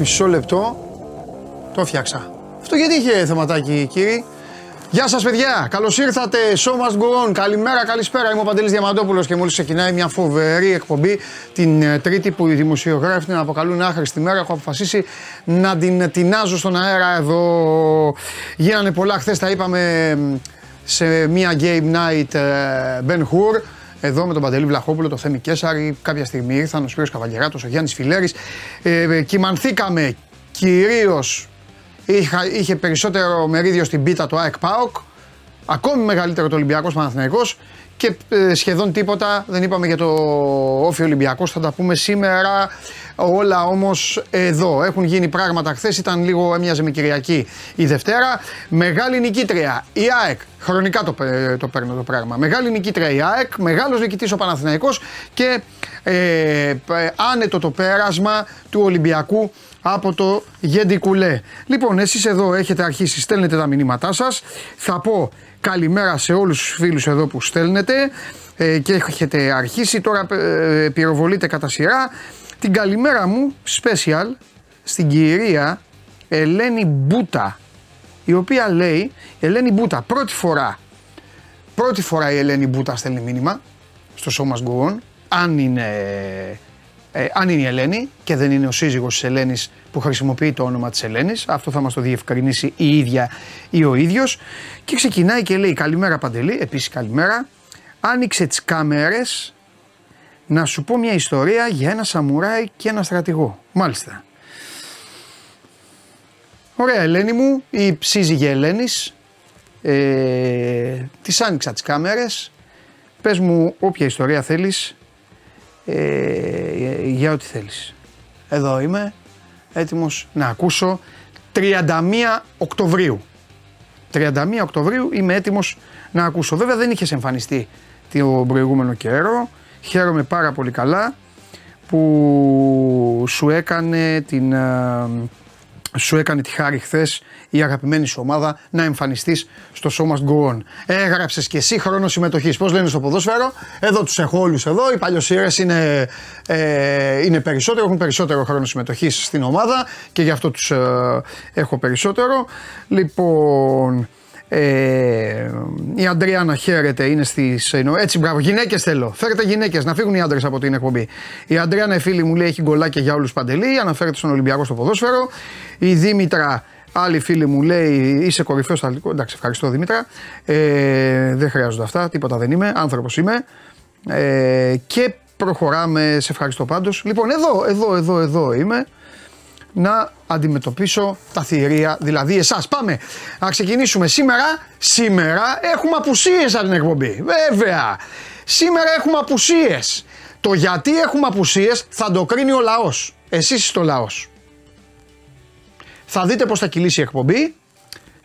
Μισό λεπτό. Το φτιάξα. Αυτό γιατί είχε θεματάκι, κύριε; Γεια σας, παιδιά! Καλώς ήρθατε. Show must go on. Καλημέρα, καλησπέρα. Είμαι ο Παντελής Διαμαντόπουλος και μόλις ξεκινάει μια φοβερή εκπομπή την ε, Τρίτη που οι δημοσιογράφοι την αποκαλούν άχρηστη μέρα. Έχω αποφασίσει να την τεινάζω στον αέρα εδώ. Γίνανε πολλά χθες, τα είπαμε σε μια game night ε, Ben Hur. Εδώ με τον Παντελή Βλαχόπουλο, το Θέμη Κέσσαρη. Κάποια στιγμή ήρθαν ο Σπύρος Καβαγγεράτος, ο Γιάννης Φιλέρης. Ε, ε κοιμανθήκαμε κυρίως είχε περισσότερο μερίδιο στην πίτα του ΑΕΚ ΠΑΟΚ, ακόμη μεγαλύτερο το Ολυμπιακός Παναθηναϊκός και ε, σχεδόν τίποτα δεν είπαμε για το όφι Ολυμπιακός, θα τα πούμε σήμερα. Όλα όμως εδώ έχουν γίνει πράγματα. Χθες ήταν λίγο, έμοιαζε με Κυριακή η Δευτέρα. Μεγάλη νικήτρια η ΑΕΚ. Χρονικά το, το παίρνω το πράγμα. Μεγάλη νικήτρια η ΑΕΚ, μεγάλος νικητής ο Παναθηναϊκός και ε, ε άνετο το πέρασμα του Ολυμπιακού από το Γεντικουλέ. Λοιπόν, εσείς εδώ έχετε αρχίσει, στέλνετε τα μηνύματά σας. Θα πω καλημέρα σε όλους τους φίλους εδώ που στέλνετε ε, και έχετε αρχίσει. Τώρα ε, πυροβολείτε κατά σειρά. Την καλημέρα μου, special, στην κυρία Ελένη Μπούτα, η οποία λέει, Ελένη Μπούτα, πρώτη φορά, πρώτη φορά η Ελένη Μπούτα στέλνει μήνυμα στο σώμα Γκουόν, αν είναι ε, αν είναι η Ελένη και δεν είναι ο σύζυγος της Ελένης που χρησιμοποιεί το όνομα της Ελένης, αυτό θα μας το διευκρινίσει η ίδια ή ο ίδιος και ξεκινάει και λέει καλημέρα Παντελή, επίσης καλημέρα, άνοιξε τις κάμερες να σου πω μια ιστορία για ένα σαμουράι και ένα στρατηγό. Μάλιστα. Ωραία Ελένη μου, η σύζυγη Ελένης, ε, της άνοιξα τις κάμερες, πες μου όποια ιστορία θέλεις, ε, για ό,τι θέλεις. Εδώ είμαι, έτοιμος να ακούσω 31 Οκτωβρίου. 31 Οκτωβρίου είμαι έτοιμος να ακούσω. Βέβαια δεν είχες εμφανιστεί τον προηγούμενο καιρό. Χαίρομαι πάρα πολύ καλά που σου έκανε την, ε, σου έκανε τη χάρη χθες η αγαπημένη σου ομάδα να εμφανιστείς στο Show Must Go On. Έγραψες και εσύ χρόνος συμμετοχής. Πώς λένε στο ποδόσφαιρο, εδώ τους έχω όλους εδώ. Οι παλιοσύρε είναι, ε, είναι περισσότερο, έχουν περισσότερο χρόνο συμμετοχής στην ομάδα και γι' αυτό τους ε, έχω περισσότερο. Λοιπόν, ε, η Αντριάννα χαίρεται, είναι στι. Έτσι, μπράβο. Γυναίκες θέλω. Φέρετε γυναίκες, να φύγουν οι άντρες από την εκπομπή. Η Αντριάννα, η φίλη μου, λέει έχει γκολάκια για όλους παντελή. Αναφέρεται στον Ολυμπιακό στο ποδόσφαιρο. Η Δήμητρα, άλλη φίλη μου, λέει είσαι κορυφαίος στο αθλητικός. Εντάξει, ευχαριστώ Δήμητρα. Ε, δεν χρειάζονται αυτά, τίποτα δεν είμαι. Άνθρωπος είμαι. Ε, και προχωράμε. Σε ευχαριστώ πάντως. Λοιπόν, εδώ, εδώ, εδώ, εδώ είμαι να αντιμετωπίσω τα θηρία, δηλαδή εσάς. Πάμε να ξεκινήσουμε σήμερα. Σήμερα έχουμε απουσίες από την εκπομπή. Βέβαια. Σήμερα έχουμε απουσίες. Το γιατί έχουμε απουσίες θα το κρίνει ο λαός. Εσείς είστε ο λαός. Θα δείτε πώς θα κυλήσει η εκπομπή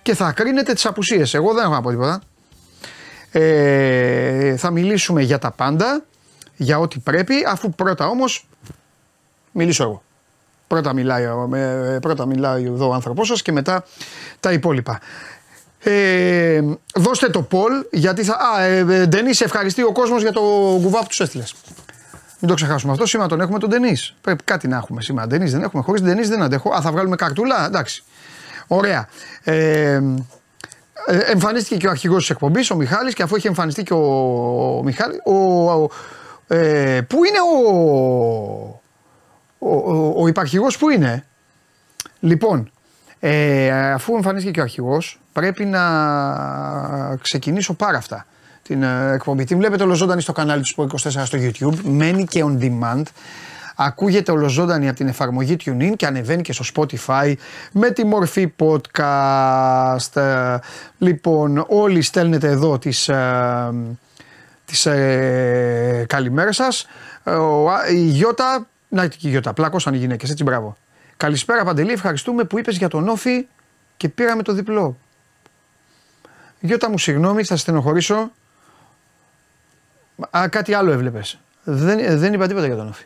και θα κρίνετε τις απουσίες. Εγώ δεν έχω να πω τίποτα. Ε, θα μιλήσουμε για τα πάντα, για ό,τι πρέπει, αφού πρώτα όμως μιλήσω εγώ. Πρώτα μιλάει, πρώτα μιλάει εδώ ο άνθρωπός σας και μετά τα υπόλοιπα. Ε, δώστε το Πολ γιατί θα. Α, ε, ε Ντενή, ευχαριστεί ο κόσμος για το κουβά που τους έστειλες. Μην το ξεχάσουμε αυτό. Σήμερα τον έχουμε τον Ντενή. Πρέπει κάτι να έχουμε σήμερα. Ντενή δεν έχουμε. Χωρίς Ντενή δεν αντέχω. Α, θα βγάλουμε καρτούλα. Εντάξει. Ωραία. Ε, ε εμφανίστηκε και ο αρχηγός της εκπομπής, ο Μιχάλης και αφού είχε εμφανιστεί και ο, ο Μιχάλης, ο, ο, ε, πού είναι ο, ο, ο, ο υπαρχηγός που είναι. Λοιπόν, ε, αφού εμφανίστηκε και ο αρχηγός, πρέπει να ξεκινήσω πάρα αυτά την ε, εκπομπή. Την βλέπετε ολοζώντανη στο κανάλι του Sport 24 στο YouTube, μένει και on demand. Ακούγεται ολοζώντανη από την εφαρμογή TuneIn και ανεβαίνει και στο Spotify με τη μορφή podcast. Ε, λοιπόν, όλοι στέλνετε εδώ τις, ε, τις ε, καλημέρα σας. η Γιώτα να και η Γιώτα, πλάκωσαν οι γυναίκες, έτσι μπράβο. Καλησπέρα Παντελή, ευχαριστούμε που είπες για τον Όφη και πήραμε το διπλό. Γιώτα μου, συγγνώμη, θα στενοχωρήσω. Α, κάτι άλλο έβλεπες. Δεν, δεν είπα τίποτα για τον Όφη.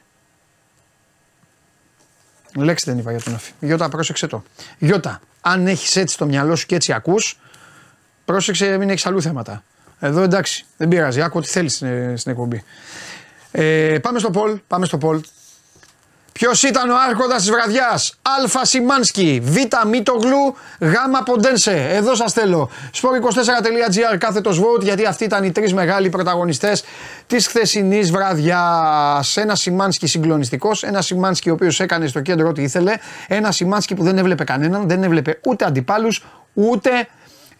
Λέξη δεν είπα για τον Όφη. Γιώτα, πρόσεξε το. Γιώτα, αν έχεις έτσι το μυαλό σου και έτσι ακούς, πρόσεξε, μην έχεις αλλού θέματα. Εδώ εντάξει, δεν πειράζει. Άκου ό,τι θέλεις στην, στην εκπομπή. Ε, πάμε στο Πολ. Πάμε στο Πολ. Ποιος ήταν ο άρχοντας της βραδιάς, Α Σιμάνσκι, Β Μίτογλου, Γ Ποντένσε. Εδώ σας θέλω. Sport24.gr κάθετος vote γιατί αυτοί ήταν οι τρεις μεγάλοι πρωταγωνιστές της χθεσινής βραδιάς. Ένα Σιμάνσκι συγκλονιστικός, ένα Σιμάνσκι ο οποίος έκανε στο κέντρο ό,τι ήθελε, ένα Σιμάνσκι που δεν έβλεπε κανέναν, δεν έβλεπε ούτε αντιπάλους, ούτε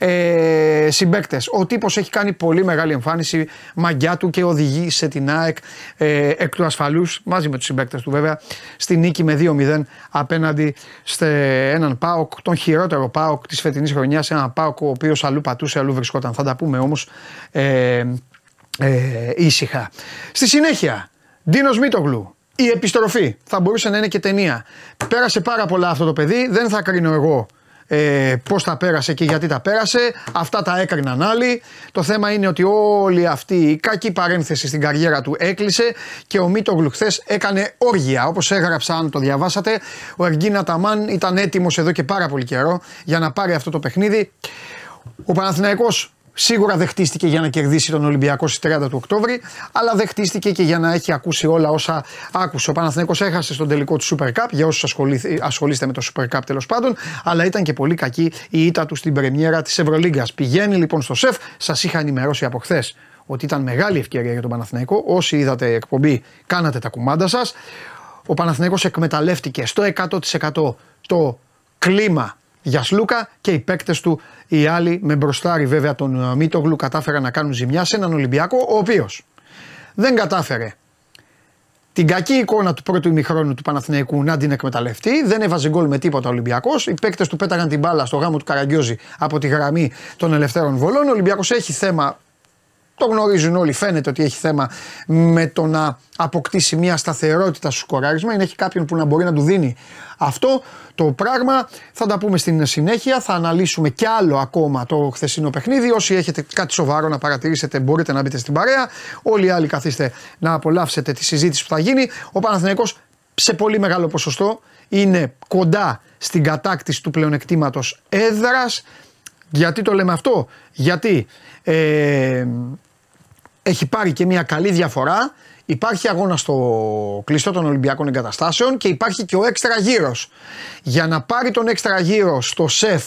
ε, συμπαίκτες. Ο τύπος έχει κάνει πολύ μεγάλη εμφάνιση, μαγιά του και οδηγεί σε την ΑΕΚ ε, εκ του ασφαλούς, μαζί με τους συμπαίκτες του βέβαια, στη νίκη με 2-0 απέναντι σε έναν Πάοκ, τον χειρότερο Πάοκ της φετινής χρονιάς. Έναν Πάοκ ο οποίος αλλού πατούσε, αλλού βρισκόταν. Θα τα πούμε όμως ε, ε, ήσυχα. Στη συνέχεια, Ντίνος Μίτογλου, η επιστροφή. Θα μπορούσε να είναι και ταινία. Πέρασε πάρα πολλά αυτό το παιδί, δεν θα κρίνω εγώ ε, πώς τα πέρασε και γιατί τα πέρασε. Αυτά τα έκριναν άλλοι. Το θέμα είναι ότι όλη αυτή η κακή παρένθεση στην καριέρα του έκλεισε και ο Μίτογλου χθες έκανε όργια. Όπως έγραψα, αν το διαβάσατε, ο Εργίνα Ταμάν ήταν έτοιμος εδώ και πάρα πολύ καιρό για να πάρει αυτό το παιχνίδι. Ο Παναθηναϊκός Σίγουρα δεν χτίστηκε για να κερδίσει τον Ολυμπιακό στις 30 του Οκτώβρη, αλλά δεν χτίστηκε και για να έχει ακούσει όλα όσα άκουσε. Ο Παναθηναϊκός έχασε στον τελικό του Super Cup, για όσους ασχολείστε με το Super Cup τέλος πάντων, αλλά ήταν και πολύ κακή η ήττα του στην πρεμιέρα της Ευρωλίγκας. Πηγαίνει λοιπόν στο σεφ, σας είχα ενημερώσει από χθες ότι ήταν μεγάλη ευκαιρία για τον Παναθηναϊκό. Όσοι είδατε εκπομπή, κάνατε τα κουμάντα σας. Ο Παναθηναϊκός εκμεταλλεύτηκε στο 100% το κλίμα για Σλούκα και οι παίκτες του οι άλλοι με μπροστάρι βέβαια τον ε, Μίτογλου κατάφεραν να κάνουν ζημιά σε έναν Ολυμπιακό ο οποίος δεν κατάφερε την κακή εικόνα του πρώτου ημιχρόνου του Παναθηναϊκού να την εκμεταλλευτεί. Δεν έβαζε γκολ με τίποτα ο Ολυμπιακός. Οι παίκτες του πέταγαν την μπάλα στο γάμο του Καραγκιόζη από τη γραμμή των ελευθέρων βολών. Ο Ολυμπιακός έχει θέμα το γνωρίζουν όλοι. Φαίνεται ότι έχει θέμα με το να αποκτήσει μια σταθερότητα στο σκοράρισμα. Είναι έχει κάποιον που να μπορεί να του δίνει αυτό το πράγμα. Θα τα πούμε στην συνέχεια. Θα αναλύσουμε κι άλλο ακόμα το χθεσινό παιχνίδι. Όσοι έχετε κάτι σοβαρό να παρατηρήσετε, μπορείτε να μπείτε στην παρέα. Όλοι οι άλλοι καθίστε να απολαύσετε τη συζήτηση που θα γίνει. Ο Παναθηναϊκός σε πολύ μεγάλο ποσοστό είναι κοντά στην κατάκτηση του πλεονεκτήματος έδρας. Γιατί το λέμε αυτό, γιατί ε, έχει πάρει και μια καλή διαφορά. Υπάρχει αγώνα στο κλειστό των Ολυμπιακών Εγκαταστάσεων και υπάρχει και ο έξτρα γύρος. Για να πάρει τον έξτρα γύρο στο σεφ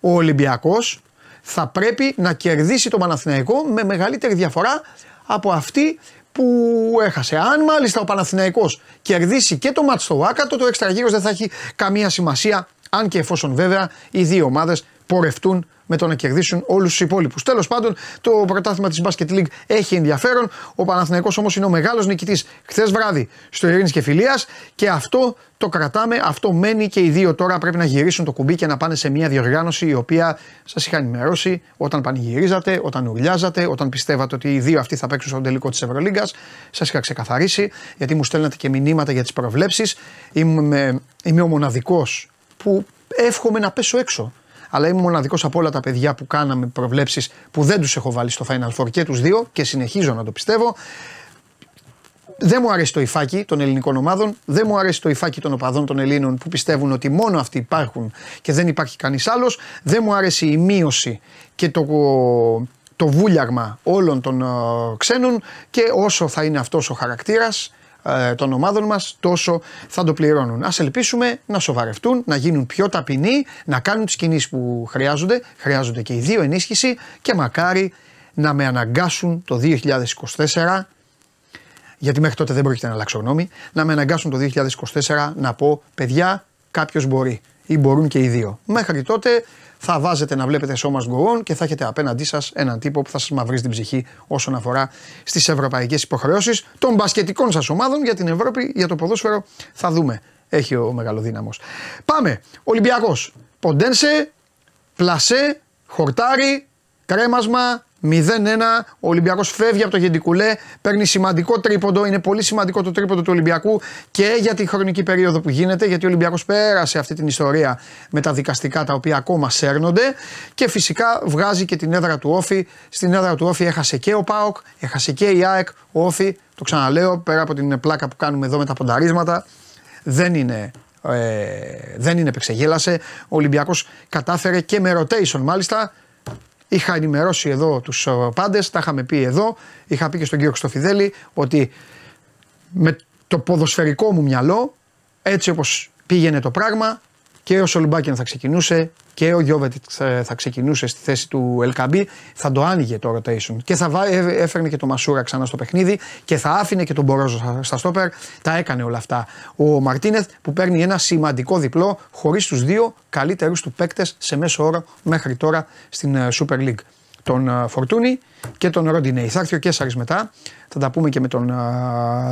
ο Ολυμπιακός, θα πρέπει να κερδίσει τον Παναθηναϊκό με μεγαλύτερη διαφορά από αυτή που έχασε. Αν μάλιστα ο Παναθηναϊκός κερδίσει και το μάτς στο Βάκατο, το έξτρα γύρος δεν θα έχει καμία σημασία, αν και εφόσον βέβαια οι δύο ομάδες πορευτούν με το να κερδίσουν όλους τους υπόλοιπους. Τέλος πάντων, το πρωτάθλημα της Basket League έχει ενδιαφέρον. Ο Παναθηναϊκός όμως είναι ο μεγάλος νικητής χθες βράδυ στο Ειρήνης και Φιλίας και αυτό το κρατάμε, αυτό μένει και οι δύο τώρα πρέπει να γυρίσουν το κουμπί και να πάνε σε μια διοργάνωση η οποία σας είχα ενημερώσει όταν πανηγυρίζατε, όταν ουρλιάζατε, όταν πιστεύατε ότι οι δύο αυτοί θα παίξουν στον τελικό της Ευρωλίγκας. Σας είχα ξεκαθαρίσει γιατί μου στέλνατε και μηνύματα για τις προβλέψεις. Είμαι, είμαι ο μοναδικός που εύχομαι να πέσω έξω αλλά είμαι μοναδικός από όλα τα παιδιά που κάναμε προβλέψεις που δεν τους έχω βάλει στο Final Four και τους δύο και συνεχίζω να το πιστεύω. Δεν μου αρέσει το υφάκι των ελληνικών ομάδων, δεν μου αρέσει το υφάκι των οπαδών των Ελλήνων που πιστεύουν ότι μόνο αυτοί υπάρχουν και δεν υπάρχει κανείς άλλος. Δεν μου αρέσει η μείωση και το, το βούλιαγμα όλων των uh, ξένων και όσο θα είναι αυτός ο χαρακτήρας ε, των ομάδων μας, τόσο θα το πληρώνουν. Α ελπίσουμε να σοβαρευτούν, να γίνουν πιο ταπεινοί, να κάνουν τις κινήσεις που χρειάζονται. Χρειάζονται και οι δύο ενίσχυση και μακάρι να με αναγκάσουν το 2024 γιατί μέχρι τότε δεν πρόκειται να αλλάξω γνώμη, να με αναγκάσουν το 2024 να πω παιδιά κάποιος μπορεί ή μπορούν και οι δύο. Μέχρι τότε θα βάζετε να βλέπετε σώμα γκογόν και θα έχετε απέναντί σας έναν τύπο που θα σας μαυρίσει την ψυχή όσον αφορά στις ευρωπαϊκές υποχρεώσεις των μπασκετικών σας ομάδων για την Ευρώπη, για το ποδόσφαιρο. Θα δούμε. Έχει ο μεγαλοδύναμος. Πάμε. Ολυμπιακός. Ποντένσε, πλασέ, χορτάρι, κρέμασμα, 0-1. Ο Ολυμπιακός φεύγει από το Γεντικουλέ, παίρνει σημαντικό τρίποντο. Είναι πολύ σημαντικό το τρίποντο του Ολυμπιακού και για τη χρονική περίοδο που γίνεται, γιατί ο Ολυμπιακός πέρασε αυτή την ιστορία με τα δικαστικά τα οποία ακόμα σέρνονται. Και φυσικά βγάζει και την έδρα του Όφη. Στην έδρα του Όφη έχασε και ο Πάοκ, έχασε και η ΑΕΚ. Ο Όφη, το ξαναλέω, πέρα από την πλάκα που κάνουμε εδώ με τα πονταρίσματα, δεν είναι ε, δεν είναι επεξεγέλασε. Ο Ολυμπιακός κατάφερε και με rotation μάλιστα Είχα ενημερώσει εδώ τους ε, πάντες, τα είχαμε πει εδώ. Είχα πει και στον κύριο Χρυστοφιδέλη ότι με το ποδοσφαιρικό μου μυαλό έτσι όπως πήγαινε το πράγμα και ο Σολυμπάκεν θα ξεκινούσε και ο Γιώβετ θα ξεκινούσε στη θέση του Ελκαμπή, θα το άνοιγε το rotation και θα ε, έφερνε και το Μασούρα ξανά στο παιχνίδι και θα άφηνε και τον Μπορόζο στα στόπερ. Τα έκανε όλα αυτά. Ο Μαρτίνεθ που παίρνει ένα σημαντικό διπλό χωρίς τους δύο καλύτερους του παίκτες σε μέσο όρο μέχρι τώρα στην ε, Super League. Τον ε, Φορτούνη και τον Ροντινέη. Θα έρθει ο Κέσσαρης μετά. Θα τα πούμε και με τον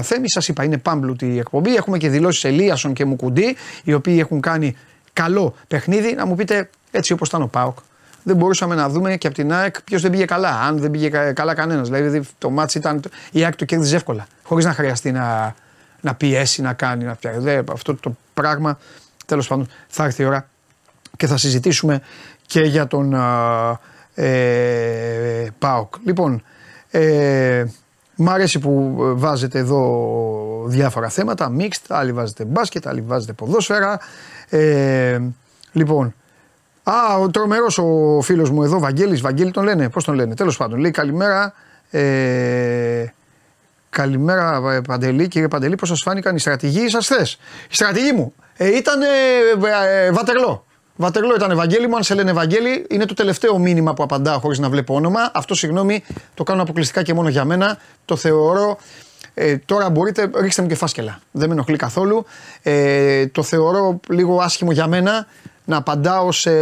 Θέμη. Σας είπα, είναι πάμπλουτη η εκπομπή. Έχουμε και δηλώσεις Ελίασον και Μουκουντή, οι οποίοι έχουν κάνει καλό παιχνίδι, να μου πείτε έτσι όπως ήταν ο Πάοκ. Δεν μπορούσαμε να δούμε και από την ΑΕΚ ποιος δεν πήγε καλά. Αν δεν πήγε καλά κανένας. Δηλαδή το μάτι ήταν. Η ΑΕΚ το κέρδιζε εύκολα. Χωρίς να χρειαστεί να, να πιέσει, να κάνει. Να φτιάξει. Αυτό το πράγμα τέλος πάντων θα έρθει η ώρα και θα συζητήσουμε και για τον ε, ΠΑΟΚ. Λοιπόν, ε, Μ' αρέσει που βάζετε εδώ διάφορα θέματα, mixed, άλλοι βάζετε μπάσκετ, άλλοι βάζετε ποδόσφαιρα. Ε, λοιπόν, α, ο τρομερός ο φίλος μου εδώ, Βαγγέλης, Βαγγέλη τον λένε, πώς τον λένε, τέλος πάντων. Λέει καλημέρα. Ε, καλημέρα, Παντελή, κύριε Παντελή, πώς σας φάνηκαν οι στρατηγοί σας χθε. Η στρατηγή μου ε, ήταν ε, ε, βατερλό. Βατερλό ήταν Ευαγγέλη μου. Αν σε λένε Ευαγγέλη, είναι το τελευταίο μήνυμα που απαντάω χωρίς να βλέπω όνομα. Αυτό συγγνώμη, το κάνω αποκλειστικά και μόνο για μένα. Το θεωρώ ε, τώρα μπορείτε, ρίξτε μου και φάσκελα. Δεν με ενοχλεί καθόλου. Ε, το θεωρώ λίγο άσχημο για μένα να απαντάω σε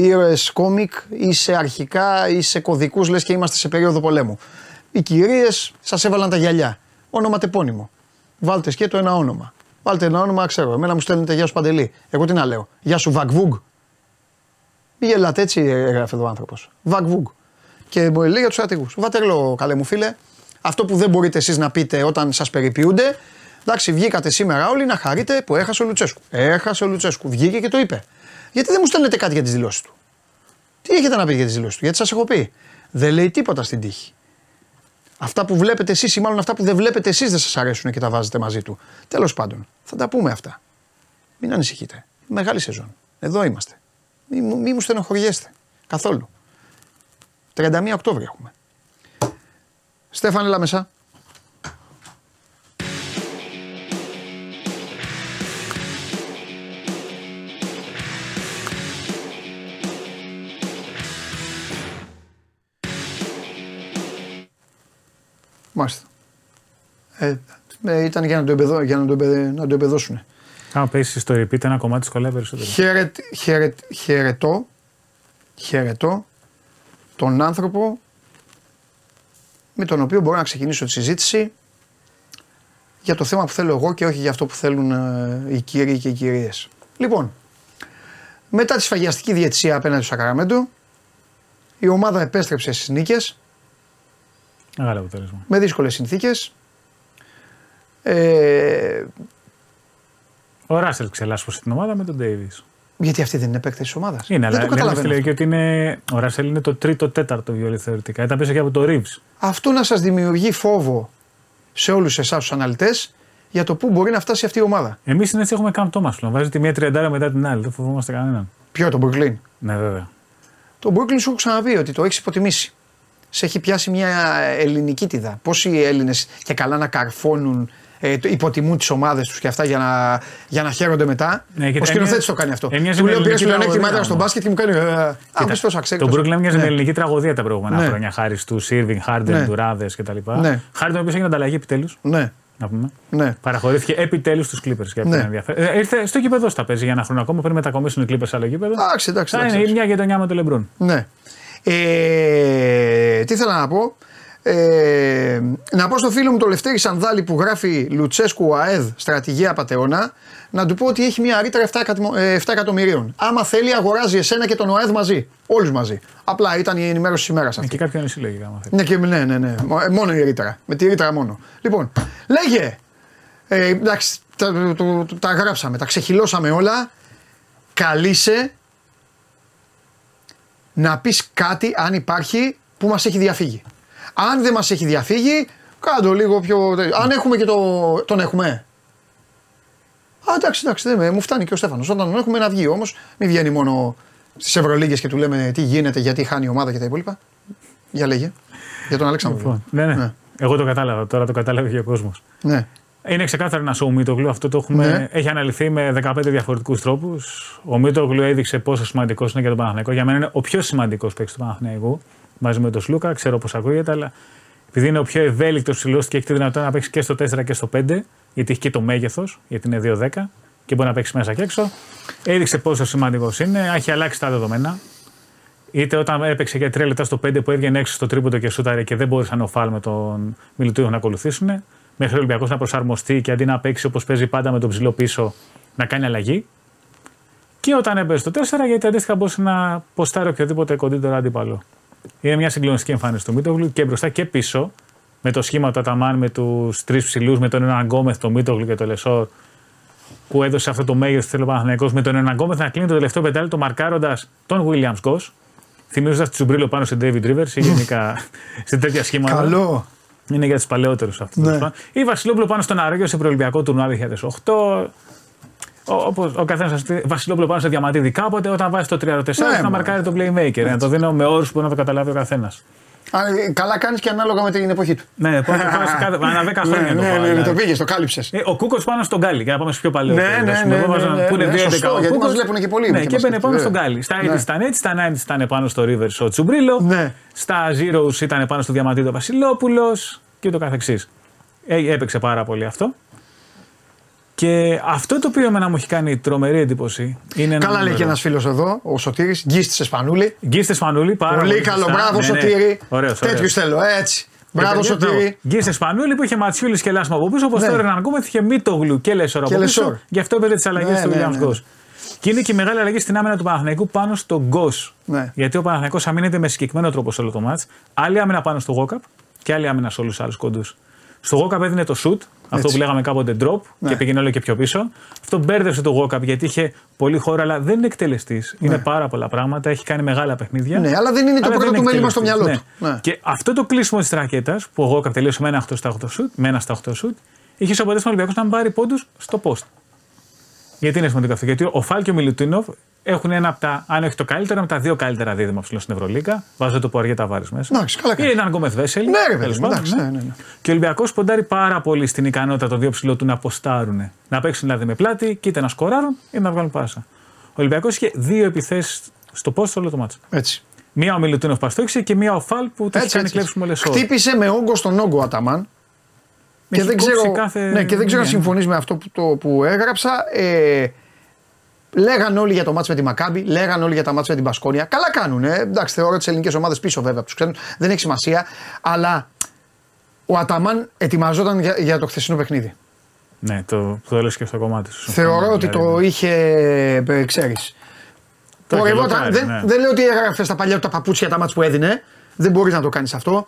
ήρωες κόμικ ή σε αρχικά ή σε κωδικούς λες και είμαστε σε περίοδο πολέμου. Οι κυρίες σας έβαλαν τα γυαλιά. Όνομα τεπώνυμο. Βάλτε σκέτο ένα όνομα. Βάλτε ένα όνομα, ξέρω. Εμένα μου στέλνετε Γεια σου Παντελή. Εγώ τι να λέω. Γεια σου Βαγβούγκ. Μη γελάτε έτσι, έγραφε εδώ ο άνθρωπος. Βαγβούγκ. Και μου λέει για τους στρατηγού. Βατερλό, καλέ μου φίλε. Αυτό που δεν μπορείτε εσείς να πείτε όταν σας περιποιούνται. Εντάξει, βγήκατε σήμερα όλοι να χαρείτε που έχασε ο Λουτσέσκου. Έχασε ο Λουτσέσκου. Βγήκε και το είπε. Γιατί δεν μου στέλνετε κάτι για τις δηλώσεις του. Τι έχετε να πείτε για τις δηλώσεις του, Γιατί σας έχω πει. Δεν λέει τίποτα στην τύχη. Αυτά που βλέπετε εσείς ή μάλλον αυτά που δεν βλέπετε εσείς δεν σας αρέσουν και τα βάζετε μαζί του. Τέλος πάντων, θα τα πούμε αυτά. Μην ανησυχείτε. Μεγάλη σεζόν. Εδώ είμαστε. Μην μη μου στενοχωριέστε. Καθόλου. 31 Οκτώβρη έχουμε. Στέφανε Λαμεσά. Μάλιστα. Ε, ε, ήταν για να το, εμπεδώ, για να το, να το εμπεδώσουν. Άμα πέσει στο repeat ένα κομμάτι σκολεύει περισσότερο. Χαιρετ, χαιρετ, χαιρετώ, χαιρετώ τον άνθρωπο με τον οποίο μπορώ να ξεκινήσω τη συζήτηση για το θέμα που θέλω εγώ και όχι για αυτό που θέλουν ε, οι κύριοι και οι κυρίες. Λοιπόν, μετά τη σφαγιαστική διαιτησία απέναντι στο Σακαραμέντο, η ομάδα επέστρεψε στις νίκες. Μεγάλο αποτέλεσμα. Με δύσκολες συνθήκες. Ε... Ο Ράσελ ξελάσπωσε την ομάδα με τον Ντέιβις. Γιατί αυτή δεν είναι παίκτης της ομάδας; Είναι, δεν αλλά το καταλαβαίνω. και ότι είναι, ο Ράσελ είναι το τρίτο-τέταρτο βιολί θεωρητικά. Ήταν πίσω και από το Ρίβ. Αυτό να σας δημιουργεί φόβο σε όλους εσάς τους αναλυτές για το πού μπορεί να φτάσει αυτή η ομάδα. Εμείς είναι έτσι έχουμε κάνει το μα Βάζει τη μία τριαντάρα μετά την άλλη. Δεν φοβόμαστε κανέναν. Ποιο το Brooklyn; Ναι, βέβαια. Το Brooklyn σου έχω ξαναπεί ότι το έχεις υποτιμήσει. Σε έχει πιάσει μια ελληνική τίδα. Πόσοι Έλληνες και καλά να καρφώνουν ε, υποτιμούν τις ομάδες τους και αυτά για να, για να χαίρονται μετά. Ναι, ο σκηνοθέτη το κάνει αυτό. Ε, του λέω πήρε πλεονέκτημα ήταν στο μπάσκετ και μου κάνει. Ε, το Brooklyn μοιάζει με ναι. ελληνική τραγωδία τα προηγούμενα ναι. χρόνια χάρη του Σίρβινγκ, Χάρντεν, του Ράδε κτλ. Ναι. Χάρη τον οποίος έγινε ανταλλαγή επιτέλους. Ναι. Να πούμε. Ναι. Παραχωρήθηκε επιτέλους στους Clippers. Ναι. Ε, ήρθε στο γήπεδο στα παίζει για ένα χρόνο ακόμα πριν μετακομίσουν οι Clippers σε άλλο γήπεδο. Εντάξει, εντάξει. Θα είναι μια γειτονιά με τον Λεμπρούν. Ναι. Ε, τι θέλω να πω; Ε, να πω στο φίλο μου το Λευτέρη Σανδάλη που γράφει Λουτσέσκου ΑΕΔ στρατηγία πατεώνα να του πω ότι έχει μια ρήτρα 7, 7 ε, εκατομμυρίων. Άμα θέλει, αγοράζει εσένα και τον ΟΑΕΔ μαζί. Όλους μαζί. Απλά ήταν η ενημέρωση της ημέρας αυτή. Και κάποιον συλλέγει, άμα θέλει. Ναι, και, ναι, ναι, ναι. Ε, μόνο η ρήτρα. Με τη ρήτρα μόνο. Λοιπόν, λέγε. Ε, εντάξει, τα, το, το, τα γράψαμε, τα ξεχυλώσαμε όλα. Καλείσαι να πεις κάτι αν υπάρχει που μας έχει διαφύγει. Αν δεν μας έχει διαφύγει, κάτω λίγο πιο. Αν έχουμε και το. Τον έχουμε. Α, εντάξει, εντάξει, δεν, μου φτάνει και ο Στέφανος. Όταν τον έχουμε να βγει όμως, μην βγαίνει μόνο στις Ευρωλίγε και του λέμε τι γίνεται, γιατί χάνει η ομάδα και τα υπόλοιπα. Για λέγε. Για τον Αλέξανδρο. Λοιπόν, ναι, ναι, ναι. Εγώ το κατάλαβα, τώρα το κατάλαβε και ο κόσμος. Ναι. Είναι ξεκάθαρο ένα ο Μίτογλου. Αυτό το έχουμε, ναι. έχει αναλυθεί με 15 διαφορετικούς τρόπους. Ο Μίτογλου έδειξε πόσο σημαντικός είναι για τον Παναθηναϊκό. Για μένα είναι ο πιο σημαντικός παίκτης του Παναθηναϊκού μαζί με τον Σλούκα. Ξέρω πώς ακούγεται, αλλά επειδή είναι ο πιο ευέλικτος ψηλός και έχει τη δυνατότητα να παίξει και στο 4 και στο 5, γιατί έχει και το μέγεθος, γιατί είναι 2-10 και μπορεί να παίξει μέσα και έξω. Έδειξε πόσο σημαντικός είναι. Έχει αλλάξει τα δεδομένα. Είτε όταν έπαιξε για 3 λεπτά στο 5 που έβγαινε έξω στο τρίποντο και σούταρε και δεν μπορούσαν ο Φάλ με τον Μιλουτούχο να ακολουθήσουν. Μέχρι ο Ολυμπιακός να προσαρμοστεί και αντί να παίξει όπως παίζει πάντα με τον ψηλό πίσω, να κάνει αλλαγή. Και όταν έπαιζε στο 4, γιατί αντίστοιχα μπορούσε να ποστάρει οποιοδήποτε κοντύτερο αντίπαλο. Είναι μια συγκλονιστική εμφάνιση του Μίτογλου και μπροστά και πίσω. Με το σχήμα του Αταμάν με τους τρεις ψηλούς, με τον έναν Γκόμεθ, τον Μίτογλου και τον Λεσόρ, που έδωσε αυτό το μέγεθος στον Παναθηναϊκό, με τον έναν Γκόμεθ να κλείνει το τελευταίο πεντάλεπτο μαρκάροντας τον Williams Γκος. Θυμίζοντας Τσουμπρίλο πάνω σε David Rivers ή γενικά σε τέτοια σχήματα. Καλό. Είναι για τους παλαιότερους αυτό. Ναι. Ή Βασιλόπουλο πάνω στον Αρέγιο σε προελπιακό τουρνουά 2008. Όπως ο καθένας Βασιλόπουλο πάνω σε διαμαντίδι κάποτε, όταν βάζει το 34 ναι, να μαρκάρει τον playmaker. Να το δίνω με όρους που να το καταλάβει ο καθένας. Ε, καλά κάνεις και ανάλογα με την εποχή του. Ναι, πάνω σε κάθε. Ανά 10 χρόνια. Ναι, ναι, ναι, το πήγες, το κάλυψες. Ε, ο Κούκος πάνω στον Γκάλι, για να πάμε σε πιο παλαιό. Ναι, ναι, ναι. Που είναι 2-11. Γιατί μας βλέπουν και πολλοί. Ναι, και μπαίνει πάνω στον Γκάλι. Στα 80 ήταν έτσι, στα 90 ήταν πάνω στο Rivers ο Τσουμπρίλο. Στα Zeros ήταν πάνω στο Διαμαντίδο Βασιλόπουλος και το καθεξής. Ε, έπαιξε πάρα πολύ αυτό. Και αυτό το οποίο εμένα μου έχει κάνει τρομερή εντύπωση είναι. Καλά λέει και ένας φίλος εδώ, ο Σωτήρης, γκίστης Εσπανούλη. Γκίστης Εσπανούλη, πάρα πολύ. Πολύ καλό, μπράβο ναι, ναι. Σωτήρη. Ωραίος, Τέτοιους θέλω, έτσι. Μπράβο Σωτήρη. Γκίστης Εσπανούλη που είχε ματσιούλης και λάσμα από πίσω, όπως ναι. τώρα να ακούμε, είχε μύτογλου και λεσόρο από πίσω. Γι' αυτό έπαιρνε τις αλλαγές του Williams Γκο. Και είναι και η μεγάλη αλλαγή στην άμυνα του Παναθηναϊκού πάνω στο Γκο. Ναι. Γιατί ο Παναθηναϊκός αμήνεται με συγκεκριμένο τρόπο σε όλο το μάτ. Άλλη άμυνα πάνω στο Γόκαπ και άλλη άμυνα σε όλους τους άλλους κόντους. Στο Γόκαπ έδινε το shoot, αυτό που λέγαμε κάποτε drop ναι. και πήγαινε όλο και πιο πίσω. Αυτό μπέρδευσε το Γόκαπ γιατί είχε πολύ χώρο, αλλά δεν είναι εκτελεστής. Ναι. Είναι πάρα πολλά πράγματα, έχει κάνει μεγάλα παιχνίδια. Ναι, αλλά δεν είναι το πρώτο του μέλημα στο μυαλό ναι. του. Ναι. Και αυτό το κλείσιμο της ρακέτας που ο Γόκαπ τελείωσε με ένα 8 στα 8 shoot, με ένα στα 8 shoot, είχε στο αποτέλεσμα Ολυμπιακός να πάρει πόντους στο post. Γιατί είναι σημαντικό αυτό, Γιατί ο Φάλ και ο Μιλουτίνοφ έχουν ένα από τα, αν όχι το καλύτερο, από τα δύο καλύτερα δίδυμα ψηλό στην Ευρωλίκα. Βάζω το που τα βάρη μέσα. Εντάξει, καλά Ή έναν Γκόμεθ Βέσελ. Ναι, ρε, παιδί, εντάξει, ναι. Ναι, ναι, ναι. Και ο Ολυμπιακός ποντάρει πάρα πολύ στην ικανότητα των δύο ψηλών του να αποστάρουν. Να παίξουν δηλαδή με πλάτη και είτε να σκοράρουν είτε να βγάλουν πάσα. Ο Ολυμπιακός είχε δύο επιθέσεις στο πόστο όλο το μάτσο. Έτσι. Μία ο Μιλουτίνοφ Παστόξη και μία ο Φαλ που τους είχε κάνει κλέψιμο λεσό. Χτύπησε με όγκο στον όγκο Αταμάν. Και δεν, ξέρω, κάθε... ναι, και δεν ξέρω αν συμφωνείς με αυτό που, το, που έγραψα. Ε, Λέγαν όλοι για το μάτσο με τη Μακάμπη, λέγαν όλοι για τα μάτια με την Πασκόνια. Καλά κάνουν. Ε. Εντάξει, θεωρώ τι ελληνικές ομάδες πίσω βέβαια τους ξέρουν. Δεν έχει σημασία. Αλλά ο Αταμάν ετοιμαζόταν για, για το χθεσινό παιχνίδι. Ναι, το, το έλεγε και στο κομμάτι σου. Θεωρώ ότι το είχε. Ε, ξέρεις. Δεν, ναι. δεν λέω ότι έγραφε στα παλιά τα παπούτσια τα μάτια που έδινε. Δεν μπορείς να το κάνεις αυτό.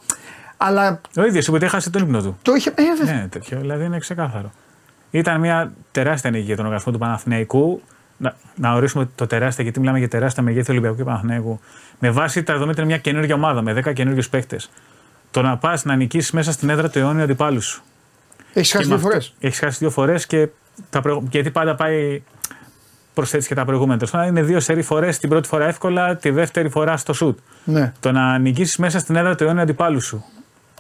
Αλλά. Ο ίδιος που έχασε τον ύπνο του. Το είχε. Ε, ναι, τέτοιο. Δηλαδή είναι ξεκάθαρο. Ήταν μια τεράστια νίκη για τον οργανισμό του Παναθηναϊκού να, να ορίσουμε το τεράστια, γιατί μιλάμε για τεράστια μεγέθη Ολυμπιακού και Παναθηναίκου. Με βάση τα δεδομένα μια καινούργια ομάδα με 10 καινούριου παίχτε. Το να πας να νικήσεις μέσα στην έδρα του αιώνιου αντιπάλους σου. Έχεις χάσει δύο φορές. Έχεις χάσει δύο φορές και τα γιατί πάντα πάει. Προσθέτεις και τα προηγούμενα. είναι δύο σερή φορές, την πρώτη φορά εύκολα, τη δεύτερη φορά στο σουτ. Ναι. Το να νικήσεις μέσα στην έδρα του αιώνιου αντιπάλου σου.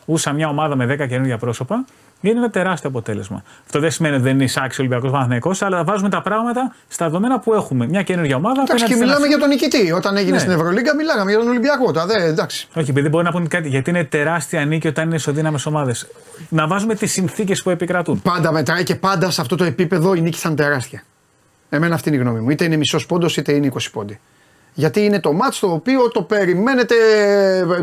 Ούσα μια ομάδα με 10 καινούργια πρόσωπα είναι ένα τεράστιο αποτέλεσμα. Αυτό δεν σημαίνει ότι δεν είναι εισάξιο Ολυμπιακός Παναθυναϊκό, αλλά βάζουμε τα πράγματα στα δεδομένα που έχουμε. Μια καινούργια ομάδα. Εντάξει, και μιλάμε για τον νικητή. Όταν έγινε ναι. στην Ευρωλίγκα, μιλάγαμε για τον Ολυμπιακό. Τα, δε, εντάξει. Όχι, επειδή μπορεί να πούνε κάτι, γιατί είναι τεράστια νίκη όταν είναι ισοδύναμες ομάδες. Να βάζουμε τις συνθήκες που επικρατούν. Πάντα μετράει και πάντα σε αυτό το επίπεδο η νίκη θα είναι τεράστια. Εμένα αυτή είναι η γνώμη μου. Είτε είναι μισός πόντος είτε είναι 20 πόντοι. Γιατί είναι το ματς το οποίο το περιμένετε,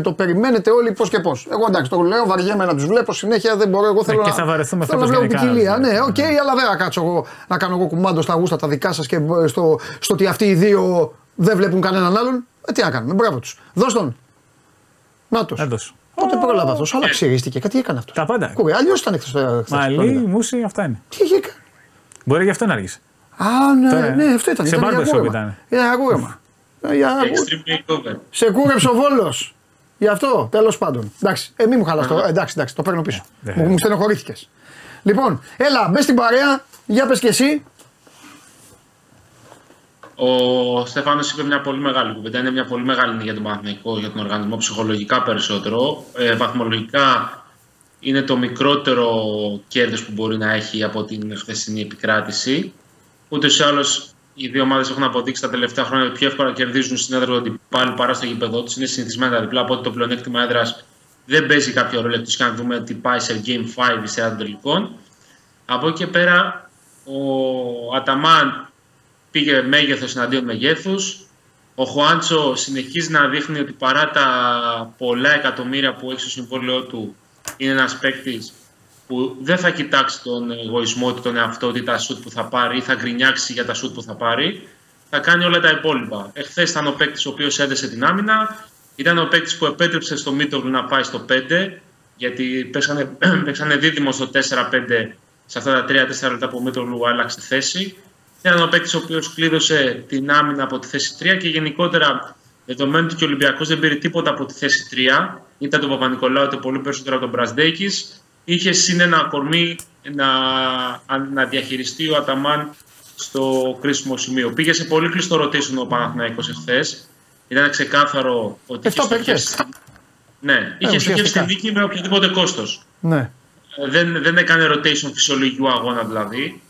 το περιμένετε όλοι πώς και πώς. Εγώ εντάξει, το λέω, βαριέμαι να τους βλέπω συνέχεια, δεν μπορώ. Εγώ θέλω ε, και θα βαρεθούμε θέλω να βλέπω ποικιλία. Ναι, OK, okay, αλλά δεν θα κάτσω εγώ να κάνω εγώ κουμάντο στα γούστα τα δικά σας και στο, στο ότι αυτοί οι δύο δεν βλέπουν κανέναν άλλον. Ε, τι να κάνουμε, μπράβο τους. Δώσ' τον. Να τους. Πότε πρόλαβα αυτός, αλλά ξυρίστηκε. Κάτι έκανε αυτός. Τα πάντα. Κούρε, αλλιώς ήταν χθες. Μαλή, μουσι, αυτά είναι. Τι είχε κάνει; Μπορεί γι' αυτό να αργήσει. Α, ναι, ναι, αυτό ήταν. Σε μπάρμπερ ήταν. Ήταν αγούραμα. Ε, για... Σε κούρεψε ο Βόλος. Γι' αυτό, τέλος πάντων. Εντάξει, ε, μην μου χαλάς το. Εντάξει, εντάξει, το παίρνω πίσω. Ναι. Μου, μου στενοχωρήθηκες. Λοιπόν, έλα, μπες στην παρέα, για πες και εσύ. Ο Στέφανος είπε μια πολύ μεγάλη κουβέντα. Είναι μια πολύ μεγάλη για τον Παναθηναϊκό, για τον οργανισμό, ψυχολογικά περισσότερο. Ε, βαθμολογικά είναι το μικρότερο κέρδος που μπορεί να έχει από την χθεσινή επικράτηση. Ούτε ή άλλως οι δύο ομάδες έχουν αποδείξει τα τελευταία χρόνια ότι πιο εύκολα κερδίζουν στην έδρα του αντιπάλου παρά στο γήπεδο τους. Είναι συνηθισμένα διπλά, οπότε το πλεονέκτημα έδρας δεν παίζει κάποιο ρόλο εκτός και αν δούμε τι πάει σε Game 5 ή σε των τελικών. Από εκεί και πέρα, ο Αταμάν πήγε μέγεθος εναντίον μεγέθους. Ο Χουάντσο συνεχίζει να δείχνει ότι παρά τα πολλά εκατομμύρια που έχει στο συμβόλαιό του, είναι ένας παίκτης που δεν θα κοιτάξει τον εγωισμό του, τον εαυτό του, τα σουτ που θα πάρει ή θα γκρινιάξει για τα σουτ που θα πάρει. Θα κάνει όλα τα υπόλοιπα. Εχθές ήταν ο παίκτης ο οποίος έδεσε την άμυνα. Ήταν ο παίκτης που επέτρεψε στο Μίτογλου να πάει στο 5, γιατί παίξανε, παίξανε δίδυμο στο 4-5 σε αυτά τα 3-4 λεπτά που ο Μίτογλου άλλαξε θέση. Ήταν ο παίκτης ο οποίος κλείδωσε την άμυνα από τη θέση 3 και γενικότερα δεδομένου ότι ο Ολυμπιακός δεν πήρε τίποτα από τη θέση 3, ήταν τον Παπα-Νικολάου, πολύ περισσότερο από τον Μπρασδέκη, είχες συν ένα κορμί να, να διαχειριστεί ο Αταμάν στο κρίσιμο σημείο. Πήγε σε πολύ κλειστό ρωτήσεων ο Παναθηναϊκός εχθές. Ήταν ξεκάθαρο ότι είχε στοχεύσει, ναι, είχε στοχεύσει την νίκη με οποιοδήποτε κόστος. Ναι. Ε, δεν, δεν έκανε rotation φυσιολογικού αγώνα δηλαδή.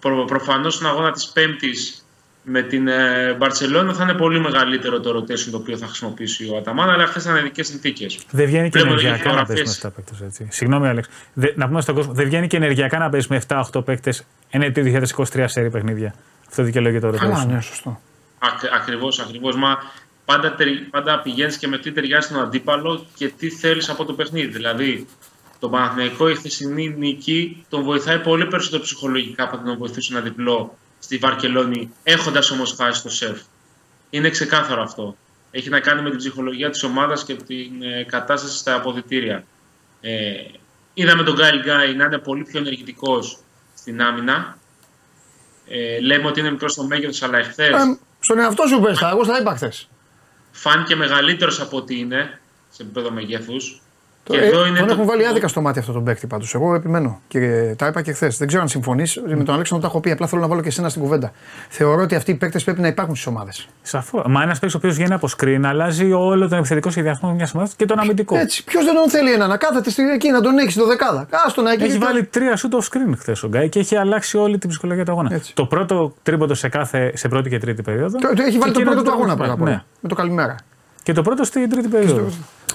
Προ, προφανώς στον αγώνα της Πέμπτης με την ε, Μπαρσελόνα θα είναι πολύ μεγαλύτερο το rotation το οποίο θα χρησιμοποιήσει ο Αταμάν, αλλά αυτές ήταν ειδικέ συνθήκες. Δεν βγαίνει και ενεργειακά να παίζει με 7 παίκτες. Συγγνώμη, Άλεξ. να πούμε στον κόσμο, δεν βγαίνει και ενεργειακά να παίζει με 7-8 παίκτες ένα 2023 σερή παιχνίδια. Αυτό δικαιολογεί το rotation. Καλά, ναι, σωστό. Ακριβώς, ακριβώς. Μα πάντα, πάντα πηγαίνεις και με τι ταιριάζει στον αντίπαλο και τι θέλεις από το παιχνίδι. Δηλαδή, τον Παναθηναϊκό η χθεσινή νίκη τον βοηθάει πολύ περισσότερο ψυχολογικά από να βοηθήσει ένα διπλό στη Βαρκελόνη, έχοντας όμως χάσει το σεφ. Είναι ξεκάθαρο αυτό. Έχει να κάνει με την ψυχολογία της ομάδας και την ε, κατάσταση στα αποδητήρια. Ε, είδαμε τον Γκάιλ Γκάι να είναι πολύ πιο ενεργητικός στην άμυνα. Ε, λέμε ότι είναι μικρός στο μέγεθος, αλλά εχθέ. Ε, στον εαυτό σου πες, εγώ στα είπα χθες. Φάνηκε μεγαλύτερος από ότι είναι σε επίπεδο μεγέθους. Το, ε, τον το... έχουν βάλει άδικα στο μάτι αυτό τον παίκτη πάντως. Εγώ επιμένω. Και τα είπα και χθες. Δεν ξέρω αν συμφωνείς. Mm. Με τον Αλέξανδρο τα έχω πει. Απλά θέλω να βάλω και εσένα στην κουβέντα. Θεωρώ ότι αυτοί οι παίκτες πρέπει να υπάρχουν στις ομάδες. Σαφώς. Μα ένας παίκτης ο οποίος βγαίνει από screen αλλάζει όλο τον επιθετικό σχεδιασμό μιας ομάδας και τον αμυντικό. Έτσι. Ποιος δεν τον θέλει ένα να κάθεται στην εκεί να τον έχει το δεκάδα. Άστο να έχει. Έχει βάλει τρία shoot off screen χθες ο Γκάι και έχει αλλάξει όλη την ψυχολογία του αγώνα. Έτσι. Το πρώτο τρίποντο σε, κάθε, σε πρώτη και τρίτη περίοδο. Το, έχει βάλει το πρώτο του αγώνα πρώτα ναι. Με το καλημέρα. Και το πρώτο στην τρίτη περίοδο.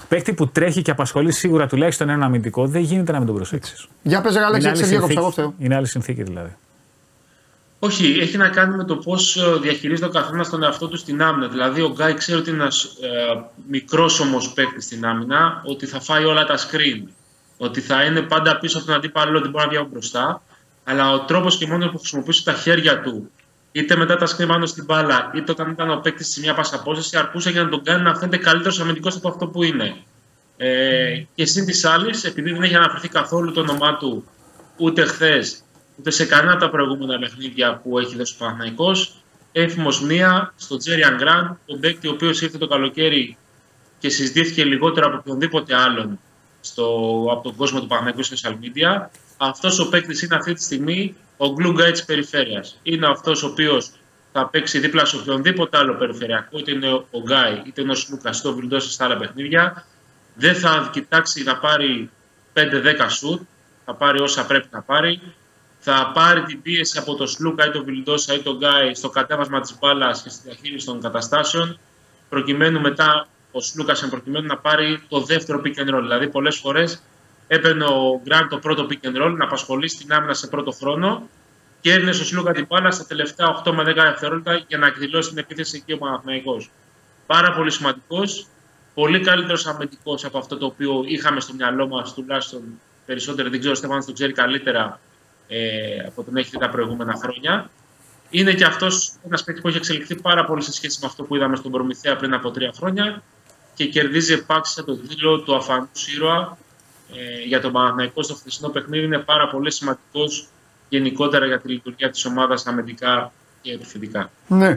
Παίκτη που τρέχει και απασχολεί σίγουρα τουλάχιστον ένα αμυντικό, δεν γίνεται να μην τον προσέξεις. Για πες, Αλέξη, έτσι διέκοψα Είναι άλλη συνθήκη δηλαδή. Όχι, έχει να κάνει με το πώς ε, διαχειρίζεται ο καθένας τον εαυτό του στην άμυνα. Δηλαδή, ο Γκάι ξέρει ότι είναι ένας ε, μικρός όμως παίκτης στην άμυνα, ότι θα φάει όλα τα screen. Ότι θα είναι πάντα πίσω από τον αντίπαλο, ότι μπορεί να βγει μπροστά. Αλλά ο τρόπος και μόνος που χρησιμοποιήσει τα χέρια του είτε μετά τα σκριν πάνω στην μπάλα, είτε όταν ήταν ο παίκτης σε μια πασαπόσταση, αρκούσε για να τον κάνει να φαίνεται καλύτερος αμυντικός από αυτό που είναι. Ε, και συν της άλλης, επειδή δεν έχει αναφερθεί καθόλου το όνομά του ούτε χθες, ούτε σε κανένα από τα προηγούμενα παιχνίδια που έχει δώσει ο Παναθναϊκό, έφημος μία στο Τζέρι Αγκράν, τον παίκτη ο οποίος ήρθε το καλοκαίρι και συζητήθηκε λιγότερο από οποιονδήποτε άλλον στο, από τον κόσμο του Παναθναϊκού σε social media. Αυτός ο παίκτης είναι αυτή τη στιγμή ο glue guy τη περιφέρειας. Είναι αυτός ο οποίος θα παίξει δίπλα σε οποιονδήποτε άλλο περιφερειακό, είτε είναι ο Γκάι, είτε είναι ο Σλούκας, είτε ο Βιλντό στα άλλα παιχνίδια. Δεν θα κοιτάξει να πάρει 5-10 σουτ, θα πάρει όσα πρέπει να πάρει. Θα πάρει την πίεση από τον Σλούκα ή τον Βιλντόσα ή τον Γκάι στο κατέβασμα της μπάλας και στη διαχείριση των καταστάσεων, προκειμένου μετά ο Σλούκας προκειμένου να πάρει το δεύτερο pick and roll. Δηλαδή, πολλές φορές έπαιρνε ο Γκραντ το πρώτο pick and roll να απασχολεί στην άμυνα σε πρώτο χρόνο και έδινε στο Σιλούκα την μπάλα στα τελευταία 8 με 10 δευτερόλεπτα για να εκδηλώσει την επίθεση εκεί ο Παναθηναϊκός. Πάρα πολύ σημαντικός. Πολύ καλύτερος αμυντικός από αυτό το οποίο είχαμε στο μυαλό μας, τουλάχιστον περισσότερο. Δεν ξέρω, ο Στέφανος το ξέρει καλύτερα ε, από τον έχει δει τα προηγούμενα χρόνια. Είναι και αυτός ένας παίκτης που έχει εξελιχθεί πάρα πολύ σε σχέση με αυτό που είδαμε στον Προμηθέα πριν από τρία χρόνια και κερδίζει επάξια το τίτλο του αφανούς ήρωα ε, για τον Παναθηναϊκό στο χθεσινό παιχνίδι είναι πάρα πολύ σημαντικός γενικότερα για τη λειτουργία της ομάδας αμυντικά και επιθετικά. Ναι.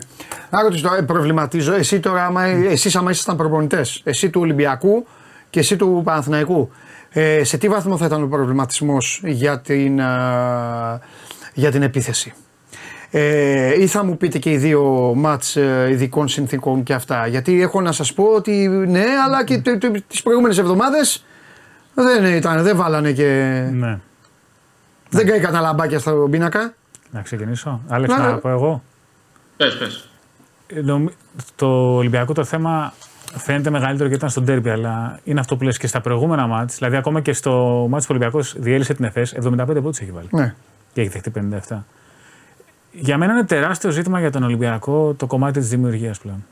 Να ρωτήσω τώρα, προβληματίζω. Εσύ τώρα, άμα, εσείς άμα ήσασταν προπονητές, εσύ του Ολυμπιακού και εσύ του Παναθηναϊκού, ε, σε τι βαθμό θα ήταν ο προβληματισμός για την, για την επίθεση; Ε, ή θα μου πείτε και οι δύο μάτς ε, ειδικών συνθήκων και αυτά. Γιατί έχω να σας πω ότι ναι, αλλά και τις προηγούμενες εβδομάδες Δεν ήταν, δεν βάλανε και. Ναι. Δεν καήκαν τα λαμπάκια στον πίνακα. Να ξεκινήσω. Άλεξ, Ναι, να ναι. πω εγώ. Πες, πες. Ε, νομι- Το Ολυμπιακό το θέμα φαίνεται μεγαλύτερο γιατί ήταν στο ντέρμπι, αλλά είναι αυτό που λες και στα προηγούμενα μάτς. Δηλαδή, ακόμα και στο μάτς που ο Ολυμπιακός διέλυσε την ΕΦΕΣ, 75 πόντους έχει βάλει. Ναι. Και έχει δεχτεί 57. Για μένα είναι τεράστιο ζήτημα για τον Ολυμπιακό το κομμάτι της δημιουργίας πλέον.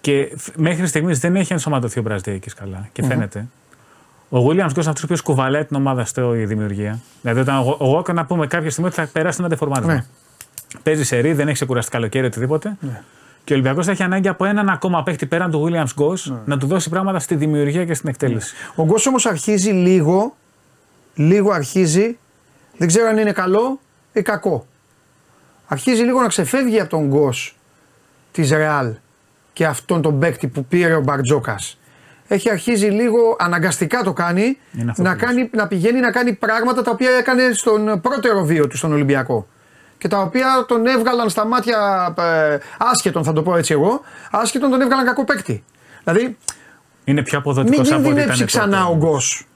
Και φ- μέχρι στιγμής δεν έχει ενσωματωθεί ο Μπραζδέκη καλά και φαίνεται. Ο Williams Γκος είναι αυτό ο οποίο κουβαλάει την ομάδα στο η δημιουργία. Δηλαδή, όταν εγώ, εγώ έκανα να πούμε κάποια στιγμή ότι θα περάσει ένα αντεφορμάρισμα. Ναι. Παίζει σε ρί, δεν έχει ξεκουραστεί καλοκαίρι οτιδήποτε. Και ο Ολυμπιακός θα έχει ανάγκη από έναν ακόμα παίχτη πέραν του Williams Γκος να του δώσει πράγματα στη δημιουργία και στην εκτέλεση. Ο Γκος όμως αρχίζει λίγο, λίγο αρχίζει, δεν ξέρω αν είναι καλό ή κακό. Αρχίζει λίγο να ξεφεύγει από τον Γκος της Ρεάλ και αυτόν τον παίκτη που πήρε ο Μπαρτζόκας. Έχει αρχίσει λίγο, αναγκαστικά το κάνει, Είναι αυτό να, που λες. κάνει, να πηγαίνει να κάνει πράγματα τα οποία έκανε στον πρώτερο βίο του στον Ολυμπιακό. Και τα οποία τον έβγαλαν στα μάτια ε, άσχετον, θα το πω έτσι εγώ, άσχετον τον έβγαλαν κακό παίκτη. Δηλαδή, Είναι πιο αποδοτικός μην από ό,τι ήταν. κινδυνεύσει ξανά ο Γκος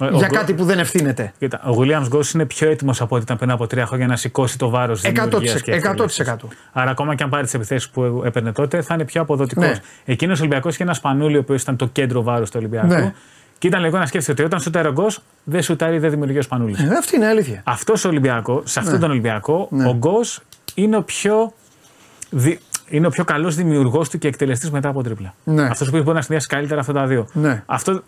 Ο- ο για Γκο- κάτι που δεν ευθύνεται. Κοίτα, ο Williams Γκος είναι πιο έτοιμος από ό,τι ήταν πριν από τρία χρόνια να σηκώσει το βάρος της 100%, δημιουργία. 100%. Άρα, ακόμα και αν πάρει τις επιθέσεις που έπαιρνε τότε, θα είναι πιο αποδοτικός. Ναι. Εκείνος ο Ολυμπιακός είχε ένα σπανούλι, ο οποίος ήταν το κέντρο βάρου του Ολυμπιακού. Ναι. Και ήταν λίγο να σκέφτεται ότι όταν σουτάρει ο Γκος, δεν σουτάρει, δεν δημιουργεί ο σπανούλης. Ε, αυτή είναι αλήθεια. Αυτός ο Ολυμπιακό, σε αυτόν τον Ολυμπιακό, Ναι. ο Γκος είναι ο πιο. Δι... Είναι ο πιο καλός δημιουργός του και εκτελεστής μετά από τρίπλα. Ναι. Αυτός που μπορεί να συνδυάσει καλύτερα αυτά τα δύο. Ναι. Αυτό,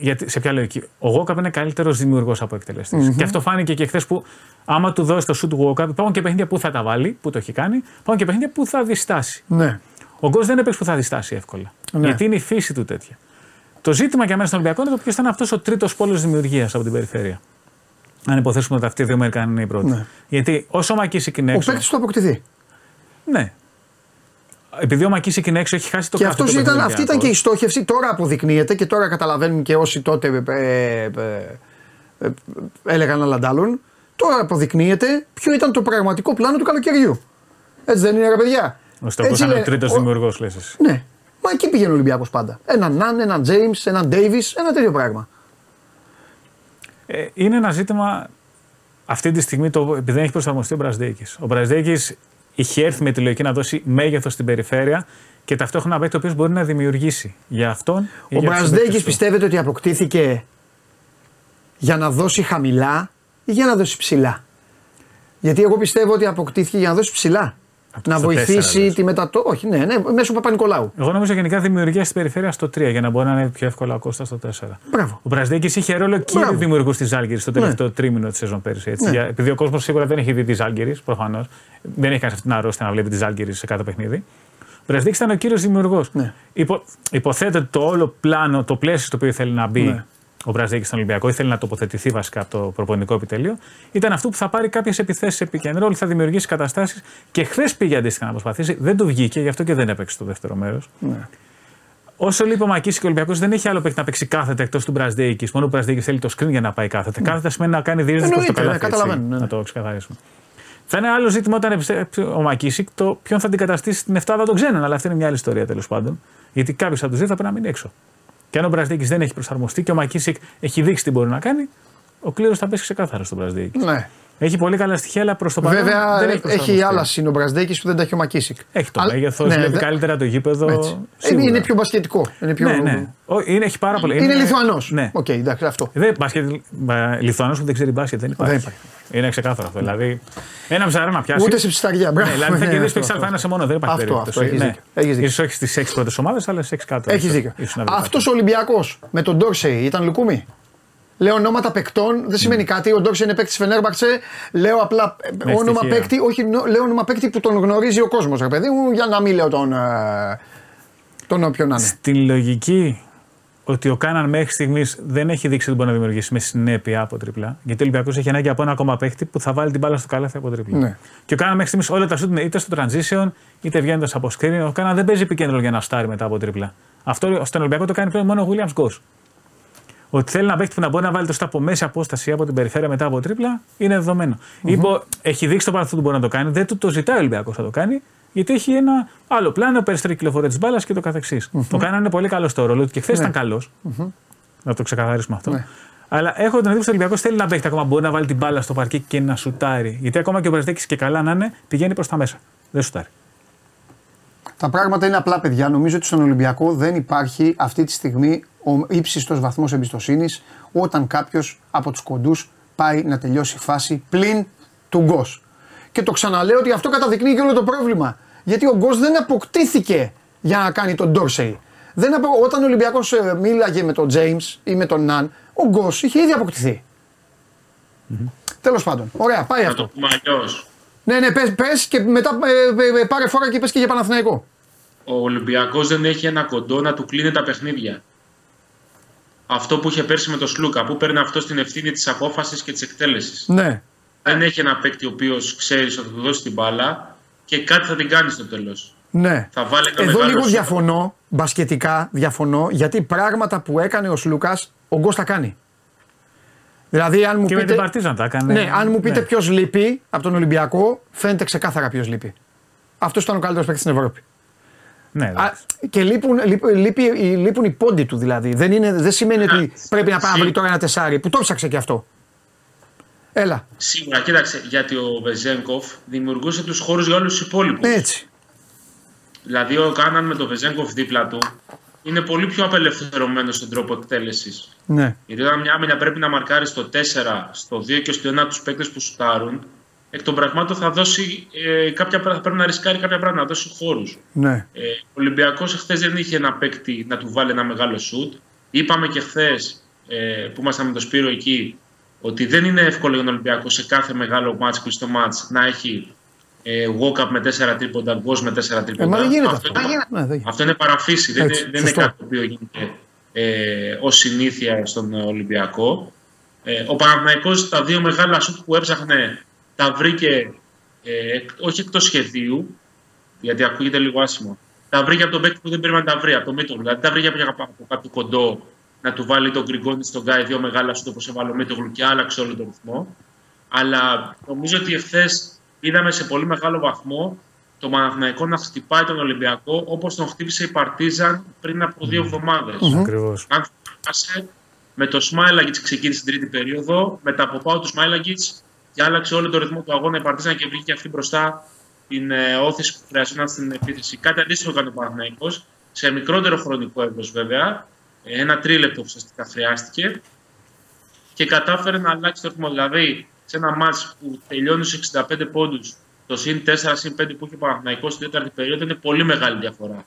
γιατί, σε ποια λογική; Ο Γόκαπ είναι καλύτερος δημιουργός από εκτελεστής. Και αυτό φάνηκε και χθες που, άμα του δώσει το σου του Γόκαπ, υπάρχουν και παιχνίδια που θα τα βάλει, που το έχει κάνει, υπάρχουν και παιχνίδια που θα διστάσει. Ναι. Ο Γκος δεν έπαιξε που θα διστάσει εύκολα. Ναι. Γιατί είναι η φύση του τέτοια. Το ζήτημα για μένα στον Ολυμπιακό είναι το ποιος ήταν αυτός ο τρίτος πόλος δημιουργίας από την περιφέρεια. Αν υποθέσουμε ότι αυτοί οι δύο Αμερικάνοι είναι οι πρώτοι. Ναι. Γιατί όσο ο Μακίσικ είναι Ο έξω. παίκτης του αποκτηθεί. Ναι. Επειδή ο Μακίσικ είναι έξω, έχει χάσει το Και κάθε αυτός το ήταν, παιχνίδι αυτή ήταν και η Ολυμπιακός. στόχευση. Τώρα αποδεικνύεται και τώρα καταλαβαίνουν και όσοι τότε ε, ε, ε, ε, έλεγαν άλλα αντάλλων. Τώρα αποδεικνύεται ποιο ήταν το πραγματικό πλάνο του καλοκαιριού. Έτσι δεν είναι, ρε παιδιά. Ο Στόκος Έτσι ήταν ο λέ- τρίτος ο- δημιουργός, λες. εσύ. Ναι. Μα εκεί πήγαινε ο Ολυμπιακός πάντα. Έναν Ναν, έναν Τζέιμς, έναν Ντέιβις, ένα τέτοιο πράγμα. Ε, είναι ένα ζήτημα αυτή τη στιγμή το, επειδή δεν έχει προσαρμοστεί ο Μπραζδέκη. Ο Μπραζδέκη είχε έρθει με τη λογική να δώσει μέγεθος στην περιφέρεια και ταυτόχρονα παίκτη ο οποίο μπορεί να δημιουργήσει για αυτόν. ή Ο για τους συμπαίκτες Μπραζδέκη του. πιστεύετε ότι αποκτήθηκε για να δώσει χαμηλά ή για να δώσει ψηλά; Γιατί εγώ πιστεύω ότι αποκτήθηκε για να δώσει ψηλά. Από το- να στο βοηθήσει τέσσερα, λες. τη μετατό. Όχι, ναι, ναι, μέσω Παπα-Νικολάου. Εγώ νομίζω γενικά δημιουργία στην περιφέρεια στο 3 για να μπορεί να είναι πιο εύκολο Κώστα στο 4. Μπράβο. Ο Μπραζδέκης είχε ρόλο κύριο Μπράβο. δημιουργού της Ζάλγκη στο τελευταίο τρίμηνο της σεζόν πέρυσι. Έτσι. Ναι. Για- επειδή ο κόσμος σίγουρα δεν έχει δει τη Ζάλγκη, προφανώς. Δεν έχει κάνει αυτή την αρρώστια να βλέπει της Ζάλγκη σε κάθε παιχνίδι. Ο Μπραζδέκης ήταν ο κύριος δημιουργός. Ναι. Υπο, υποθέτω ότι το όλο πλάνο, το πλαίσιο στο οποίο θέλει να μπει Ναι. Ο Μπραζδέκη στον Ολυμπιακό, ήθελε να τοποθετηθεί βασικά από το προπονητικό επιτελείο, ήταν αυτό που θα πάρει κάποιες επιθέσεις pick and roll, θα δημιουργήσει καταστάσεις. Και χθες πήγε αντίστοιχα να προσπαθήσει. Δεν του βγήκε, γι' αυτό και δεν έπαιξε το δεύτερο μέρος. Ναι. Όσο λείπει ο Μακίσης και ο Ολυμπιακός δεν έχει άλλο παίκτη να παίξει κάθετα εκτός του Μπραζδέικη. Μόνο ο Μπραζδέικη θέλει το screen για να πάει κάθετα. Κάθετα σημαίνει να κάνει διείσδυση προς το Εννοείται, ναι, καλάθι. έτσι, καταλαβαίνω, ναι, ναι. Να το ξεκαθαρίσουμε. Θα είναι άλλο ζήτημα όταν επιστρέψει ο Μακίσικ το ποιον θα την καταστήσει στην 7 των ξένων. Αλλά αυτή είναι μια άλλη ιστορία τέλος πάντων. Γιατί κάποιος από τους δύο θα πρέπει να μείνει έξω. Και αν ο Μπραζδέικη δεν έχει προσαρμοστεί και ο Μακίσικ έχει δείξει τι μπορεί να κάνει, ο κλήρος θα πέσει ξεκάθαρα στον Μπραζδέικη. ναι. Έχει πολύ καλά στοιχεία, αλλά προς το παρόν Βέβαια δεν έχει, έχει, προσαρμοστεί. άλλα συν ο Μπραζδέικης που δεν τα έχει ο Μακίσικ. Έχει το Αλλά- μέγεθος, ναι, βλέπει δε- καλύτερα το γήπεδο. Έτσι. σίγουρα. Είναι, είναι πιο μπασκετικό. Είναι, πιο... Ναι, ναι. Ο- Είναι, έχει πάρα πολύ. είναι Λιθουανός. Ναι. Οκ, εντάξει, αυτό. Δεν μπάσκετ, Λιθουανός που δεν ξέρει μπάσκετ δεν υπάρχει. Δεν υπάρχει. Είναι ξεκάθαρο αυτό. Δηλαδή, ένα ψαρά να πιάσει. Ούτε σε ψησταριά. Ναι, Μπράβο. δηλαδή θα Ναι, κερδίσει αυτό, παίξει αυτό. Α1 σε μόνο. Δεν υπάρχει Αυτό, περίπτωση. αυτό, έχεις δίκιο. Έχεις δίκιο. Ίσως όχι στις 6 πρώτες ομάδες, αλλά στις 6 κάτω. Έχεις δίκιο. Ίσως να βρει Αυτός ο Ολυμπιακός με τον Ντόρσεϊ ήταν λουκούμι; Λέω ονόματα παικτών, δεν σημαίνει κάτι. Ο Ντόρσεϊ είναι παίκτης Φενέρμπαξε. Λέω απλά ε, Με όνομα στοιχεία. παίκτη, όχι, νο- λέω όνομα παίκτη που τον γνωρίζει ο κόσμος, ρε παιδί μου, για να μην λέω τον. ε, τον όποιον να είναι. Στην λογική ότι ο Κάναν μέχρι στιγμής δεν έχει δείξει ότι μπορεί να δημιουργήσει με συνέπεια από τριπλά. Γιατί ο Ολυμπιακός έχει ανάγκη από ένα ακόμα παίχτη που θα βάλει την μπάλα στο καλάθι από τριπλά. Ναι. Και ο Κάναν μέχρι στιγμής όλα τα σούτ είναι είτε στο transition είτε βγαίνοντας από screen. Ο Κάναν δεν παίζει επικέντρο για να στάρει μετά από τριπλά. Αυτό στον Ολυμπιακό το κάνει πλέον μόνο ο Williams Goss. Ότι θέλει να παίχτη που να μπορεί να βάλει το στο από μέση απόσταση από την περιφέρεια μετά από τρίπλα είναι δεδομένο. Είπε, έχει δείξει το παρελθόν ότι μπορεί να το κάνει, δεν του το ζητάει ο Ολυμπιακός να το κάνει, γιατί έχει ένα άλλο πλάνο, περισσότερη κυκλοφορία της μπάλας και το καθεξής. Ο Κάναν είναι πολύ καλό στο ρόλο του και χθες ήταν καλός. Να το ξεκαθαρίσουμε αυτό. Ναι. Αλλά έχω την εντύπωση ότι ο Ολυμπιακός θέλει να παίξει ακόμα. Μπορεί να βάλει την μπάλα στο παρκή και να σουτάρει. Γιατί ακόμα και ο Μπερδέκη και καλά να είναι, πηγαίνει προς τα μέσα. Δεν σουτάρει. Τα πράγματα είναι απλά, παιδιά. Νομίζω ότι στον Ολυμπιακό δεν υπάρχει αυτή τη στιγμή ο ύψιστος βαθμός εμπιστοσύνης όταν κάποιος από τους κοντούς πάει να τελειώσει φάση πλην του Γκος. Και το ξαναλέω ότι αυτό καταδεικνύει και όλο το πρόβλημα. Γιατί ο Γκος δεν αποκτήθηκε για να κάνει τον Ντόρσεϊ. Δεν απο... Όταν ο Ολυμπιακός ε, μίλαγε με τον James ή με τον Ναν, ο Γκος είχε ήδη αποκτηθεί. Mm-hmm. Τέλος πάντων. Ωραία, πάει αυτό. το πούμε αλλιώς. Ναι, ναι, πες, πες και μετά ε, ε, ε, πάρε φορά και πες και για Παναθηναϊκό. Ο Ολυμπιακός δεν έχει ένα κοντό να του κλείνει τα παιχνίδια. Αυτό που είχε πέρσι με τον Σλούκα, που παίρνει αυτό στην ευθύνη της απόφασης και της εκτέλεσης. Ναι. Δεν έχει ένα παίκτη ο οποίος ξέρεις ότι θα του δώσει την μπάλα και κάτι θα την κάνει στο τέλος. Ναι. Θα βάλει ένα Εδώ μεγάλο λίγο σούτ. διαφωνώ, μπασκετικά διαφωνώ, γιατί πράγματα που έκανε ο Σλούκας, ο Γκος τα κάνει. Δηλαδή, αν μου Και με πείτε, την Παρτίζαν τα έκανε. ναι, αν μου πείτε Ναι. ποιος λείπει από τον Ολυμπιακό, φαίνεται ξεκάθαρα ποιος λείπει. Αυτός ήταν ο καλύτερος παίκτης στην Ευρώπη. Ναι, Α, εντάξει. και λείπουν, λείπ, λείπει, λείπουν οι πόντοι του δηλαδή. Δεν, είναι, δεν σημαίνει ότι Ναι. πρέπει να πάει να βρει Σί- τώρα ένα τεσάρι που το ψάξε και αυτό. Έλα. Σίγουρα, κοίταξε, γιατί ο Βεζέγκοφ δημιουργούσε τους χώρους για όλους τους υπόλοιπους. Έτσι. Δηλαδή, ο Κάναν με τον Βεζέγκοφ δίπλα του είναι πολύ πιο απελευθερωμένος στον τρόπο εκτέλεσης. Ναι. Γιατί όταν μια άμυνα πρέπει να μαρκάρει στο 4, στο 2 και στο 1 τους παίκτες που σουτάρουν, εκ των πραγμάτων θα, δώσει, ε, κάποια, πρά- θα πρέπει να ρισκάρει κάποια πράγματα, να δώσει χώρους. Ναι. Ε, ο Ολυμπιακός χθε δεν είχε ένα παίκτη να του βάλει ένα μεγάλο σουτ. Είπαμε και χθες ε, που ήμασταν με τον Σπύρο εκεί ότι δεν είναι εύκολο για τον Ολυμπιακό σε κάθε μεγάλο μάτς, κλειστό μάτς, να έχει ε, walk-up με 4 τρίποντα, γκος με 4 Ε, τρίποντα. μα δεν γίνεται αυτό. αυτό. Ναι, δεν γίνεται. Αυτό είναι παραφύση, δεν, Έτσι, είναι- δεν είναι σωστό. κάτι το οποίο γίνεται ε, ως συνήθεια στον Ολυμπιακό. Ε, ο Παναθηναϊκός τα δύο μεγάλα σουτ που έψαχνε τα βρήκε ε, εκ- όχι εκτός σχεδίου, γιατί ακούγεται λίγο άσχημο. Τα βρήκε από τον παίκτη που δεν πρέπει να τα βρει, από το Μίτογλου. Δηλαδή τα βρήκε από, από κάποιο κοντό να του βάλει τον Γκριγκόνη στον Γκάι δύο μεγάλα σουτ όπως έβαλε ο Μίτογλου και άλλαξε όλο τον ρυθμό. Αλλά νομίζω ότι εχθές είδαμε σε πολύ μεγάλο βαθμό τον Παναθηναϊκό να χτυπάει τον Ολυμπιακό όπως τον χτύπησε η Παρτίζαν πριν από δύο εβδομάδες. Ακριβώς. Αν θυμάσαι, με το Σμάιλαγκιτς ξεκίνησε την τρίτη περίοδο, με τα αποπάω του Σμάιλαγκιτς και άλλαξε όλο το ρυθμό του αγώνα η Παρτίζαν και βρήκε αυτή μπροστά την ε, όθηση που χρειαζόταν στην επίθεση. Κάτι αντίστοιχο έκανε ο Παναθηναϊκός, σε μικρότερο χρονικό εύρος βέβαια, ε, ένα τρίλεπτο ουσιαστικά χρειάστηκε και κατάφερε να αλλάξει το ρυθμό. Δηλαδή, σε ένα μάτς που τελειώνει στους 65 πόντους, το συν 4 συν 5 που είχε ο Παναθηναϊκός στην τέταρτη περίοδο είναι πολύ μεγάλη διαφορά.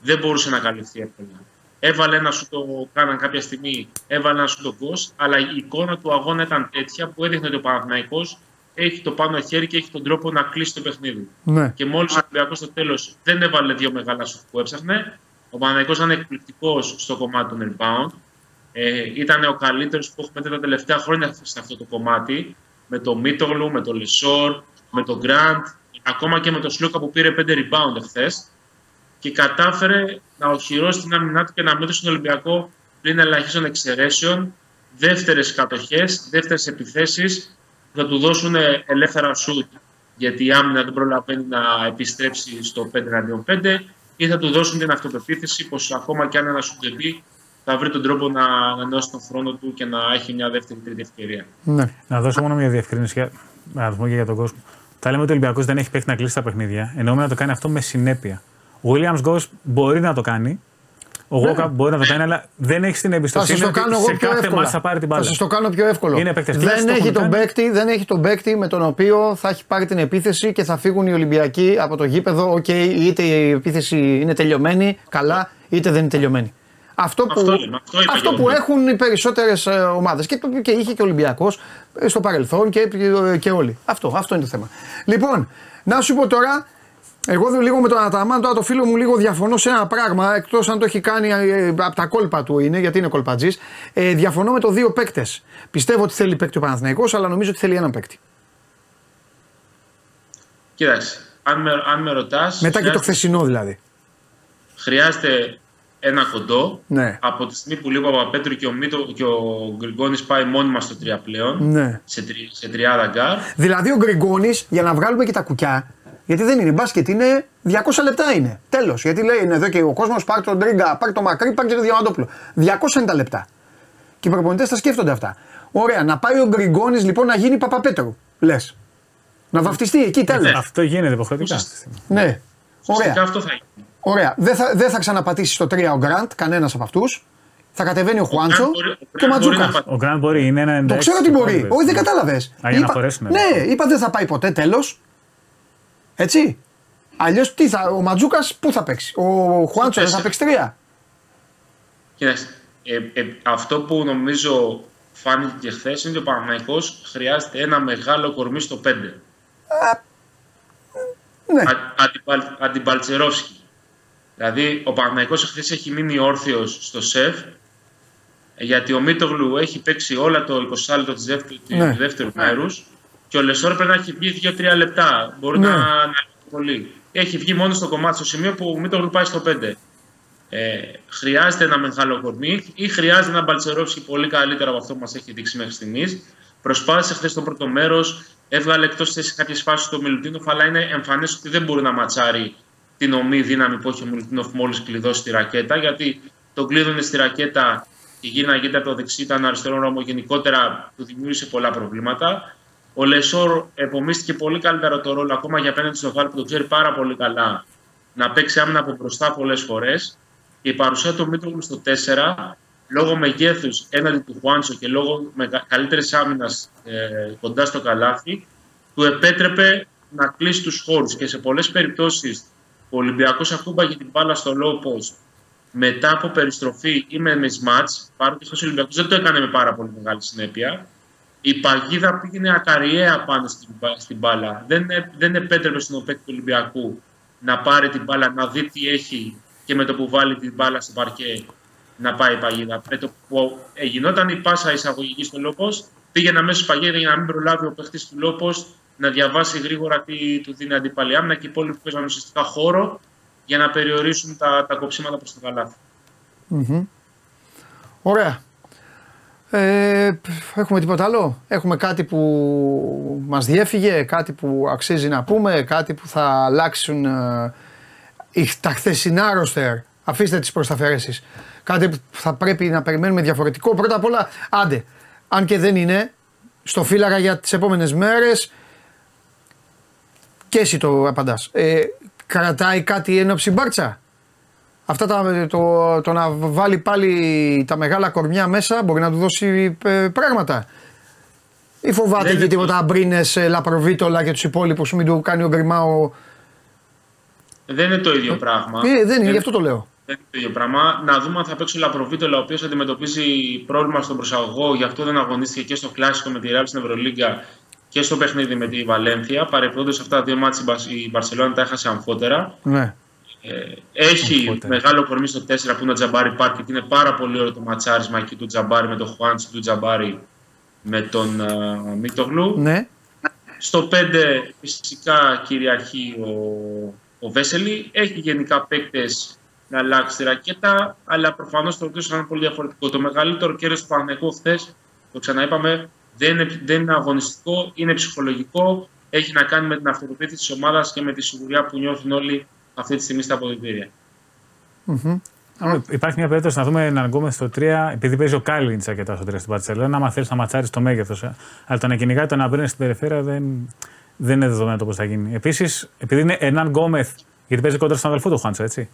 Δεν μπορούσε να καλυφθεί εύκολα. Έβαλε ένα σου το κάναν κάποια στιγμή, έβαλε ένα σου το γκος, αλλά η εικόνα του αγώνα ήταν τέτοια που έδειχνε ότι ο Παναθηναϊκός έχει το πάνω χέρι και έχει τον τρόπο να κλείσει το παιχνίδι. Ναι. Και μόλις ο Ολυμπιακός στο τέλος δεν έβαλε δύο μεγάλα σουτ που έψαχνε, ο Παναγικό ήταν εκπληκτικός στο κομμάτι των rebound. Ε, ήταν ο καλύτερος που έχουμε δει τα τελευταία χρόνια σε αυτό το κομμάτι. Με το Μίτογλου, με το Λεσόρ, με το Γκραντ, ακόμα και με το Σλούκα που πήρε 5 rebound εχθές. Και κατάφερε να οχυρώσει την άμυνά του και να μην στον Ολυμπιακό πλην ελαχίστων εξαιρέσεων, δεύτερες κατοχές, δεύτερες επιθέσεις που θα του δώσουν ελεύθερα σουτ γιατί η άμυνα δεν προλαβαίνει να επιστρέψει στο 5 εναντίον 5 ή θα του δώσουν την αυτοπεποίθηση πως ακόμα και αν ένα σουτ δεν μπει, θα βρει τον τρόπο να ανανεώσει τον χρόνο του και να έχει μια δεύτερη τρίτη ευκαιρία. ναι. Να δώσω μόνο μια διευκρίνηση για, να το πω και για τον κόσμο. Τα λέμε ότι ο Ολυμπιακός δεν έχει παίκτη να κλείσει τα παιχνίδια. Εννοούμε να το κάνει αυτό με συνέπεια. Ο Williams Γκος μπορεί να το κάνει. Ο Γουόκαπ μπορεί να το κάνει, αλλά δεν έχει την Θα εμπιστοσύνη σας το ότι κάνω εγώ σε πιο κάθε εύκολα. ματς θα πάρει την μπάλα. Θα σας το κάνω πιο εύκολο. Είναι παίκτες κλάσης, δεν, το έχει έχουν τον κάνει. παίκτη, δεν έχει τον παίκτη με τον οποίο θα έχει πάρει την επίθεση και θα φύγουν οι Ολυμπιακοί από το γήπεδο. Οκ, είτε η επίθεση είναι τελειωμένη, καλά, είτε δεν είναι τελειωμένη. Αυτό που, Αυτό λέμε, αυτό είπα αυτό και που εγώ. έχουν οι περισσότερες ομάδες και, και είχε και ο Ολυμπιακός στο παρελθόν και, και όλοι. Αυτό, αυτό είναι το θέμα. Λοιπόν, να σου πω τώρα, εγώ δω λίγο με τον Αταμάν, τώρα το φίλο μου λίγο διαφωνώ σε ένα πράγμα, εκτός αν το έχει κάνει ε, από τα κόλπα του είναι, γιατί είναι κολπατζή. Ε, διαφωνώ με το δύο παίκτες. Πιστεύω ότι θέλει παίκτη ο Παναθηναϊκός, αλλά νομίζω ότι θέλει έναν παίκτη. Κοίταξε, αν με, αν με ρωτάς, Μετά και το χρειάζεται, χθεσινό δηλαδή. χρειάζεται ένα κοντό. Ναι. Από τη στιγμή που λείπει ο Παπαπέτρου και ο, Μίτο, και ο Γκριγκόνης πάει μόνιμα στο 3 πλέον, Ναι. σε, τρι, σε 3 γκαρντ, Δηλαδή ο Γκριγκόνης, για να βγάλουμε και τα κουκιά, γιατί δεν είναι μπάσκετ, είναι 200 λεπτά είναι. Τέλος. Γιατί λέει είναι εδώ και ο κόσμος, πάρει τον Τρίγκα, πάρει το Μακρύ, πάρει και το Διαμαντόπουλο. 200 είναι τα λεπτά. Και οι προπονητές τα σκέφτονται αυτά. Ωραία, να πάει ο Γκριγκόνης λοιπόν να γίνει Παπαπέτρου. Λες. Να βαφτιστεί εκεί, τέλος. Αυτό γίνεται υποχρεωτικά. Ναι. Ουσιαστικά Ωραία. αυτό θα γίνει. Ωραία. Δεν θα, δεν θα ξαναπατήσει στο 3 ο Γκραντ, κανένας από αυτούς. Θα κατεβαίνει ο Χουάντσο μπορεί- ο και ο Γκραντ μπορεί να Ματζούκα. πατήσει. Ο Γκραντ μπορεί, είναι ένα Το 96 ξέρω τι μπορεί. το Όχι, δεν κατάλαβες. Α, για να χωρέσουν, Ναι, είπα δεν θα πάει ποτέ τέλος. Έτσι. Αλλιώς τι θα, ο Ματζούκας πού θα παίξει; Ο Χουάντσο δεν θα τέσσερα. παίξει τρία. Κοιτάξτε, ε, ε, αυτό που νομίζω φάνηκε και χθες είναι ότι ο Παναθηναϊκός χρειάζεται ένα μεγάλο κορμί στο 5. Ναι. Α- αντιπαλ- Αντιμπαλτσερόφσκι. Δηλαδή, ο Παναθηναϊκός χθες έχει μείνει όρθιος στο σεφ γιατί ο Μίτογλου έχει παίξει όλα το 20 λεπτό του δεύτερου, Ναι. του δεύτερου μέρους και ο Λεσόρ πρέπει να έχει βγει 2-3 λεπτά. Μπορεί Ναι. να, να λείπει πολύ. Έχει βγει μόνο στο κομμάτι, στο σημείο που ο Μίτογλου πάει στο 5. Ε, χρειάζεται ένα μεγάλο κορμί ή χρειάζεται ένα μπαλτσερόφσκι πολύ καλύτερο από αυτό που μας έχει δείξει μέχρι στιγμής. Προσπάθησε χθες το πρώτο μέρος, έβγαλε εκτός θέση κάποιες φάσεις του Μιλουτίνοφ, αλλά είναι εμφανές ότι δεν μπορεί να ματσάρει την ομή δύναμη που έχει ο Μιλουτίνοφ μόλις κλειδώσει τη ρακέτα. Γιατί τον κλείδωνε στη ρακέτα και γίνει να γίνεται από το δεξί, ήταν αριστερό ρόμο. Γενικότερα του δημιούργησε πολλά προβλήματα. Ο Λεσόρ επομίστηκε πολύ καλύτερα το ρόλο ακόμα για απέναντι στο Γάλλο που το ξέρει πάρα πολύ καλά να παίξει άμυνα από μπροστά πολλές φορές. Και η παρουσία του Μίτρογλου στο 4, λόγω μεγέθους έναντι του Χουάντσο και λόγω καλύτερης άμυνας ε, κοντά στο καλάθι, του επέτρεπε να κλείσει τους χώρους. Και σε πολλές περιπτώσεις ο Ολυμπιακός ακούμπαγε την μπάλα στο low post μετά από περιστροφή ή με mismatch, παρότι ο Ολυμπιακός δεν το έκανε με πάρα πολύ μεγάλη συνέπεια. Η παγίδα πήγαινε ακαριέα πάνω στην, μπα- στην μπάλα. Δεν, ε- δεν επέτρεπε στον παίκτη του Ολυμπιακού να πάρει την μπάλα, να δει τι έχει και με το που βάλει την μπάλα στο παρκέ να πάει η παγίδα. Με το που ε, γινόταν η πάσα εισαγωγική στο λόπος, πήγαινε αμέσως παγίδα για να μην προλάβει ο παίχτη του λόπος να διαβάσει γρήγορα τι του δίνει αντίπαλη άμυνα και οι υπόλοιποι παίζαν ουσιαστικά χώρο για να περιορίσουν τα, τα κοψίματα προς το καλάθι. Ωραία. Ε, έχουμε τίποτα άλλο; Έχουμε κάτι που μας διέφυγε, κάτι που αξίζει να πούμε, κάτι που θα αλλάξουν ε, οι- τα χθεσινά ρόστερ. Αφήστε τις προσταφαιρέσεις. Κάτι που θα πρέπει να περιμένουμε διαφορετικό. Πρώτα απ' όλα, άντε, αν και δεν είναι, στο φύλαρα για τις επόμενες μέρες και εσύ το απαντάς. Ε, κρατάει κάτι η ένωψη Μπάρτσα; Αυτά τα, το, το να βάλει πάλι τα μεγάλα κορμιά μέσα μπορεί να του δώσει ε, πράγματα. Ή φοβάται Δεν και είναι τίποτα Μπρίνες, Λαπροβίτολα και τους υπόλοιπους, μην του κάνει ο Γκριμάο. Δεν είναι το ίδιο πράγμα. Ε, δεν είναι, γι' αυτό το λέω. Δεν είναι το ίδιο πράγμα. Να δούμε αν θα παίξει ο Λαπροβίτολα, ο οποίος αντιμετωπίζει πρόβλημα στον προσαγωγό, γι' αυτό δεν αγωνίστηκε και στο κλάσικο με τη Ρεάλ στην Ευρωλίγκα και στο παιχνίδι με τη Βαλένθια. Παρεπιπτόντως αυτά τα δύο ματς η Μπαρ- η Μπαρσελόνα τα έχασε αμφότερα. Ναι. Ε, έχει Αμφότερα. μεγάλο κορμί στο 4 που είναι ο Τζαμπάρι Πάρκερ και είναι πάρα πολύ ωραίο το ματσάρισμα εκεί του Τζαμπάρι με τον Χουάντσο του Τζαμπάρι με τον ε, Μίτογλου. Ναι. Στο 5 φυσικά κυριαρχεί ο, ο Βέσελη. Έχει γενικά παίκτες να αλλάξει τη ρακέτα, αλλά προφανώς το ρωτήσω είναι πολύ διαφορετικό. Το μεγαλύτερο κέρδος του Παναγενικού χθες, το ξαναείπαμε, δεν είναι, δεν είναι αγωνιστικό, είναι ψυχολογικό. Έχει να κάνει με την αυτοπεποίθηση της ομάδας και με τη σιγουριά που νιώθουν όλοι αυτή τη στιγμή στα αποδητήρια. Αν Υπάρχει μια περίπτωση να δούμε έναν Γκόμε στο 3, επειδή παίζει ο Κάλιν αρκετά στο 3 στην Παρσελόνα. Άμα θέλεις να ματσάρεις το μέγεθος. Αλλά το να κυνηγάει το να μπαίνεις στην περιφέρεια δεν, δεν είναι δεδομένο το πώς θα γίνει. Επίσης, επειδή είναι έναν Γκόμεθ, γιατί παίζει κοντά στον αδελφό του Χάντσο, έτσι.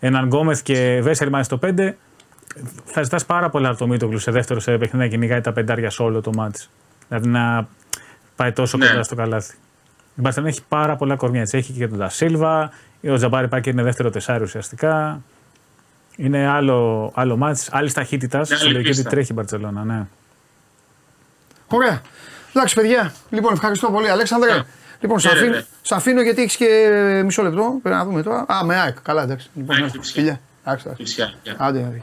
Έναν Γκόμεθ και Βέσσερ μάλιστα στο 5, θα ζητάς πάρα πολλά από το Μίτογλου σε δεύτερο σε παιχνίδι να κυνηγάει τα πεντάρια σε όλο το μάτι. Δηλαδή να πάει τόσο Ναι. κοντά στο καλάθι. Η Μπαρσελόνα έχει πάρα πολλά κορμιά. Έτσι. Έχει και τον Ντασίλβα, ο Τζαμπάρι Πάκερ είναι δεύτερο τεσάρι ουσιαστικά. Είναι άλλο, άλλο μάτς, άλλη ταχύτητα. άλλη Στη λογική ότι πίστα. τρέχει η Μπαρσελόνα, ναι. Ωραία. Εντάξει, παιδιά. Λοιπόν, ευχαριστώ πολύ, Αλέξανδρε. Ναι. Λοιπόν, σε Χαίρετε. αφήνω, σε αφήνω γιατί έχεις και μισό λεπτό. Πρέπει να δούμε τώρα. Α, με ΑΕΚ. Καλά, εντάξει. Λοιπόν, ΑΕΚ, εντάξει. φυσικά. Φιλιά. Εντάξει, εντάξει. Φυσικά. Άντε, άντε.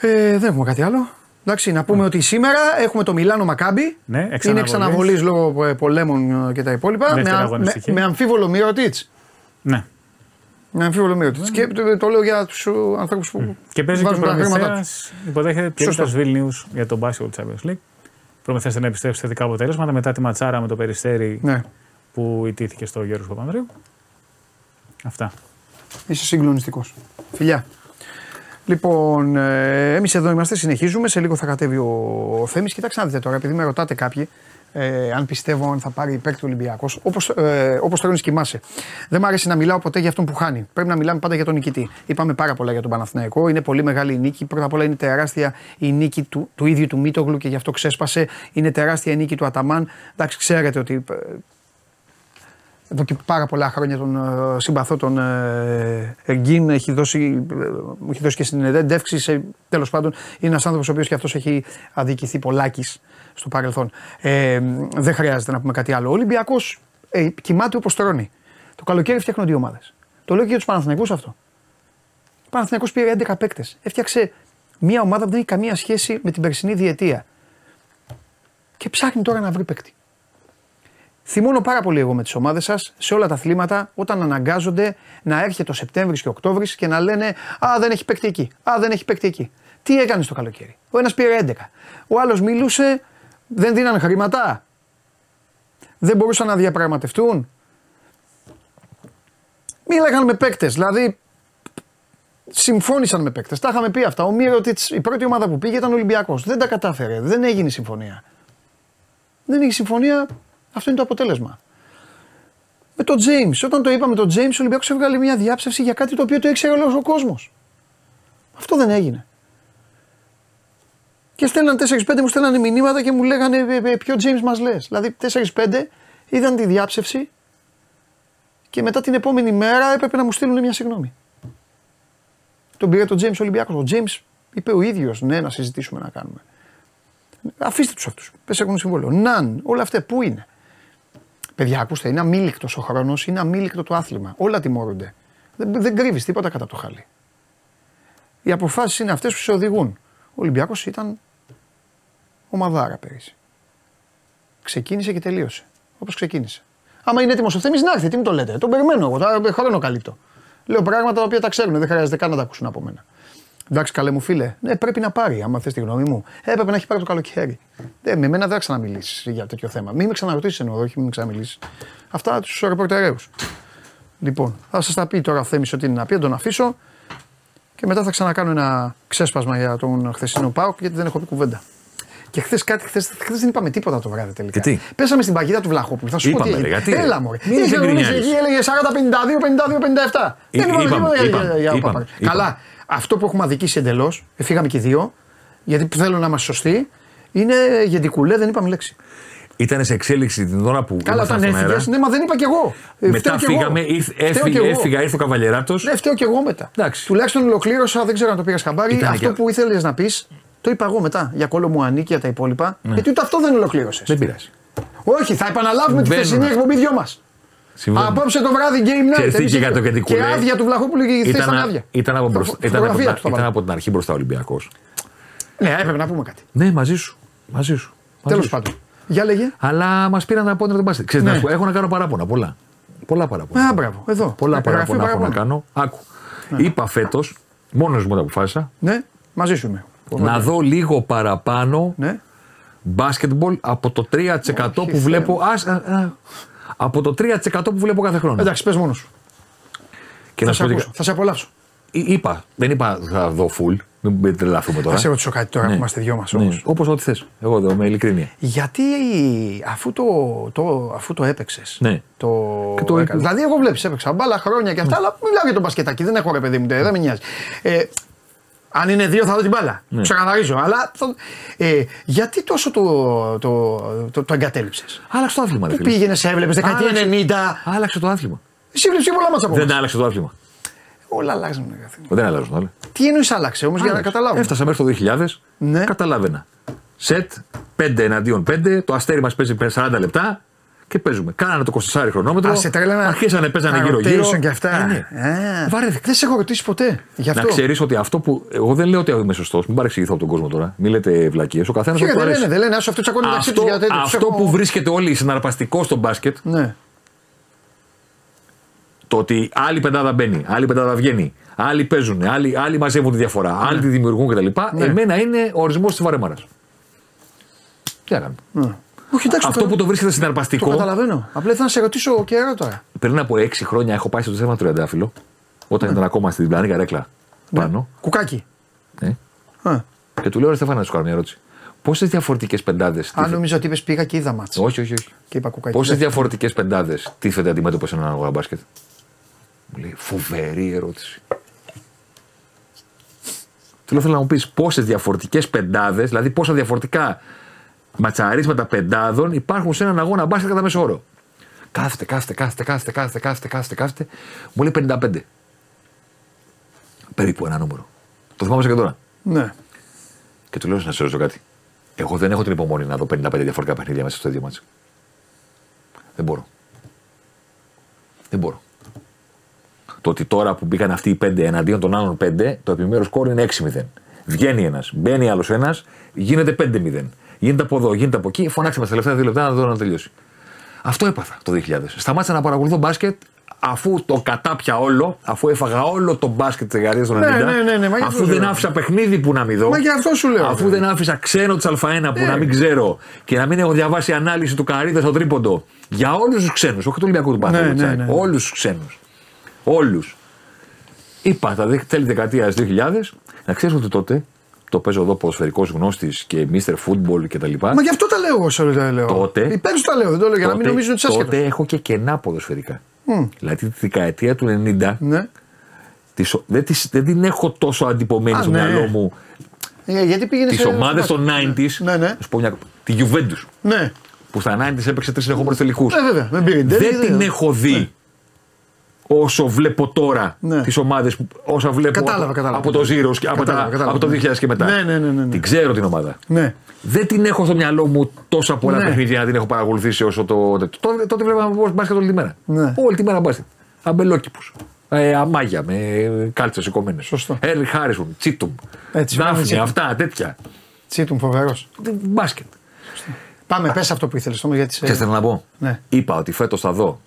Ε, δεν έχουμε κάτι άλλο. Εντάξει, να πούμε ότι σήμερα έχουμε το Μιλάνο Μακάμπι. Ναι, Είναι εξαναβολής. εξαναβολής λόγω ε, πολέμων ε, και τα υπόλοιπα. Με, Δεύτερη α- με, αγωνιστική. με αμφίβολο Μύρωτιτ. Ναι. Με αμφίβολο Μύρωτιτ. Και το, το λέω για τους ανθρώπους που. Και παίζει και ο βάζουν τα χρήματά Προμηθέας, υποδέχεται την Σωστό. Ήττα Βίλνιους για τον Basketball Champions League. Προμηθέας να επιστρέψει σε θετικά αποτελέσματα μετά τη ματσάρα με το Περιστέρι Ναι, που ιτήθηκε στο Γιώργος Παπανδρέου. Αυτά. είσαι συγκλονιστικός. Φιλιά. Λοιπόν, ε, εμείς εδώ είμαστε, συνεχίζουμε. Σε λίγο θα κατέβει ο Θέμης. Κοιτάξτε να δείτε τώρα, επειδή με ρωτάτε κάποιοι, ε, αν πιστεύω αν θα πάρει υπέρ του Ολυμπιακός. Όπως ε, όπως τώρα κοιμάσαι. Δεν μου αρέσει να μιλάω ποτέ για αυτόν που χάνει. Πρέπει να μιλάμε πάντα για τον νικητή. Είπαμε πάρα πολλά για τον Παναθηναϊκό. Είναι πολύ μεγάλη η νίκη. Πρώτα απ' όλα είναι τεράστια η νίκη του, του ίδιου του Μίτογλου και γι' αυτό ξέσπασε. Είναι τεράστια η νίκη του Αταμάν. Εντάξει, ξέρετε ότι ε, εδώ και πάρα πολλά χρόνια τον ε, συμπαθώ τον ε, Εργίν, έχει δώσει, ε, μου έχει δώσει και συνεντεύξεις. Τέλος πάντων, είναι ένας άνθρωπος ο οποίος και αυτός έχει αδικηθεί πολλάκις στο παρελθόν. Ε, δεν χρειάζεται να πούμε κάτι άλλο. Ο Ολυμπιακός ε, κοιμάται όπως τρώνει. Το καλοκαίρι φτιάχνουν δύο ομάδες. Το λέω και για τους Παναθηναϊκούς αυτό. Ο Παναθηναϊκός πήρε 11 παίκτες. Έφτιαξε μια ομάδα που δεν έχει καμία σχέση με την περσινή διετία. Και ψάχνει τώρα να βρει παίκτη. Θυμώνω πάρα πολύ εγώ με τις ομάδες σας σε όλα τα αθλήματα όταν αναγκάζονται να έρχεται ο Σεπτέμβρης και Οκτώβρης και να λένε Α, δεν έχει παίκτη εκεί. Α, δεν έχει παίκτη εκεί. Τι έκανε το καλοκαίρι. Ο ένας πήρε 11. Ο άλλος μιλούσε, δεν δίνανε χρήματα. Δεν μπορούσαν να διαπραγματευτούν. Μίλαγαν με παίκτες. Δηλαδή, συμφώνησαν με παίκτες. Τα είχαμε πει αυτά. Ο Μύρωτιτς, η πρώτη ομάδα που πήγε ήταν Ολυμπιακός. Δεν τα κατάφερε. Δεν έγινε συμφωνία. Δεν έχει συμφωνία αυτό είναι το αποτέλεσμα. Με τον Τζέιμς. Όταν το είπαμε τον Τζέιμς, ο Ολυμπιακός έβγαλε μια διάψευση για κάτι το οποίο το ήξερε όλο ο κόσμος. Αυτό δεν έγινε. Και στέλναν 4-5, μου στέλνανε μηνύματα και μου λέγανε «Ε, ε, ποιο James μας λες. Δηλαδή 4-5 είδαν τη διάψευση και μετά την επόμενη μέρα έπρεπε να μου στείλουν μια συγγνώμη. Τον πήρε τον James Ολυμπιακός. Ο James είπε ο ίδιος ναι, να συζητήσουμε να κάνουμε. Αφήστε τους αυτούς. Πες έχουν συμβόλαιο. Ναν, όλα αυτά πού είναι; Παιδιά, ακούστε, είναι αμήλικτος ο χρόνος, είναι αμήλικτο το άθλημα. Όλα τιμωρούνται. Δεν, δεν κρύβεις τίποτα κατά το χάλι. Οι αποφάσεις είναι αυτές που σε οδηγούν. Ο Ολυμπιακός ήταν ομαδάρα πέρυσι. Ξεκίνησε και τελείωσε. Όπως ξεκίνησε. Άμα είναι έτοιμος ο Θέμης να έρθει, τι μου το λέτε. Τον περιμένω εγώ, θα χρόνο καλύπτω. Λέω πράγματα τα οποία τα ξέρουν, δεν χρειάζεται καν να τα ακούσουν από μένα. Εντάξει, καλέ μου φίλε, ναι, πρέπει να πάρει, άμα θες τη γνώμη μου. Έπρεπε να έχει πάρει το καλοκαίρι. Ε, με μένα δεν θα ξαναμιλήσεις για τέτοιο θέμα. Μην με ξαναρωτήσεις εννοώ, όχι μην με ξαναμιλήσεις. Αυτά τους ρεπορτερέου. Λοιπόν, θα σας τα πει τώρα ο Θέμης ότι είναι να πει, να τον αφήσω και μετά θα ξανακάνω ένα ξέσπασμα για τον χθεσινό Πάοκ γιατί δεν έχω πει κουβέντα. Και χθες κάτι, χθες, χθες δεν είπαμε τίποτα το βράδυ τελικά. Και τι; Πέσαμε στην παγίδα του Βλαχόπουλου. Θα σου Είπαμε, πω τι ρε, έγινε. γιατί, ρε; Έλα μωρέ. Μην Είχε γκρινιάζεις. νομίσει εκεί, έλεγε 40-52, 52-57. Εί- Δεν είπαμε είπαμε, τίποτα για- είπαμε, για- για είπαμε, Παπα. είπαμε. Καλά. Αυτό που έχουμε αδικήσει εντελώς, φύγαμε και οι δύο, γιατί θέλω να είμαστε σωστοί, είναι γεντικουλέ, δεν είπαμε λέξη. Ήταν σε εξέλιξη την ώρα που. Καλά, ήμασταν όταν στον αέρα. έφυγε, ναι, μα δεν είπα κι εγώ. Ε, Μετά φταίω κι εγώ. φύγαμε, ήρθ- Φταίω κι έφυγε, εγώ. έφυγα, ήρθε ο Καβαλιεράτος. Ναι, φταίω κι εγώ μετά. Εντάξει. Τουλάχιστον ολοκλήρωσα, δεν ξέρω αν το πήγα χαμπάρι. Ήτανε Αυτό και- που ήθελες να πεις, το είπα εγώ μετά για κόλλο μου ανήκει για τα υπόλοιπα. Γιατί ούτε αυτό δεν ολοκλήρωσες. Δεν πειράζει. Όχι, θα επαναλάβουμε τη Συμβαίνουν. χθεσινή εκπομπή δυο μας. Συμβαίνει. Απόψε το βράδυ game night. Ξέρεις τι εμείς είχε για το και- Κεντικουλέ. Και άδεια του Βλαχόπουλου και η θέση ήταν άδεια. ήταν, από Φω- μπροστά, ήταν, από, φωτογραφία την- του θα ήταν βάλω. από την αρχή μπροστά ο Ολυμπιακός. Ναι, έπρεπε να πούμε κάτι. Ναι, μαζί σου. Μαζί σου. Μαζί Τέλος σου. πάντων. Για λέγε. Αλλά μας πήραν από τον μπάσκετ. Ξέρεις, Ναι. να σου πω, έχω να κάνω παράπονα. Πολλά. Πολλά παράπονα. Α, μπράβο, εδώ. Πολλά Εγγραφή παράπονα έχω να παραπάνω. κάνω. Άκου. Είπα φέτος, μόνος μου τα αποφάσισα, Ναι, μαζί σου είμαι. Να δω λίγο παραπάνω Ναι. μπάσκετμπολ από το 3% Όχι, που Θεέ βλέπω. Ας, α, α, από το 3% που βλέπω κάθε χρόνο. Εντάξει, πες μόνος σου. Και Θα να σε σου πω τι- ακούσω. Θα σε απολαύσω. Εί- Είπα, δεν είπα θα δω full. Μην τρελαθούμε τώρα. Θα σε ρωτήσω κάτι τώρα Ναι. που είμαστε δυο μας Ναι, όμως. Όπως ό,τι θες. Εγώ εδώ με ειλικρίνεια. Γιατί αφού το, το, αφού το έπαιξες. Ναι. Το... Και το- έκανες. Δηλαδή, εγώ βλέπεις, έπαιξα μπάλα χρόνια και αυτά, αλλά μιλάω για τον μπασκετάκι. Δεν έχω ρε παιδί μου, δεν με νοιάζει. Ε, αν είναι δύο, θα δω την μπάλα. Ναι. Ξεκαθαρίζω. Αλλά θα- ε, γιατί τόσο το, το, το, το εγκατέλειψες; Άλλαξε το άθλημα, ρε Πού φίλε. πήγαινες, έβλεπες δεκαετία Άλλαξε. 90. Άλλαξε το άθλημα. Εσύ βλέπει πολλά μάτσα από Δεν εμάς. άλλαξε το άθλημα. Όλα αλλάζουν. ρε φίλε. Δεν αλλάζουν όλα. Τι εννοείς άλλαξε όμως για να Άλλαξε. καταλάβουμε. Έφτασα μέχρι το 2000. Ναι. Καταλάβαινα. Σετ 5 εναντίον 5. Το αστέρι μας παίζει 40 λεπτά και παίζουμε. Κάνανε το 24 χρονόμετρο. Α, σε τρέλανα. Αρχίσανε, παίζανε τα γύρω-γύρω. rotation και αυτά. Ε, ναι. Α, Βαρέθηκα. Δεν σε έχω ρωτήσει ποτέ. Γι' αυτό. Να ξέρεις ότι αυτό που. Εγώ δεν λέω ότι είμαι σωστός. Μην παρεξηγηθώ από τον κόσμο τώρα. Μην λέτε βλακίες. Ο καθένας Φίλε, του δεν αρέσει. λένε, δεν λένε, άσο αυτό τσακώνει μεταξύ Αυτό, τους για τέτοιο. αυτό Τους έχω- που βρίσκεται όλοι συναρπαστικό στο μπάσκετ, Ναι. το ότι άλλη πεντάδα μπαίνει, άλλη πεντάδα βγαίνει, άλλοι παίζουν, άλλοι, άλλοι μαζεύουν τη διαφορά, άλλοι τη δημιουργούν κτλ. Ναι. Εμένα είναι ο ορισμός της βαρεμάρας. Τι να κάνουμε. Ναι. Όχι, εντάξει, Αυτό που το βρίσκεται το συναρπαστικό. καταλαβαίνω. Απλά ήθελα να σε ρωτήσω καιρό τώρα. Πριν από 6 χρόνια έχω πάει στο θέμα του Τριαντάφυλλο, όταν ήταν ακόμα στην διπλανή καρέκλα πάνω. Κουκάκι. Ε. Α, Και του λέω, ρε Στεφάνα, να σου κάνω μια ερώτηση. Πόσες διαφορετικές πεντάδες. αν νομίζω ότι είπες πήγα και είδα μάτς. Όχι, όχι, όχι. Και είπα κουκάκι. Πόσες διαφορετικές πεντάδες τίθεται αντιμέτωπες σε έναν αγώνα μπάσκετ; Μου λέει, φοβερή ερώτηση. Του λέω, θέλω να μου πεις πόσες διαφορετικές πεντάδες, δηλαδή πόσα διαφορετικά ματσαρίσματα πεντάδων υπάρχουν σε έναν αγώνα μπάσκετ κατά μέσο όρο. Κάθεται, κάθεται, κάθεται, κάθεται, κάθεται, κάθεται, κάθεται, κάθεται. Μου λέει 55. Περίπου ένα νούμερο. Το θυμάμαι και τώρα. Ναι. Και του λέω να σε ρωτήσω κάτι. Εγώ δεν έχω την υπομονή να δω 55 διαφορετικά παιχνίδια μέσα στο ίδιο μάτσο. Δεν μπορώ. Δεν μπορώ. Το ότι τώρα που μπήκαν αυτοί οι 5 εναντίον των άλλων 5, το επιμέρους σκόρ είναι 6-0. Βγαίνει ένας, μπαίνει άλλος ένας, γίνεται 5-0. Γίνεται από εδώ, γίνεται από εκεί. Φωνάξτε μας τα τελευταία δύο λεπτά να δω να τελειώσει. Αυτό έπαθα το 2000. Σταμάτησα να παρακολουθώ μπάσκετ αφού το κατάπια όλο, αφού έφαγα όλο το μπάσκετ της δεκαετία των 90. Ναι, ναι, ναι, ναι, μα γι' αυτό αφού σου δεν λέω. άφησα παιχνίδι που να μην δω. Μα γι' αυτό σου λέω. Αφού δεν άφησα ξένο της Α1 που Ναι. να μην ξέρω και να μην έχω διαβάσει ανάλυση του Καρίδα στο τρίποντο για όλους τους ξένους, όχι του Ολυμπιακού του Παναθηναϊκού. ναι, Τσάκ, ναι. Όλους τους ξένους. Όλους. Είπα τα δε- τέλη δεκαετία 2000 να ξέρεις ότι τότε το παίζω εδώ ποδοσφαιρικός γνώστης και Mr. Football κτλ. Μα γι' αυτό τα λέω εγώ σε όλο τα λέω. Τότε- Υπέρ σου τα λέω, δεν το λέω για να μην Τότε- νομίζουν ότι είσαι Τότε άσχετο. έχω και κενά ποδοσφαιρικά. Δηλαδή τη δεκαετία του 90 Ναι. τις- δεν, τις- δεν την έχω τόσο αντιπομένη Α, στο ναι. μυαλό μου. Ε, γιατί πήγαινε Τις σε. ομάδες στο των μπάσκετ. 90s. Ναι, ναι. Να σου πω μια... Τη Juventus. Ναι. Που στα 90s έπαιξε τρεις συνεχόμενου τελικούς. Ε, βέβαια. Με πήρε. Δεν την έχω δει όσο βλέπω τώρα Ναι. τις ομάδες όσα βλέπω Κατάλαβα, από, κατάλαβα. από το Zeros και από, Κατάλαβα, τα, κατάλαβα. από το 2000 και μετά. Ναι, ναι, ναι, ναι, ναι. Την ξέρω την ομάδα. Ναι. Δεν την έχω στο μυαλό μου τόσα πολλά Ναι. παιχνίδια να την έχω παρακολουθήσει όσο το. τέτοιο. Τότε, τότε βλέπαμε μπάσκετ όλη τη μέρα. Ναι. Όλη τη μέρα μπάσκετ. Αμπελόκηπους. Ε, αμάγια με κάλτσες σηκωμένες. Σωστό. Έρι Χάρισον, Τσίτουμ. Έτσι, Δάφνη, Τσίτουμ. αυτά τέτοια. Τσίτουμ φοβερός. Μπάσκετ. Πάμε, πες αυτό που ήθελες τώρα γιατί. σε- Και θέλω να πω. Ναι. Είπα ότι φέτος θα δω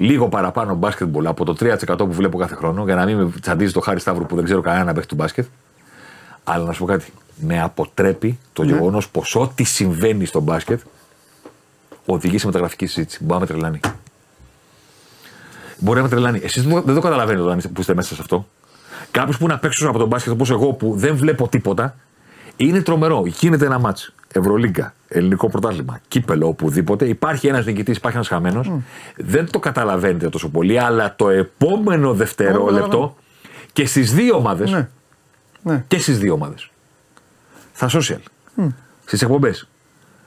λίγο παραπάνω μπάσκετμπολ από το 3% που βλέπω κάθε χρόνο για να μην με τσαντίζει το Χάρη Σταύρου που δεν ξέρω κανένα να παίξει του μπάσκετ. Αλλά να σου πω κάτι. Με αποτρέπει το Ναι. γεγονός πως ό,τι συμβαίνει στο μπάσκετ οδηγεί σε μεταγραφική συζήτηση. Μπορεί να με τρελάνει. Μπορεί να με τρελάνει. Εσείς δεν το καταλαβαίνετε όταν είστε- που είστε μέσα σε αυτό. Κάποιος που είναι απ' έξω από τον μπάσκετ όπως εγώ που δεν βλέπω τίποτα, είναι τρομερό. Γίνεται ένα μάτς. Ευρωλίγκα, ελληνικό πρωτάθλημα, κύπελο, οπουδήποτε. Υπάρχει ένας νικητής, υπάρχει ένας χαμένος. Δεν το καταλαβαίνετε τόσο πολύ, αλλά το επόμενο δευτερόλεπτο καταλαβαίνω. και στις δύο ομάδες. Ναι. Ναι. Και στις δύο ομάδες. Στα social, στις εκπομπές,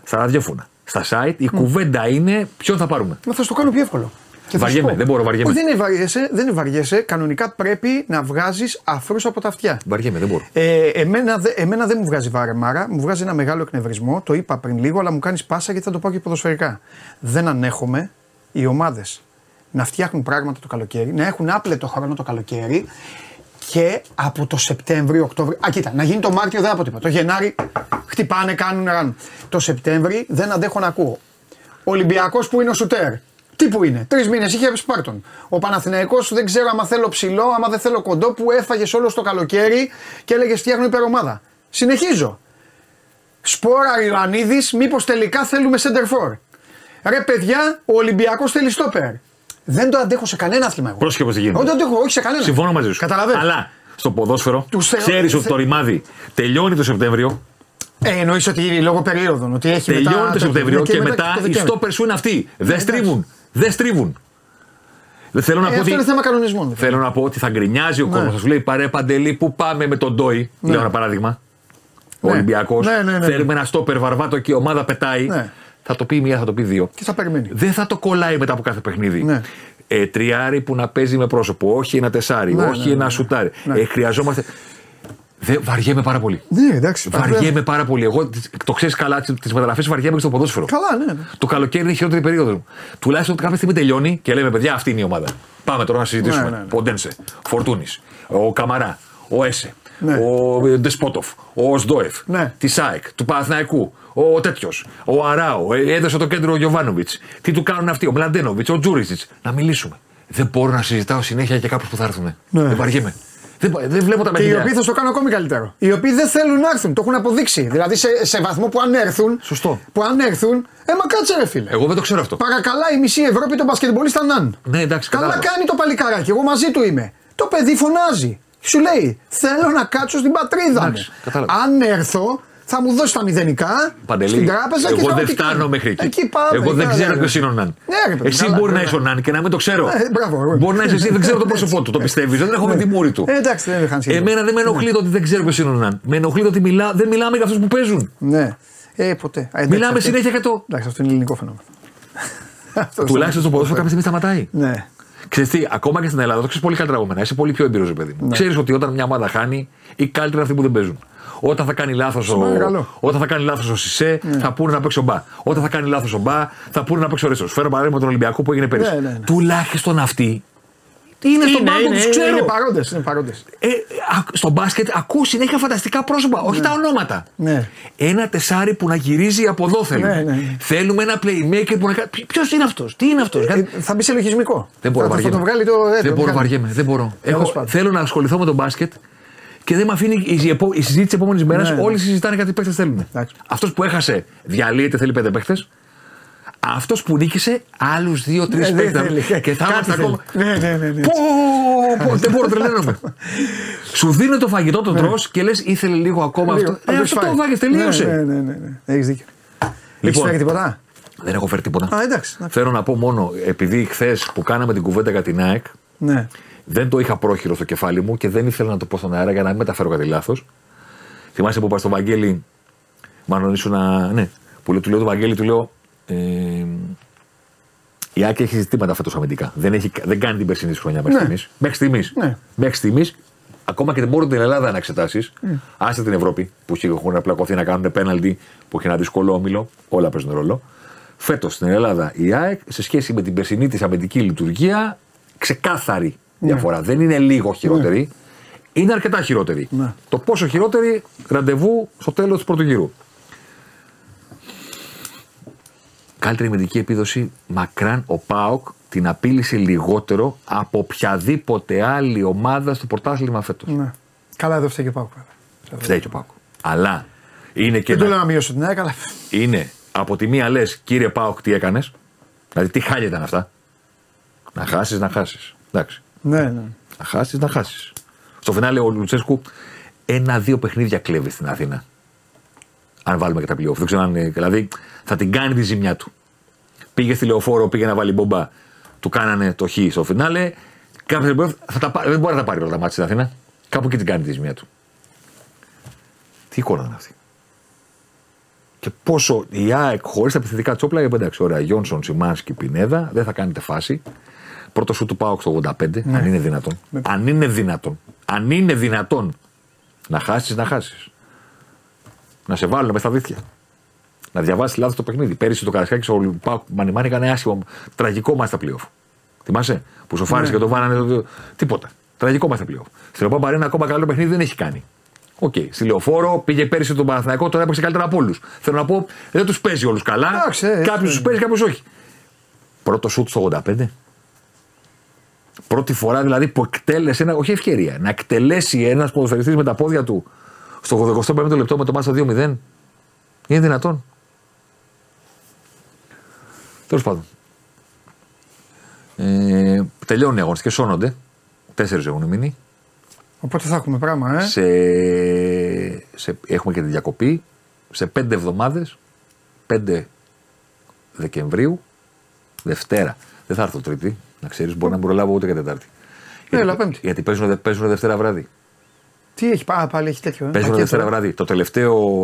στα ραδιόφωνα, στα site, η κουβέντα είναι ποιον θα πάρουμε. Μα θα σου το κάνω πιο εύκολο. Και θα σου Βαριέμαι, πω. δεν μπορώ, βαριέμαι. Όχι, δεν είναι βαριέσαι, δεν είναι βαριέσαι. Κανονικά πρέπει να βγάζεις αφρούς από τα αυτιά. Βαριέμαι, δεν μπορώ. Ε, εμένα, δε- εμένα δεν μου βγάζει βάρεμάρα, μου βγάζει ένα μεγάλο εκνευρισμό. Το είπα πριν λίγο, αλλά μου κάνεις πάσα γιατί θα το πάω και ποδοσφαιρικά. Δεν ανέχομαι οι ομάδες να φτιάχνουν πράγματα το καλοκαίρι, να έχουν άπλετο χρόνο το καλοκαίρι και από το Σεπτέμβριο, Οκτώβριο. Α, κοίτα, να γίνει το Μάρτιο δεν θα πω τίποτα. Το Γενάρη χτυπάνε, κάνουν, κάνουν. Το Σεπτέμβρη δεν αντέχω να ακούω. Ο Ολυμπιακός που είναι ο Σουτέρ. Τι που είναι, τρεις μήνες είχε Σπάρτον. Ο Παναθηναϊκός δεν ξέρω άμα θέλω ψηλό, άμα δεν θέλω κοντό, που έφαγες όλο το καλοκαίρι και έλεγες φτιάχνω υπερομάδα. Συνεχίζω. Σπόρα Ιωαννίδης, μήπως τελικά θέλουμε center for. Ρε παιδιά, ο Ολυμπιακός θέλει στόπερ. Δεν το αντέχω σε κανένα άθλημα εγώ. Πρόσεχε πώς γίνεται. Όχι, δεν το αντέχω, όχι σε κανένα. Συμφωνώ μαζί σου. Καταλαβαίνω. Αλλά στο ποδόσφαιρο Τους θεω- ξέρεις ότι θε- το ρημάδι τελειώνει το Σεπτέμβριο. Ε, εννοείς ότι λόγω περίοδων. Ότι έχει Τελειώνει μετά, το Σεπτέμβριο και, μετά το οι Δεκέμβριο. στόπερ σου είναι αυτοί. Δεν εντάξει. στρίβουν. Δεν στρίβουν. Δεν θέλω να Ε, πω αυτό ότι. είναι θέμα κανονισμών. Θέλω να πω ότι θα γκρινιάζει ο κόσμος. Θα σου λέει παρέ παντελή, πού πάμε με τον Ντόι; Λέω ένα παράδειγμα. Ο Ναι. Ολυμπιακός. Ναι, ναι, ναι. Θέλουμε ένα στόπερ βαρβάτο και η ομάδα πετάει. Ναι. Θα το πει μία, θα το πει δύο. Και θα περιμένει. Δεν θα το κολλάει μετά από κάθε παιχνίδι. Ναι. Ε, τριάρι που να παίζει με πρόσωπο, όχι ένα τεσάρι, Ναι, όχι ναι, ένα ναι. σουτάρι. Ναι. Ε, χρειαζόμαστε. Δεν, βαριέμαι πάρα πολύ. Ναι, εντάξει. Βαριέμαι πάρα πολύ. Εγώ το ξέρεις καλά, τις μεταγραφές βαριέμαι και στο ποδόσφαιρο. Καλά, ναι. ναι. Το καλοκαίρι είναι η χειρότερη περίοδος μου. Τουλάχιστον κάποια στιγμή τελειώνει και λέμε, παιδιά, αυτή είναι η ομάδα. Πάμε τώρα να συζητήσουμε. Ναι, ναι, ναι. Ο Ντένσε, Φορτούνης, ο Καμαρά, ο Έσε, Ναι. ο Ντεσπότοφ, ο Σδόεφ, Ναι. τη ΣΑΕΚ, του Παναθναϊκού, ο τέτοιος, ο Αράο, ε, έδωσε το κέντρο ο Γιωβάνοβιτς. Τι του κάνουν αυτοί, ο Μλαντένοβιτς, ο Τζούρισιτ. Να μιλήσουμε. Δεν μπορώ να συζητάω συνέχεια για κάποιους που θα έρθουν. Ναι. Δεν βαριέμαι. Δεν, δεν βλέπω τα Και οι παιχνίδια. οποίοι θα στο κάνω ακόμη καλύτερο. Οι οποίοι δεν θέλουν να έρθουν, το έχουν αποδείξει. Δηλαδή σε, σε βαθμό που αν έρθουν. Σωστό. Που αν έρθουν. Ε, μα κάτσε ρε φίλε. Εγώ δεν το ξέρω αυτό. Παρακαλά η μισή Ευρώπη τον μπασκετμπολίστα ναν. Ναι, εντάξει, Καλά κατάλαβα. κάνει το παλικάράκι, εγώ μαζί του είμαι. Το παιδί φωνάζει. Σου λέει, θέλω να κάτσω στην πατρίδα μου. Εντάξει, κατάλαβα. Αν έρθω, θα μου δώσει τα μηδενικά Παντελή, στην τράπεζα και εγώ θα δεν ό,τι φτάνω κάνω. μέχρι εκεί. Εκεί πάμε. εγώ δεν καλά, ξέρω ρε. ποιος είναι ο Ναν. Ναι, ρε, παιδί, εσύ καλά, μπορεί να καλά. είσαι ο Ναν και να μην το ξέρω. Ε, μπράβο, εγώ. μπορεί να είσαι εσύ, δεν ξέρω το πρόσωπό του. Το πιστεύεις, δεν έχω με τη μούρη του. Ε, εντάξει, δεν είχαν σχέση. Εμένα δεν με ενοχλεί το ότι δεν ξέρω ποιος είναι ο Ναν. Με ενοχλεί το ότι μιλά, δεν μιλάμε για αυτούς που παίζουν. Ναι. Ε, ποτέ. Α, εντάξει, Μιλάμε αυτό- συνέχεια για το. Εντάξει, αυτό είναι ελληνικό φαινόμενο. Αυτό Τουλάχιστον στο ποδόσφαιρο κάποια στιγμή σταματάει. Ναι. Ξέρεις τι, ακόμα και στην Ελλάδα, το ξέρεις πολύ καλύτερα από μένα. Είσαι πολύ πιο έμπειρος, παιδί μου. Ναι. Ξέρεις ότι όταν μια ομάδα χάνει, οι καλύτεροι είναι αυτοί που δεν παίζουν. Όταν θα κάνει λάθος ο, παρακαλώ. όταν θα κάνει λάθος ο Σισε, Ναι. θα πούνε να παίξει ο Μπα. Όταν θα κάνει λάθος ο Μπα, θα πούνε να παίξει ο Ρέσο. Φέρω παράδειγμα τον Ολυμπιακό που έγινε πέρυσι. Ναι, ναι, ναι. Τουλάχιστον αυτοί είναι στον Είναι, πάγκο, είναι, τους είναι, ξέρω. είναι παρόντες, είναι παρόντες. Ε, α- στο μπάσκετ ακούω συνέχεια φανταστικά πρόσωπα, όχι τα ονόματα. Ναι. Ένα τεσάρι που να γυρίζει από εδώ θέλουμε. Ναι, ναι, ναι. Θέλουμε ένα playmaker που να κάνει. Ποιο είναι αυτός, τι είναι αυτός; Ε, θα μπει σε λογισμικό. Δεν μπορώ, θα, θα βαριέμαι. το βγάλει το. ε, δεν το μπορώ, βγάλει. βαριέμαι. Δεν μπορώ. Τέλος Έχω, πάντων. θέλω να ασχοληθώ με τον μπάσκετ και δεν με αφήνει η, επο- η συζήτηση της επόμενης μέρας. Ναι, ναι. Όλοι συζητάνε κάτι παίχτε θέλουν. Εντάξει. Αυτός που έχασε διαλύεται, θέλει πέντε παίχτε. Αυτός που νίκησε, άλλους δύο-τρει Ε, δεν παίχτε. θέλει. Και θα Κάτι είμαστε θέλει. ακόμα. Ναι, ναι, ναι. ναι. Πω, πω, δεν μπορώ, τρελαίνομαι. Σου δίνω το φαγητό, το τρώ και λες, ήθελε λίγο ακόμα Λίγο, αυτό. θα Ε, το αυτό το φάει. φάγες, τελείωσε. Ναι, ναι, ναι. ναι. Έχεις δίκιο. Έχεις φέρει τίποτα; Δεν έχω φέρει τίποτα. Α, εντάξει. εντάξει. Θέλω να πω μόνο, επειδή χθες που κάναμε την κουβέντα για την ΑΕΚ, Ναι. Δεν το είχα πρόχειρο στο κεφάλι μου και δεν ήθελα να το πω στον αέρα για να μην μεταφέρω κάτι λάθος. Θυμάσαι που είπα στο Βαγγέλη, μάλλον ήσουν να. Ναι, που λέω, του λέω το Βαγγέλη, του λέω. Ε, η Άκη έχει ζητήματα φέτος αμυντικά. Δεν, έχει, δεν κάνει την περσινή της χρονιά μέχρι Ναι. στιγμής. Μέχρι στιγμής. Ναι. Μέχρι στιγμής, ακόμα και δεν μπορούν την Ελλάδα να εξετάσεις. Άσε την Ευρώπη που έχει- έχουν πλακωθεί να κάνουν πέναλτι, που έχει ένα δύσκολο όμιλο. Όλα παίζουν ρόλο. Φέτος στην Ελλάδα η ΑΕΚ σε σχέση με την περσινή της αμυντική λειτουργία, ξεκάθαρη διαφορά. Δεν είναι λίγο χειρότερη. Είναι αρκετά χειρότερη. Ναι. Το πόσο χειρότερη, ραντεβού στο τέλος του πρώτου γύρου. Καλύτερη αμυντική επίδοση μακράν ο ΠΑΟΚ την απείλησε λιγότερο από οποιαδήποτε άλλη ομάδα στο πρωτάθλημα φέτος. ναι. Καλά, εδώ φταίει και πάω. Φταίει και ο ΠΑΟΚ. Αλλά είναι και Δεν το ένα- λέω να μειώσω την ΑΕΚ, αλλά. είναι από τη μία λες, κύριε Πάοκ, τι έκανες; Δηλαδή, τι χάλια ήταν αυτά. Να χάσεις, να χάσεις. Εντάξει. Ναι, ναι. Να χάσεις, να χάσεις. Στο φινάλε ο Λουτσέσκου ένα-δύο παιχνίδια κλέβει στην Αθήνα. Αν βάλουμε και τα playoff. Δεν ξέρω αν. είναι- Δηλαδή, θα την κάνει τη ζημιά του. Πήγε στη λεωφόρο, πήγε να βάλει μπομπά. Του κάνανε το χ στο φινάλε. Κάποια playoff θα τα, πάρει- δεν μπορεί να τα πάρει όλα τα μάτια στην Αθήνα. Κάπου εκεί την κάνει τη ζημιά του. Τι εικόνα είναι αυτή; Και πόσο η ΑΕΚ χωρίς τα επιθετικά τσόπλα, είπε εντάξει, ωραία, Γιόνσον, Σιμάνσκι, Πινέδα, δεν θα κάνετε φάση. Πρώτο σου του πάω στο 85, αν είναι δυνατόν. Αν είναι δυνατόν. Αν είναι δυνατόν να χάσεις, να χάσεις. Να σε βάλουν με στα δίχτυα. Να διαβάσεις λάθος το παιχνίδι. Πέρυσι το Καρασκάκι ο Πάουκ Μανιμάνι έκανε άσχημο, τραγικό μα στα playoff. Θυμάσαι; Που σοφάρισε Ναι. και το βάλανε. το- το- Τίποτα. Τραγικό ματς στα playoff. Στην OPAP Arena ακόμα καλό παιχνίδι δεν έχει κάνει. Οκ. Στη λεωφόρο πήγε πέρυσι τον Παναθηναϊκό, τώρα έπαιξε καλύτερα από όλους. Θέλω να πω, δεν τους παίζει όλους καλά. Εντάξει, ε, Κάποιους ε. τους παίζει, κάποιους όχι. Πρώτο σουτ στο 85. Πρώτη φορά δηλαδή που εκτέλεσε ένα, όχι ευκαιρία, να εκτελέσει ένας ποδοσφαιριστής με τα πόδια του στο 85ο λεπτό με το ματς στο 2-0. Είναι δυνατόν. Τέλος πάντων. Ε, τελειώνουν οι αγωνιστικέ, σώνονται. Τέσσερις έχουν μείνει. Οπότε θα έχουμε πράγμα, ε. Σε, σε, έχουμε και τη διακοπή. Σε πέντε εβδομάδες, 5 Δεκεμβρίου, Δευτέρα. Δεν θα έρθω Τρίτη, να ξέρεις, μπορεί να μην προλάβω ούτε και Τετάρτη. Έλα, γιατί, Πέμπτη. γιατί παίζουν, παίζουν Δευτέρα βράδυ. Τι έχει πάει, πάλι έχει τέτοιο. Ε; Παίζουν Πακέτο, Δευτέρα ε; βράδυ. Το τελευταίο,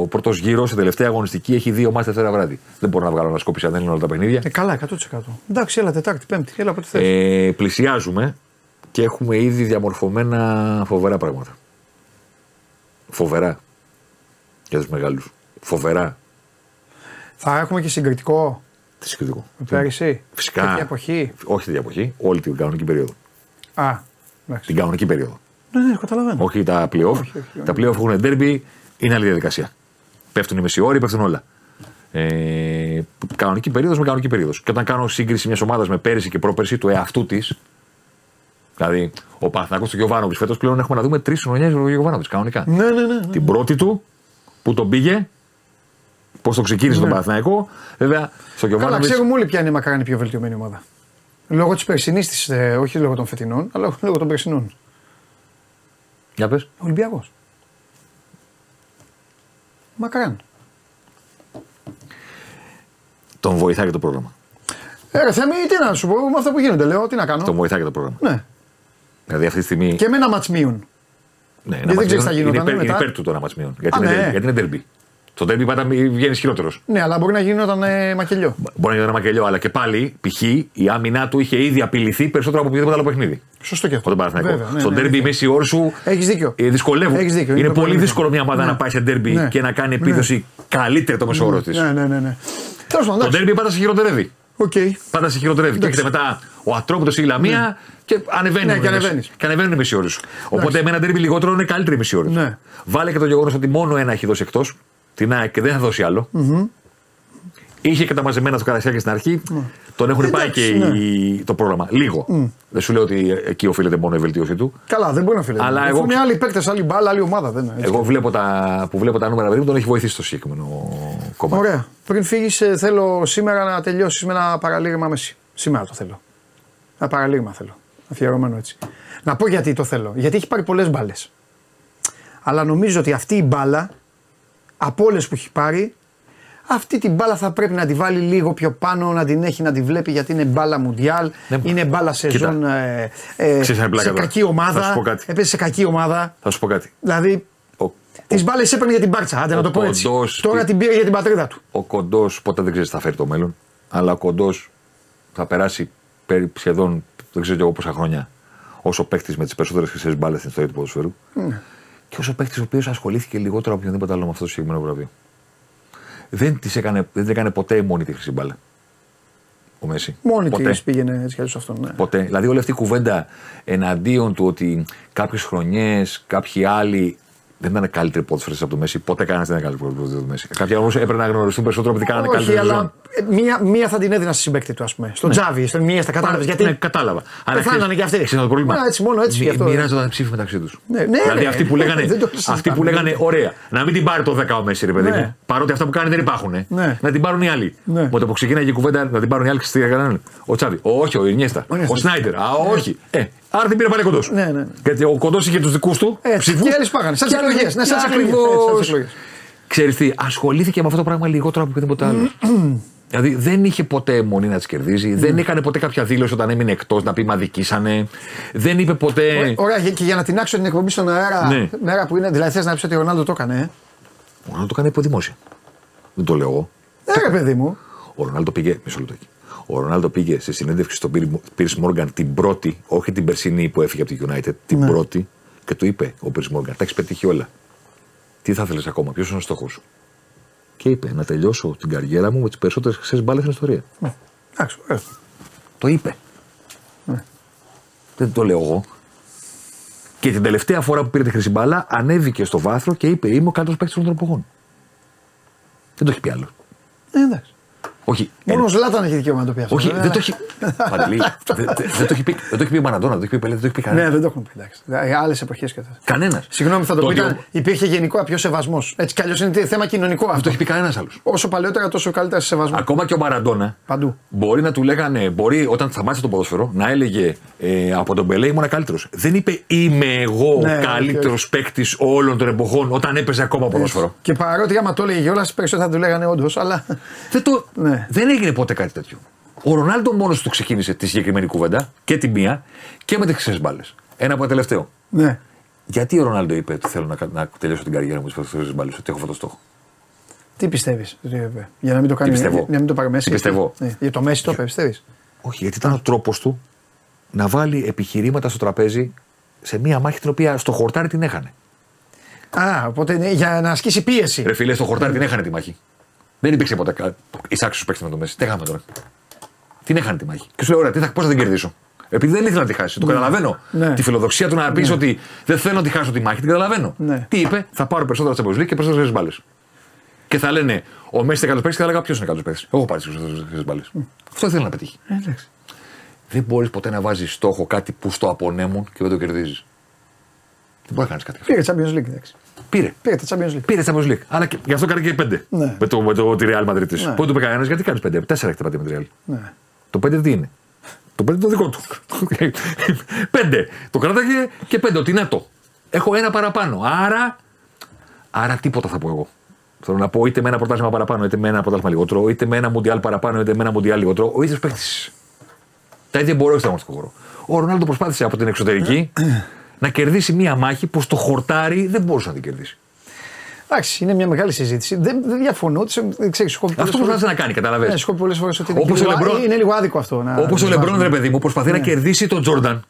ο πρώτος γύρος, η τελευταία αγωνιστική έχει δύο μάτια Δευτέρα βράδυ. Δεν μπορώ να βγάλω ανασκόπηση αν δεν είναι όλα τα παιχνίδια. Ε, καλά, 100%. Εντάξει, έλα Τετάρτη, Πέμπτη. Έλα πότε θες. Ε, πλησιάζουμε και έχουμε ήδη διαμορφωμένα φοβερά πράγματα. Φοβερά. Για τους μεγάλους. Φοβερά. Θα έχουμε και συγκριτικό; Τι συγκριτικό. με πέρυσι. Φυσικά. Τέτοια εποχή. Όχι τέτοια εποχή, όλη την κανονική περίοδο. Α, εντάξει. Την κανονική περίοδο. Ναι, ναι, καταλαβαίνω. Όχι τα playoff. Όχι, όχι, όχι. τα playoff έχουν derby, είναι άλλη διαδικασία. Πέφτουν οι μεσιόροι, πέφτουν όλα. Ε, κανονική περίοδος με κανονική περίοδος. Και όταν κάνω σύγκριση μιας ομάδας με πέρυσι και πρόπερσι του εαυτού της, δηλαδή ο Παναθυνακό του Γιωβάνοβιτς φέτος πλέον έχουμε να δούμε τρεις χρονιέ του Γιωβάνοβιτς κανονικά. Ναι, ναι, ναι. ναι. Την πρώτη του, που τον πήγε, πώς το ξεκίνησε τον Παναθηναϊκό. Βέβαια, στο Ναι. Καλά, Γιωβάνοβιτ. ξέρουμε όλοι ποια είναι μακράν η πιο βελτιωμένη ομάδα. Λόγω της περσινής της, όχι λόγω των φετινών, αλλά λόγω των περσινών. Για πες. Ολυμπιακός. Μακράν. Τον βοηθάει και το πρόγραμμα. Ε, ρε Θέμη, τι να σου πω με αυτό που γίνεται, λέω, τι να κάνω. Τον βοηθάει και το πρόγραμμα. Ναι. Δηλαδή αυτή τη στιγμή. Και με ένα ματσμίον. Ναι, δεν ένα ξέρεις ματσμίον τι θα είναι γινόταν υπέρ, είναι μετά. υπέρ του το ένα ματσμίον. Γιατί, Α, είναι, ναι. γιατί είναι derby. Στο derby πάντα βγαίνει χειρότερος. Ναι, αλλά μπορεί να γινόταν ε, μακελιό. Μπορεί να γίνει ένα μακελιό, αλλά και πάλι π.χ. η άμυνά του είχε ήδη απειληθεί περισσότερο από οποιοδήποτε άλλο παιχνίδι. Σωστό και αυτό. Από τον Παναθηναϊκό. Βέβαια, ναι, Στον ναι, ντέρμπι ναι. οι μέσοι όροι σου Έχεις δίκιο. ε, δυσκολεύουν. Έχεις δίκιο, Είναι, είναι πολύ πολύ δύσκολο μια δύσκολο. ομάδα Ναι. να πάει σε ντέρμπι Ναι. και να κάνει επίδοση καλύτερη του μέσου όρου της. Ναι, ναι, ναι. ναι. Τέλος πάντων, Το εντάξει. ντέρμπι πάντα σε χειροτερεύει. Οκ. Πάντα σε χειροτερεύει. Και Εντάξει. έρχεται μετά ο Ατρόμητος, η Λαμία και ανεβαίνει. Ναι, η και μέση- ανεβαίνεις. Και ανεβαίνουν οι μέσοι όροι σου. Οπότε με ένα ντέρμπι λιγότερο είναι καλύτερη οι μέσοι όροι. Ναι. Βάλε και το γεγονός ότι μόνο ένα έχει δώσει εκτός. Την ΑΕΚ και δεν θα δώσει άλλο. Είχε και τα μαζεμένα του Καρασιάκη στην αρχή. Τον έχουν πάει και Ναι. Εντάξει, ναι. η- το πρόγραμμα. Λίγο. Δεν σου λέω ότι εκεί οφείλεται μόνο η βελτίωση του. Καλά, δεν μπορεί να φύγει. Αλλά Έχουν εγώ- άλλοι παίκτες, άλλη μπάλα, άλλη ομάδα. Δεν είναι. έτσι. Εγώ βλέπω τα, που βλέπω τα νούμερα, παιδί μου, τον έχει βοηθήσει το συγκεκριμένο κομμάτι. Ωραία. Πριν φύγεις, θέλω σήμερα να τελειώσεις με ένα παραλήρημα Μέση. Σήμερα το θέλω. Ένα παραλήρημα θέλω. Αφιερωμένο έτσι. Να πω γιατί το θέλω. Γιατί έχει πάρει πολλές μπάλες. Αλλά νομίζω ότι αυτή η μπάλα, από όλες που έχει πάρει, αυτή την μπάλα θα πρέπει να τη βάλει λίγο πιο πάνω, να την έχει, να τη βλέπει γιατί είναι μπάλα μουντιάλ. Ναι. είναι μπάλα σεζόν ε, ε, Ξέρεις, ένα πλάκα σε τώρα. κακή Θα σου ομάδα. πω κάτι. Έπαιζε σε κακή ομάδα. Θα σου πω κάτι. Δηλαδή, Ο, τις μπάλες έπαιρνε για την μπάρτσα. Άντε να ο το πω έτσι. κοντός Τώρα τι- την πήρε για την πατρίδα του. ο κοντός ποτέ δεν ξέρεις τι θα φέρει το μέλλον. Αλλά ο κοντός θα περάσει περί- σχεδόν δεν ξέρω και εγώ πόσα χρόνια όσο παίχτη με τις περισσότερες χρυσές μπάλες στην ιστορία του ποδοσφαίρου. Ναι. Και όσο παίχτη ο οποίος ασχολήθηκε λιγότερο από οποιονδήποτε άλλο με αυτό το συγκεκριμένο βραβείο. Δεν, της έκανε, δεν την έκανε ποτέ μόνη της χρυσή μπάλα. Ο Μέση. Μόνη ποτέ. της πήγαινε έτσι κι αλλιώς αυτό. Ναι. Ποτέ. Δηλαδή όλη αυτή η κουβέντα εναντίον του ότι κάποιες χρονιές, κάποιοι άλλοι δεν ήταν καλύτεροι ποδοσφαιριστέ από το Μέση. Ποτέ κανένας δεν ήταν καλύτερο ποδοσφαιριστή από το Μέση. Κάποιοι όμως έπρεπε να γνωριστούν περισσότερο επειδή κάνανε Όχι, καλύτερη αλλά σεζόν. ε, μία, μία θα την έδινα στη συμπέκτη του, ας πούμε. Στον Τζάβι, στον Μιέστα, κατάλαβες. Γιατί. Ναι, κατάλαβα. Πεθάνανε κι αυτοί. Ξέρεις το πρόβλημα. Μα, έτσι, μόνο έτσι Μοι- γι' αυτό. Μοιράζονταν ψήφοι μεταξύ τους. Ναι, ναι, δηλαδή ρε. αυτοί που λέγανε, Δεν το συζητάμε. αυτοί που λέγανε ωραία, να μην την πάρει το 10 ο Μέση, ρε παιδί Ναι. μου. Παρότι αυτά που κάνει δεν υπάρχουν. ε. Ναι. Να την πάρουν οι άλλοι. Ναι. Οπότε που ξεκίναγε η κουβέντα να την πάρουν οι άλλοι και κανέναν. Ο Τσάβη. Όχι, ο Ινιέστα. Ο Ινιέστα. Ο Σνάιντερ. Α, όχι. Ε, άρα την πήρε πάλι κοντός. Ναι, ναι. Γιατί ο κοντός είχε τους δικούς του. Έτσι, ψήφους. και οι άλλοι σπάγανε. Σαν τις Και άλλοι- εκλογές, ναι, σαν τις και εκλογές. ακριβώς. Έτσι, σαν τις εκλογές. Ξέρεις τι, ασχολήθηκε με αυτό το πράγμα λιγότερο από οποιοδήποτε άλλο. δηλαδή δεν είχε ποτέ αιμονή να τις κερδίζει, δεν έκανε ποτέ κάποια δήλωση όταν έμεινε εκτός να πει Μα δικήσανε. Δεν είπε ποτέ. Ωραία, και για να την άξω την εκπομπή στον αέρα, Ναι. μέρα που είναι, δηλαδή θες να πει ότι ο Ρονάλντο το έκανε. Ε, Ο Ρονάλντο το κάνει υποδημόσια. Δεν το λέω εγώ. ε ρε παιδί μου. Ο Ρονάλντο πήγε. Μισό λεπτό εκεί. Ο Ρονάλντο πήγε σε συνέντευξη στον Πίρ Μόργαν την πρώτη, όχι την περσινή που έφυγε από τη United, την Ναι. πρώτη και του είπε ο Πίρ Μόργαν: Τα έχεις πετύχει όλα. Τι θα ήθελε ακόμα, ποιος είναι ο στόχος σου; Και είπε: Να τελειώσω την καριέρα μου με τις περισσότερες χρυσές μπάλες στην ιστορία. Εντάξει, ωραία. Το είπε. Δεν το λέω εγώ. Και την τελευταία φορά που πήρε τη χρυσή μπάλα, ανέβηκε στο βάθρο και είπε: Είμαι ο καλύτερος παίκτης των τροπογών. Δεν το έχει πει άλλο. Ε, εντάξει. Όχι. Μόνος ένα- ο Ζλάταν έχει δικαίωμα να το πει αυτό. όχι, Ε, δεν το έχει. Παντελή, δεν, δεν- δεν το έχει πει, δεν το έχει πει ο Μαραντόνα, δεν το έχει πει ο Πελέ, δεν το έχει πει κανένα. Ναι, δεν το έχουν πει. Εντάξει. Άλλες εποχές και αυτά. Κανένας. Συγγνώμη, θα το, ότι πει. ο- ήταν- Υπήρχε γενικό απειό σεβασμός. Έτσι κι αλλιώς είναι θέμα κοινωνικό Δεν αυτό. το έχει πει κανένας άλλος. Όσο παλαιότερα, τόσο καλύτερα σε σεβασμό. Ακόμα και ο Μαραντόνα Παντού. μπορεί να του λέγανε, μπορεί όταν σταμάτησε το ποδόσφαιρο να έλεγε ε, από τον Πελέ ήμουν καλύτερος. Δεν είπε Είμαι εγώ Ναι, ο όχι, καλύτερος όχι. παίκτης όλων των εποχών όταν έπαιζε ακόμα ποδόσφαιρο. Και παρότι άμα το έλεγε κιόλας, περισσότερο θα του λέγανε όντως, αλλά. Δεν, το, Ναι. Δεν έγινε ποτέ κάτι τέτοιο. Ο Ρονάλντο μόνος του ξεκίνησε τη συγκεκριμένη κουβέντα και την μία και με τις χρυσέ μπάλες. Ένα από τα τελευταίο. Ναι. Γιατί ο Ρονάλντο είπε ότι θέλω να, κα- να τελειώσω την καριέρα μου με τις χρυσέ μπάλες, ότι έχω αυτό το στόχο; Τι πιστεύεις, Για να μην το κάνει. πιστεύω; Για να μην το πάρει Μέση. Τι πιστεύω; Ναι. Για το Μέση το είπε, πιστεύεις; Όχι, γιατί ήταν ο τρόπος του να βάλει επιχειρήματα στο τραπέζι σε μία μάχη την οποία στο χορτάρι την έχανε. Α, οπότε ναι, για να ασκήσει πίεση. Ρε φίλε, στο χορτάρι την έχανε τη μάχη. Δεν υπήρξε ποτέ κα- εισάξιος παίκτης με το Μέση. Τι έκαμε τώρα; Την έχανε τη μάχη; Και σου λέει, ωραία, τι θα, πώς θα την κερδίσω; Επειδή δεν ήθελα να τη χάσει. Το καταλαβαίνω. Ναι. Τη φιλοδοξία του να πεις ότι δεν θέλω να τη χάσω τη μάχη, την καταλαβαίνω. Ναι. Τι είπε, θα πάρω περισσότερα Champions League και περισσότερες μπάλες. Και θα λένε, ο Μέση είναι καλός παίκτης και θα λέγα ποιος είναι καλός παίκτης; Εγώ πάρει τις περισσότερες μπάλες. Αυτό ήθελε να πετύχει. Ε, εντάξει. Δεν μπορείς ποτέ να βάζεις στόχο κάτι που στο απονέμουν και δεν το κερδίζεις. Δεν μπορεί να κάνεις κάτι. Πήρε Champions League, εντάξει. Πήρε. Πήρε τα Champions League. Πήρε Champions League. Αλλά και, γι' αυτό κάνει και πέντε. Ναι. Με, το, με το, τη Real Madrid της. Ναι. Πού του είπε κανένας, γιατί κάνεις πέντε; Τέσσερα έχετε πατήσει με τη Real. Ναι. Το πέντε τι είναι; Το πέντε το δικό του. πέντε. Το κράταγε και πέντε. Ότι είναι το. Έχω ένα παραπάνω. Άρα, άρα τίποτα θα πω εγώ. Θέλω να πω είτε με ένα πρωτάθλημα παραπάνω, είτε με ένα πρωτάθλημα λιγότερο, είτε με ένα μουντιάλ παραπάνω, είτε με ένα μουντιάλ λιγότερο. Ο ίδιος παίχτη. Τα ίδια μπορώ στο αγωνιστικό χώρο. Ο Ρονάλντο προσπάθησε από την εξωτερική να κερδίσει μία μάχη που στο χορτάρι δεν μπορούσε να την κερδίσει. Εντάξει, είναι μια μεγάλη συζήτηση. Δεν, δεν διαφωνώ. τις- Δεν ξέρεις, σου έχω πει πολλές Αυτό προσπάθησε φορές- να κάνει, καταλαβαίνεις. Ναι, σου έχω πει πολλές φορές ότι είναι, Όπως και ο λίγο- Λεμπρόν. είναι λίγο άδικο αυτό. να- Όπως να ο Λεμπρόν, βάζουμε. ρε παιδί μου, προσπαθεί να κερδίσει τον Τζόρνταν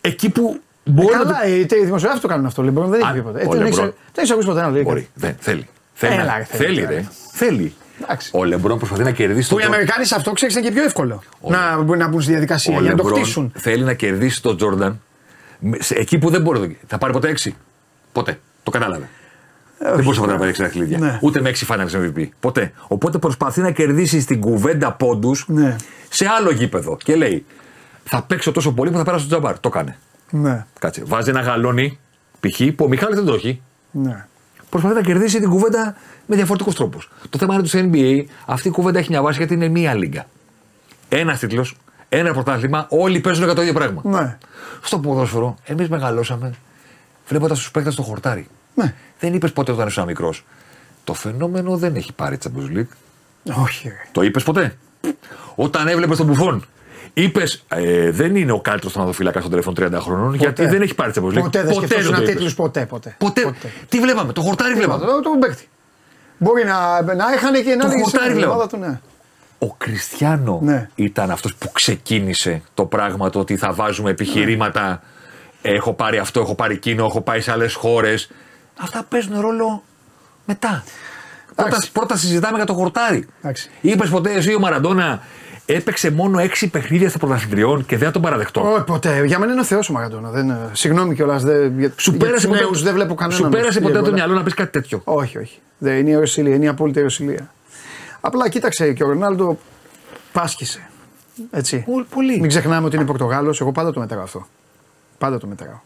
εκεί που μπορεί Ε, να. καλά, οι οι δημοσιογράφοι το κάνουν αυτό. Λοιπόν, δεν έχει Α, πει ποτέ. ο Ε, δεν Λεμπρόν. έχεις- Δεν έχει ακούσει ποτέ να λέει. Μπορεί. κάτι. Δεν, θέλει. Θέλει, Έλα, να- ρε, θέλει, θέλει, τώρα. ρε. Θέλει. Εντάξει. Ο Λεμπρόν προσπαθεί να κερδίσει Που τον οι Τζόρνταν. Αμερικάνοι σε αυτό ξέρεις είναι και πιο εύκολο να, μπουν- να μπουν στη διαδικασία Ο για να το Λεμπρόν χτίσουν. θέλει να κερδίσει τον Τζόρνταν με- σε- εκεί που δεν μπορεί να το Θα πάρει ποτέ έξι; Ποτέ. Το κατάλαβε. δεν μπορούσε ποτέ να πάρει έξι δαχτυλίδια. Ναι. Ούτε με έξι finals MVP. Ποτέ. Οπότε προσπαθεί να κερδίσει στην κουβέντα πόντους Ναι. σε άλλο γήπεδο. Και λέει, θα παίξω τόσο πολύ που θα πέρασω τον Τζαμπάρ. Το κάνει. Ναι, Κάτσε. Βάζει ένα γαλόνι π.χ. που ο Μιχάλης δεν το έχει. ναι. Προσπαθεί να κερδίσει την κουβέντα με διαφορετικούς τρόπους. Το θέμα είναι ότι στο NBA αυτή η κουβέντα έχει μια βάση γιατί είναι μία λίγα. Ένας τίτλος, ένα πρωτάθλημα, όλοι παίζουν για το ίδιο πράγμα. ναι. Στο ποδόσφαιρο, εμείς μεγαλώσαμε βλέποντας τους παίκτες στο χορτάρι. Ναι. Δεν είπες ποτέ όταν ήσουν μικρός. Το φαινόμενο δεν έχει πάρει Champions League. Όχι, ρε. Το είπες ποτέ. Όταν έβλεπες τον Μπουφόν, είπες ε, δεν είναι ο καλύτερος θεματοφύλακα των τελευταίων 30 χρόνων γιατί δεν έχει πάρει Champions League. Ποτέ δεν σκεφτόσουν το ένα είπες. τίτλο, ποτέ, ποτέ. Ποτέ. Τι βλέπαμε, το χορτάρι βλέπαμε. Το, το παίκτη. Μπορεί να, να έχανε και να Το έλεγε χορτάρι στην βλέπω. ομάδα του, ναι. Ο Κριστιανό Ναι. ήταν αυτός που ξεκίνησε το πράγμα το ότι θα βάζουμε επιχειρήματα. Έχω πάρει αυτό, έχω πάρει εκείνο, έχω πάει σε άλλες χώρες. Αυτά παίζουν ρόλο μετά. Πρώτα, Εντάξει. πρώτα συζητάμε για το χορτάρι. Εντάξει. Είπες ποτέ εσύ ο Μαραντόνα έπαιξε μόνο έξι παιχνίδια στα πρωταθλητριών και δεν θα τον παραδεχτώ. Όχι, ποτέ. Για μένα είναι ο Θεός ο Μαραντόνα. Δεν, ε, συγγνώμη κιόλας. Για, Σου για πέρασε τους ποτέ, νέους δεν βλέπω κανέναν. σου να πέρασε φύγει ποτέ από το εύκολα. μυαλό να πεις κάτι τέτοιο. Όχι, όχι. Δεν είναι η ιεροσιλία, είναι η απόλυτη ιεροσιλία. Απλά κοίταξε και ο Ρονάλντο πάσχησε. Έτσι. Πο- Πολύ. Μην ξεχνάμε ότι είναι Πορτογάλος. Εγώ πάντα το μετράω αυτό. Πάντα το μετράω.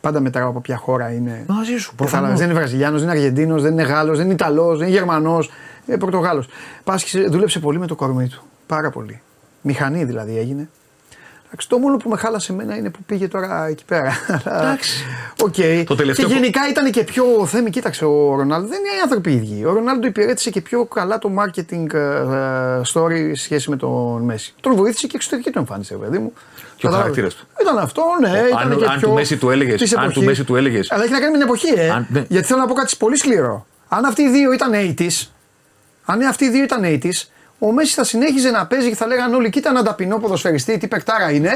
Πάντα μετράω από ποια χώρα είναι. Μαζί σου, Κατάλαβες, προφανώς. Δεν είναι Βραζιλιάνος, δεν είναι Αργεντίνος, δεν είναι Γάλλος, δεν είναι Ιταλός, δεν είναι Γερμανός. Είναι Πορτογάλος. Πάσχησε, δούλεψε πολύ με το κορμί του. Πάρα πολύ. Μηχανή δηλαδή έγινε. Εντάξει, το μόνο που με χάλασε εμένα είναι που πήγε τώρα εκεί πέρα. Εντάξει. Οκ. Το τελευταίο Και που- γενικά ήταν και πιο. Θέμη, κοίταξε, ο Ρονάλντο δεν είναι οι άνθρωποι οι ίδιοι. Ο Ρονάλντο υπηρέτησε και πιο καλά το marketing ε, ε, story σε σχέση με τον Μέσι. Τον βοήθησε και η εξωτερική του εμφάνιση, ρε παιδί μου. Και ο Κατάλαβες. χαρακτήρας του. Ήταν αυτό, ναι. Ο- ήταν αν- και αν πιο του Μέσι του έλεγες- της αν του εποχής. Μέσι του έλεγες- Αλλά έχει να κάνει με την εποχή, ε. Αν- ναι. Γιατί θέλω να πω κάτι πολύ σκληρό. Αν αυτοί οι δύο ήταν 80s, αν αυτοί οι δύο ήταν 80s, ο Μέση θα συνέχιζε να παίζει και θα λέγανε όλοι: Κοίτα έναν ταπεινό ποδοσφαιριστή, τι παικτάρα είναι.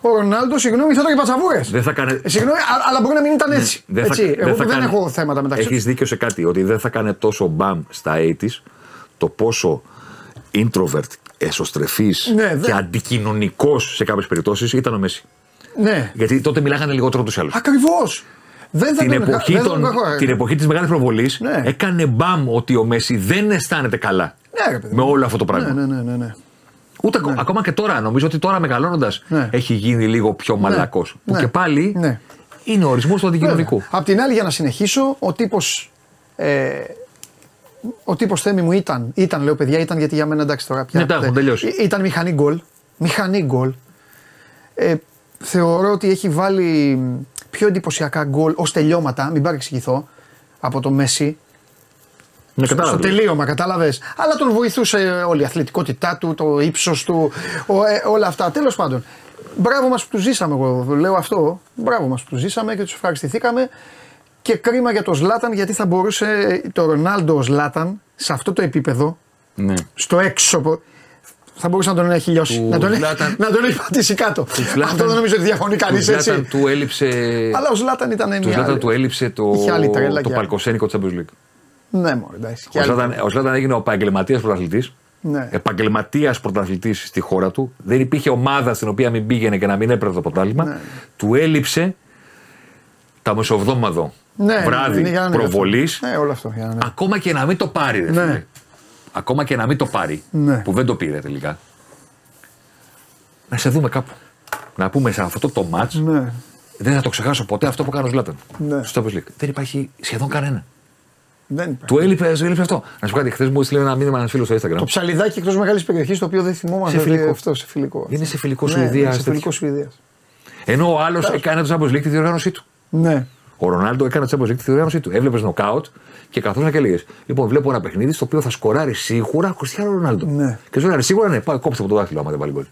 Ο Ρονάλντο, συγγνώμη, θα έκανε πατσαβούρες. Δεν θα κάνε... Συγγνώμη, α- αλλά μπορεί να μην ήταν έτσι. Ναι, Δεν θα- έτσι. δεν Εγώ θα που δεν κάνει- έχω θέματα μεταξύ Έχεις δίκιο σε κάτι, ότι δεν θα κάνει τόσο μπαμ στα 80s το πόσο introvert, εσωστρεφής Ναι, δεν- και αντικοινωνικός σε κάποιες περιπτώσεις ήταν ο Μέση. Ναι, Γιατί τότε μιλάγανε λιγότερο τους άλλους. ακριβώς. Δεν θα Την τον- εποχή, δεν θα των, τον έχω- την εποχή της μεγάλης προβολής Ναι. έκανε μπαμ ότι ο Μέση δεν αισθάνεται καλά Ναι, ρε παιδί με μου. όλο αυτό το πράγμα. Ναι, ναι, ναι, ναι, ναι. Ούτε ακο- ακόμα και τώρα, νομίζω ότι τώρα μεγαλώνοντας Ναι. έχει γίνει λίγο πιο μαλακός. Που Ναι. και πάλι Ναι. είναι ο ορισμός του αντικοινωνικού. Βέβαια. Απ' την άλλη, για να συνεχίσω, ο τύπος. Ε, ο τύπος θέμη μου ήταν, ήταν, λέω παιδιά, ήταν γιατί για μένα εντάξει τώρα πια. Ναι, τα έχουν δεν- τελειώσει. Ή- Ήταν μηχανή γκολ. Μηχανή γκολ. Ε, θεωρώ ότι έχει βάλει πιο εντυπωσιακά γκολ ως τελειώματα, μην παρεξηγηθώ, από το Μέση. Με Στο κατάλαβες. τελείωμα, κατάλαβες. Αλλά τον βοηθούσε όλη η αθλητικότητά του, το ύψος του, ο- ε, όλα αυτά. Τέλος πάντων, μπράβο μας που τους ζήσαμε, εγώ λέω αυτό. Μπράβο μας που τους ζήσαμε και τους ευχαριστηθήκαμε. Και κρίμα για το Ζλάταν γιατί θα μπορούσε το Ρονάλντο ο Ζλάταν σε αυτό το επίπεδο, Ναι. στο έξω, θα μπορούσε να τον έχει λιώσει. Του Να τον, Zlatan- να τον έχει πατήσει κάτω. Zlatan- αυτό δεν νομίζω ότι διαφωνεί κανείς Του έτσι. Ζλάταν του έλειψε, Αλλά ο Ζλάταν ήταν του μια. Ζλάταν άλλη- του έλειψε το, Είχε άλλη τρέλα το και παλκοσένικο της Champions League. Ναι, μόνο εντάξει. Και Ο άλλη- Ζλάταν, ο Ζλάταν έγινε ο επαγγελματίας πρωταθλητής. Ναι. Επαγγελματίας πρωταθλητής στη χώρα του. Δεν υπήρχε ομάδα στην οποία μην πήγαινε και να μην έπαιρνε το πρωτάθλημα. Ναι. Του έλειψε τα μεσοβδόμαδο Ναι, ναι, βράδυ είναι για να είναι προβολής. αυτό. Ναι, όλο αυτό. Για να είναι. Ακόμα και να μην το πάρει, ρε Ναι. φίλε. Ακόμα και να μην το πάρει. Ναι. Που δεν το πήρε τελικά. Να σε δούμε κάπου. Να πούμε σε αυτό το match. Ναι. Δεν θα το ξεχάσω ποτέ αυτό που έκανε ο Ζλάταν. Ναι. Στο Champions League. Δεν υπάρχει σχεδόν κανένα. Δεν υπάρχει. Του έλειπε, του έλειπε αυτό. Να σου πω κάτι, χθες μου έστειλε ένα μήνυμα ένα φίλο στο Instagram. Το ψαλιδάκι εκτός μεγάλης περιοχής το οποίο δεν θυμόμαστε. Σε φιλικό. ότι Αυτό σε φιλικό. Είναι σε φιλικό Ναι, Σουηδία, ναι, Σε τέτοιο. φιλικό Σουηδίας. Ενώ ο άλλος έκανε το Champions League τη διοργάνωσή του. Ναι. Ο Ρονάλντο έκανε το Champions League τη διοργάνωσή του. Έβλεπες νοκάουτ και καθόταν και έλεγε: Λοιπόν, βλέπω ένα παιχνίδι στο οποίο θα σκοράρει σίγουρα Κριστιανό Ρονάλντο. Ναι. Και σου έλεγε: Σίγουρα ναι, πάει, κόψτε από το δάχτυλο άμα δεν βάλει γκολ.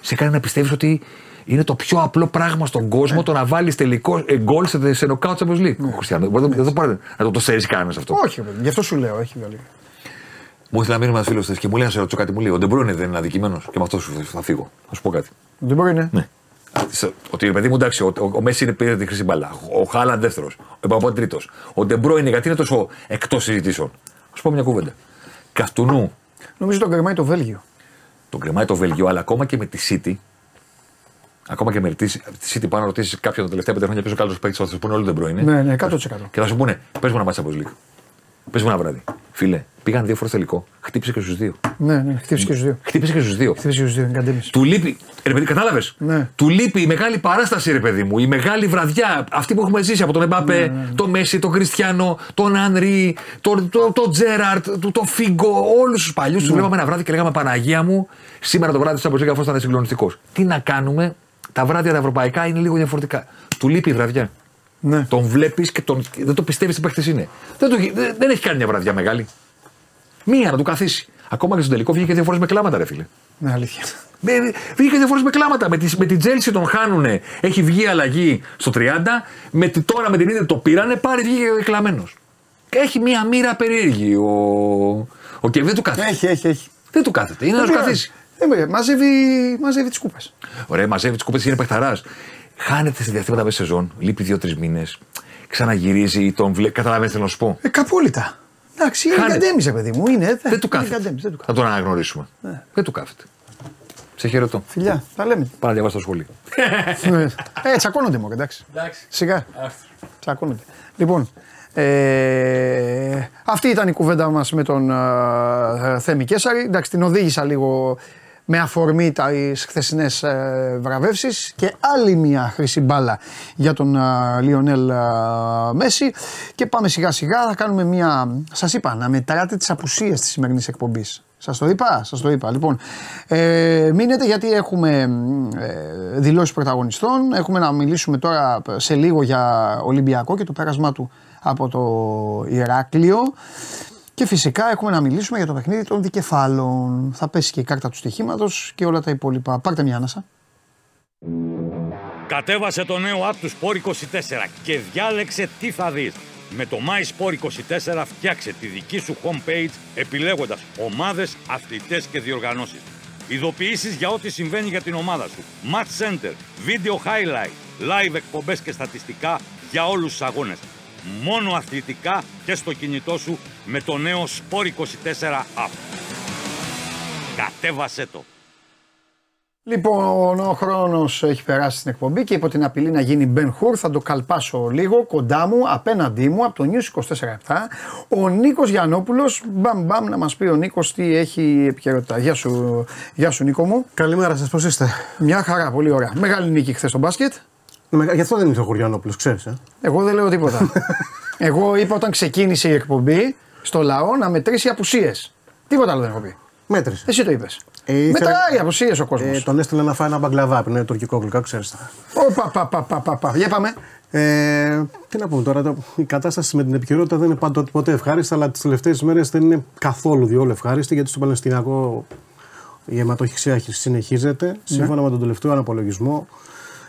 Σε κάνει να πιστεύεις ότι είναι το πιο απλό πράγμα στον κόσμο το να βάλεις τελικό ε, γκολ σε, σε νοκάουτ Champions League. Ο Κριστιανό. Δεν δεν το πάρει να το, το σέρεις κανένας αυτό. Όχι, παιδί, γι' αυτό σου λέω, έχει βγάλει. Μου ήθελε να μείνει ένας φίλος τη και μου λέει να σε ρωτήσω κάτι. Μου λέει: Ο Ντεμπρόινε δεν είναι αδικημένος; Και με αυτό σου θα φύγω. Θα σου πω κάτι. Δεν μπορεί να. Ναι. Ότι παιδί μου εντάξει, ο, ο, ο Μέσι είναι πήρε τη χρυσή μπάλα. Ο Χάαλαντ δεύτερος. Ο Εμπαπέ τρίτος. Ο Ντε Μπρόινε γιατί είναι τόσο εκτός συζητήσεων; Α πω μια κουβέντα. Καυτουνού Νομίζω τον κρεμάει το Βέλγιο. τον κρεμάει το Βέλγιο, αλλά ακόμα και με τη City. Ακόμα και με τη τη City πάνω να ρωτήσεις κάποιον τα τελευταία πέντε χρόνια ποιος ο καλό παίκτης θα σου πούνε όλοι Ντε Μπρόινε. Ναι, ναι, 100%. Και θα σου πούνε, πες μου ένα ματς από League. Πες μου ένα βράδυ. Φίλε, πήγαν δύο φορές τελικό. Χτύπησε και στους δύο. Ναι, ναι, χτύπησε και στους δύο. Χτύπησε και στους δύο. Χτύπησε και στους δύο, είναι καντέμιση. Του λείπει. Ρε παιδί, κατάλαβες; Ναι. Του λείπει η μεγάλη παράσταση, ρε παιδί μου. Η μεγάλη βραδιά. Αυτή που έχουμε ζήσει από τον Εμπάπε, τον Μέση, τον Κριστιανό, τον Ανρί, τον το, το Τζέραρτ, τον το Φίγκο. Όλους τους παλιούς τους βλέπαμε ένα βράδυ και λέγαμε Παναγία μου, σήμερα το βράδυ της Αμποσίκα αυτό ήταν συγκλονιστικός. Τι να κάνουμε, τα βράδια τα ευρωπαϊκά είναι λίγο διαφορετικά. Του λείπει η βραδιά. Ναι. Τον βλέπεις και τον, δεν το πιστεύεις τι παίχτε είναι. Δεν, το, δεν, δεν έχει κάνει μια βραδιά μεγάλη. Μία να του καθίσει. Ακόμα και στο τελικό βγήκε δύο φορές με κλάματα, ρε φίλε. Ναι, αλήθεια. Με- Βγήκε δύο φορές με κλάματα. Με, τη, με την Τσέλσι τον χάνουνε. Έχει βγει αλλαγή στο 30. Με, τη- τώρα με την Ίντερ το πήρανε. Πάλι βγήκε κλαμένος. Έχει μία μοίρα περίεργη. Ο, ο Κέβιν δεν του κάθεται. Έχει, έχει, έχει. Δεν του κάθεται. Είναι να του καθίσει. Ε, με- μαζεύει, μαζεύει τις κούπες. Ωραία, μαζεύει τις κούπες είναι παιχταράς. Χάνεται σε διαστήματα μέσα σεζόν. Λείπει δύο-τρεις μήνες. Ξαναγυρίζει. Τον βλέ... Καταλαβαίνετε τι να σου πω. Ε, καπόλυτα. Εντάξει, είναι Χάνεται. καντέμισε, παιδί μου. Είναι, Δεν του είναι κάθεται. καντέμις, δεν του Θα κάθεται. τον αναγνωρίσουμε. Δεν του κάθεται. Σε χαιρετώ. Φιλιά, τα λέμε. Πάω να διαβάσω το σχολείο. ε, τσακώνονται μόνο, εντάξει. Σιγά. Τσακώνονται. Λοιπόν, ε, αυτή ήταν η κουβέντα μας με τον ε, Θέμη Κέσαρη. Εντάξει, την οδήγησα λίγο με αφορμή τα χθεσινές ε, βραβεύσεις και άλλη μια χρυσή μπάλα για τον ε, Λιονέλ ε, Μέση και πάμε σιγά σιγά θα κάνουμε μια, σας είπα, να μετράτε τις απουσίες της σημερινής εκπομπής. Σας το είπα, σας το είπα. Λοιπόν, ε, μείνετε γιατί έχουμε ε, δηλώσεις πρωταγωνιστών. Έχουμε να μιλήσουμε τώρα σε λίγο για Ολυμπιακό και το πέρασμά του από το Ηράκλειο. Και φυσικά έχουμε να μιλήσουμε για το παιχνίδι των δικεφάλων. Θα πέσει και η κάρτα του στοιχήματος και όλα τα υπόλοιπα. Πάρτε μια ανάσα. Κατέβασε το νέο app του Sport 24 και διάλεξε τι θα δεις. Με το My Sport 24 φτιάξε τη δική σου homepage επιλέγοντας ομάδες, αθλητές και διοργανώσεις. Ειδοποιήσεις για ό,τι συμβαίνει για την ομάδα σου. Match Center, Video Highlight, Live εκπομπές και στατιστικά για όλους τους αγώνες. Μόνο αθλητικά και στο κινητό σου με το νέο Sport 24 app. Κατέβασέ το! Λοιπόν, ο χρόνος έχει περάσει στην εκπομπή και υπό την απειλή να γίνει Μπεν Χουρ θα το καλπάσω λίγο κοντά μου, απέναντί μου, από το News 24 Ο Νίκος Γιανόπουλο, μπαμ μπαμ να μας πει ο Νίκος τι έχει επικαιρότητα. Γεια σου, γεια σου Νίκο μου. Καλημέρα σας, πώς είστε; Μια χαρά, πολύ ωραία. Μεγάλη νίκη χθες στο μπάσκετ. Ναι, Γι' αυτό δεν ήρθε ο Χωριανόπουλο, ξέρεις. Ε. Εγώ δεν λέω τίποτα. Εγώ είπα όταν ξεκίνησε η εκπομπή στο λαό να μετρήσει απουσίες. Τίποτα άλλο δεν έχω πει. Μέτρησε. Εσύ το είπες. Ε, ήθελε- Μετράει απουσίες ο κόσμος. Ε, τον έστειλε να φάει ένα μπαγκλαβά που είναι τουρκικό γλυκά, ξέρεις. Ωπα, πα, πα, πα, πα, πα. Για πάμε. Ε, τι να πούμε τώρα, το- η κατάσταση με την επικαιρότητα δεν είναι πάντοτε ποτέ ευχάριστη, αλλά τις τελευταίες μέρες δεν είναι καθόλου διόλου ευχάριστη, γιατί στο Παλαιστινιακό η αιματοχυσία συνεχίζεται. Σύμφωνα με τον τελευταίο αναπολογισμό,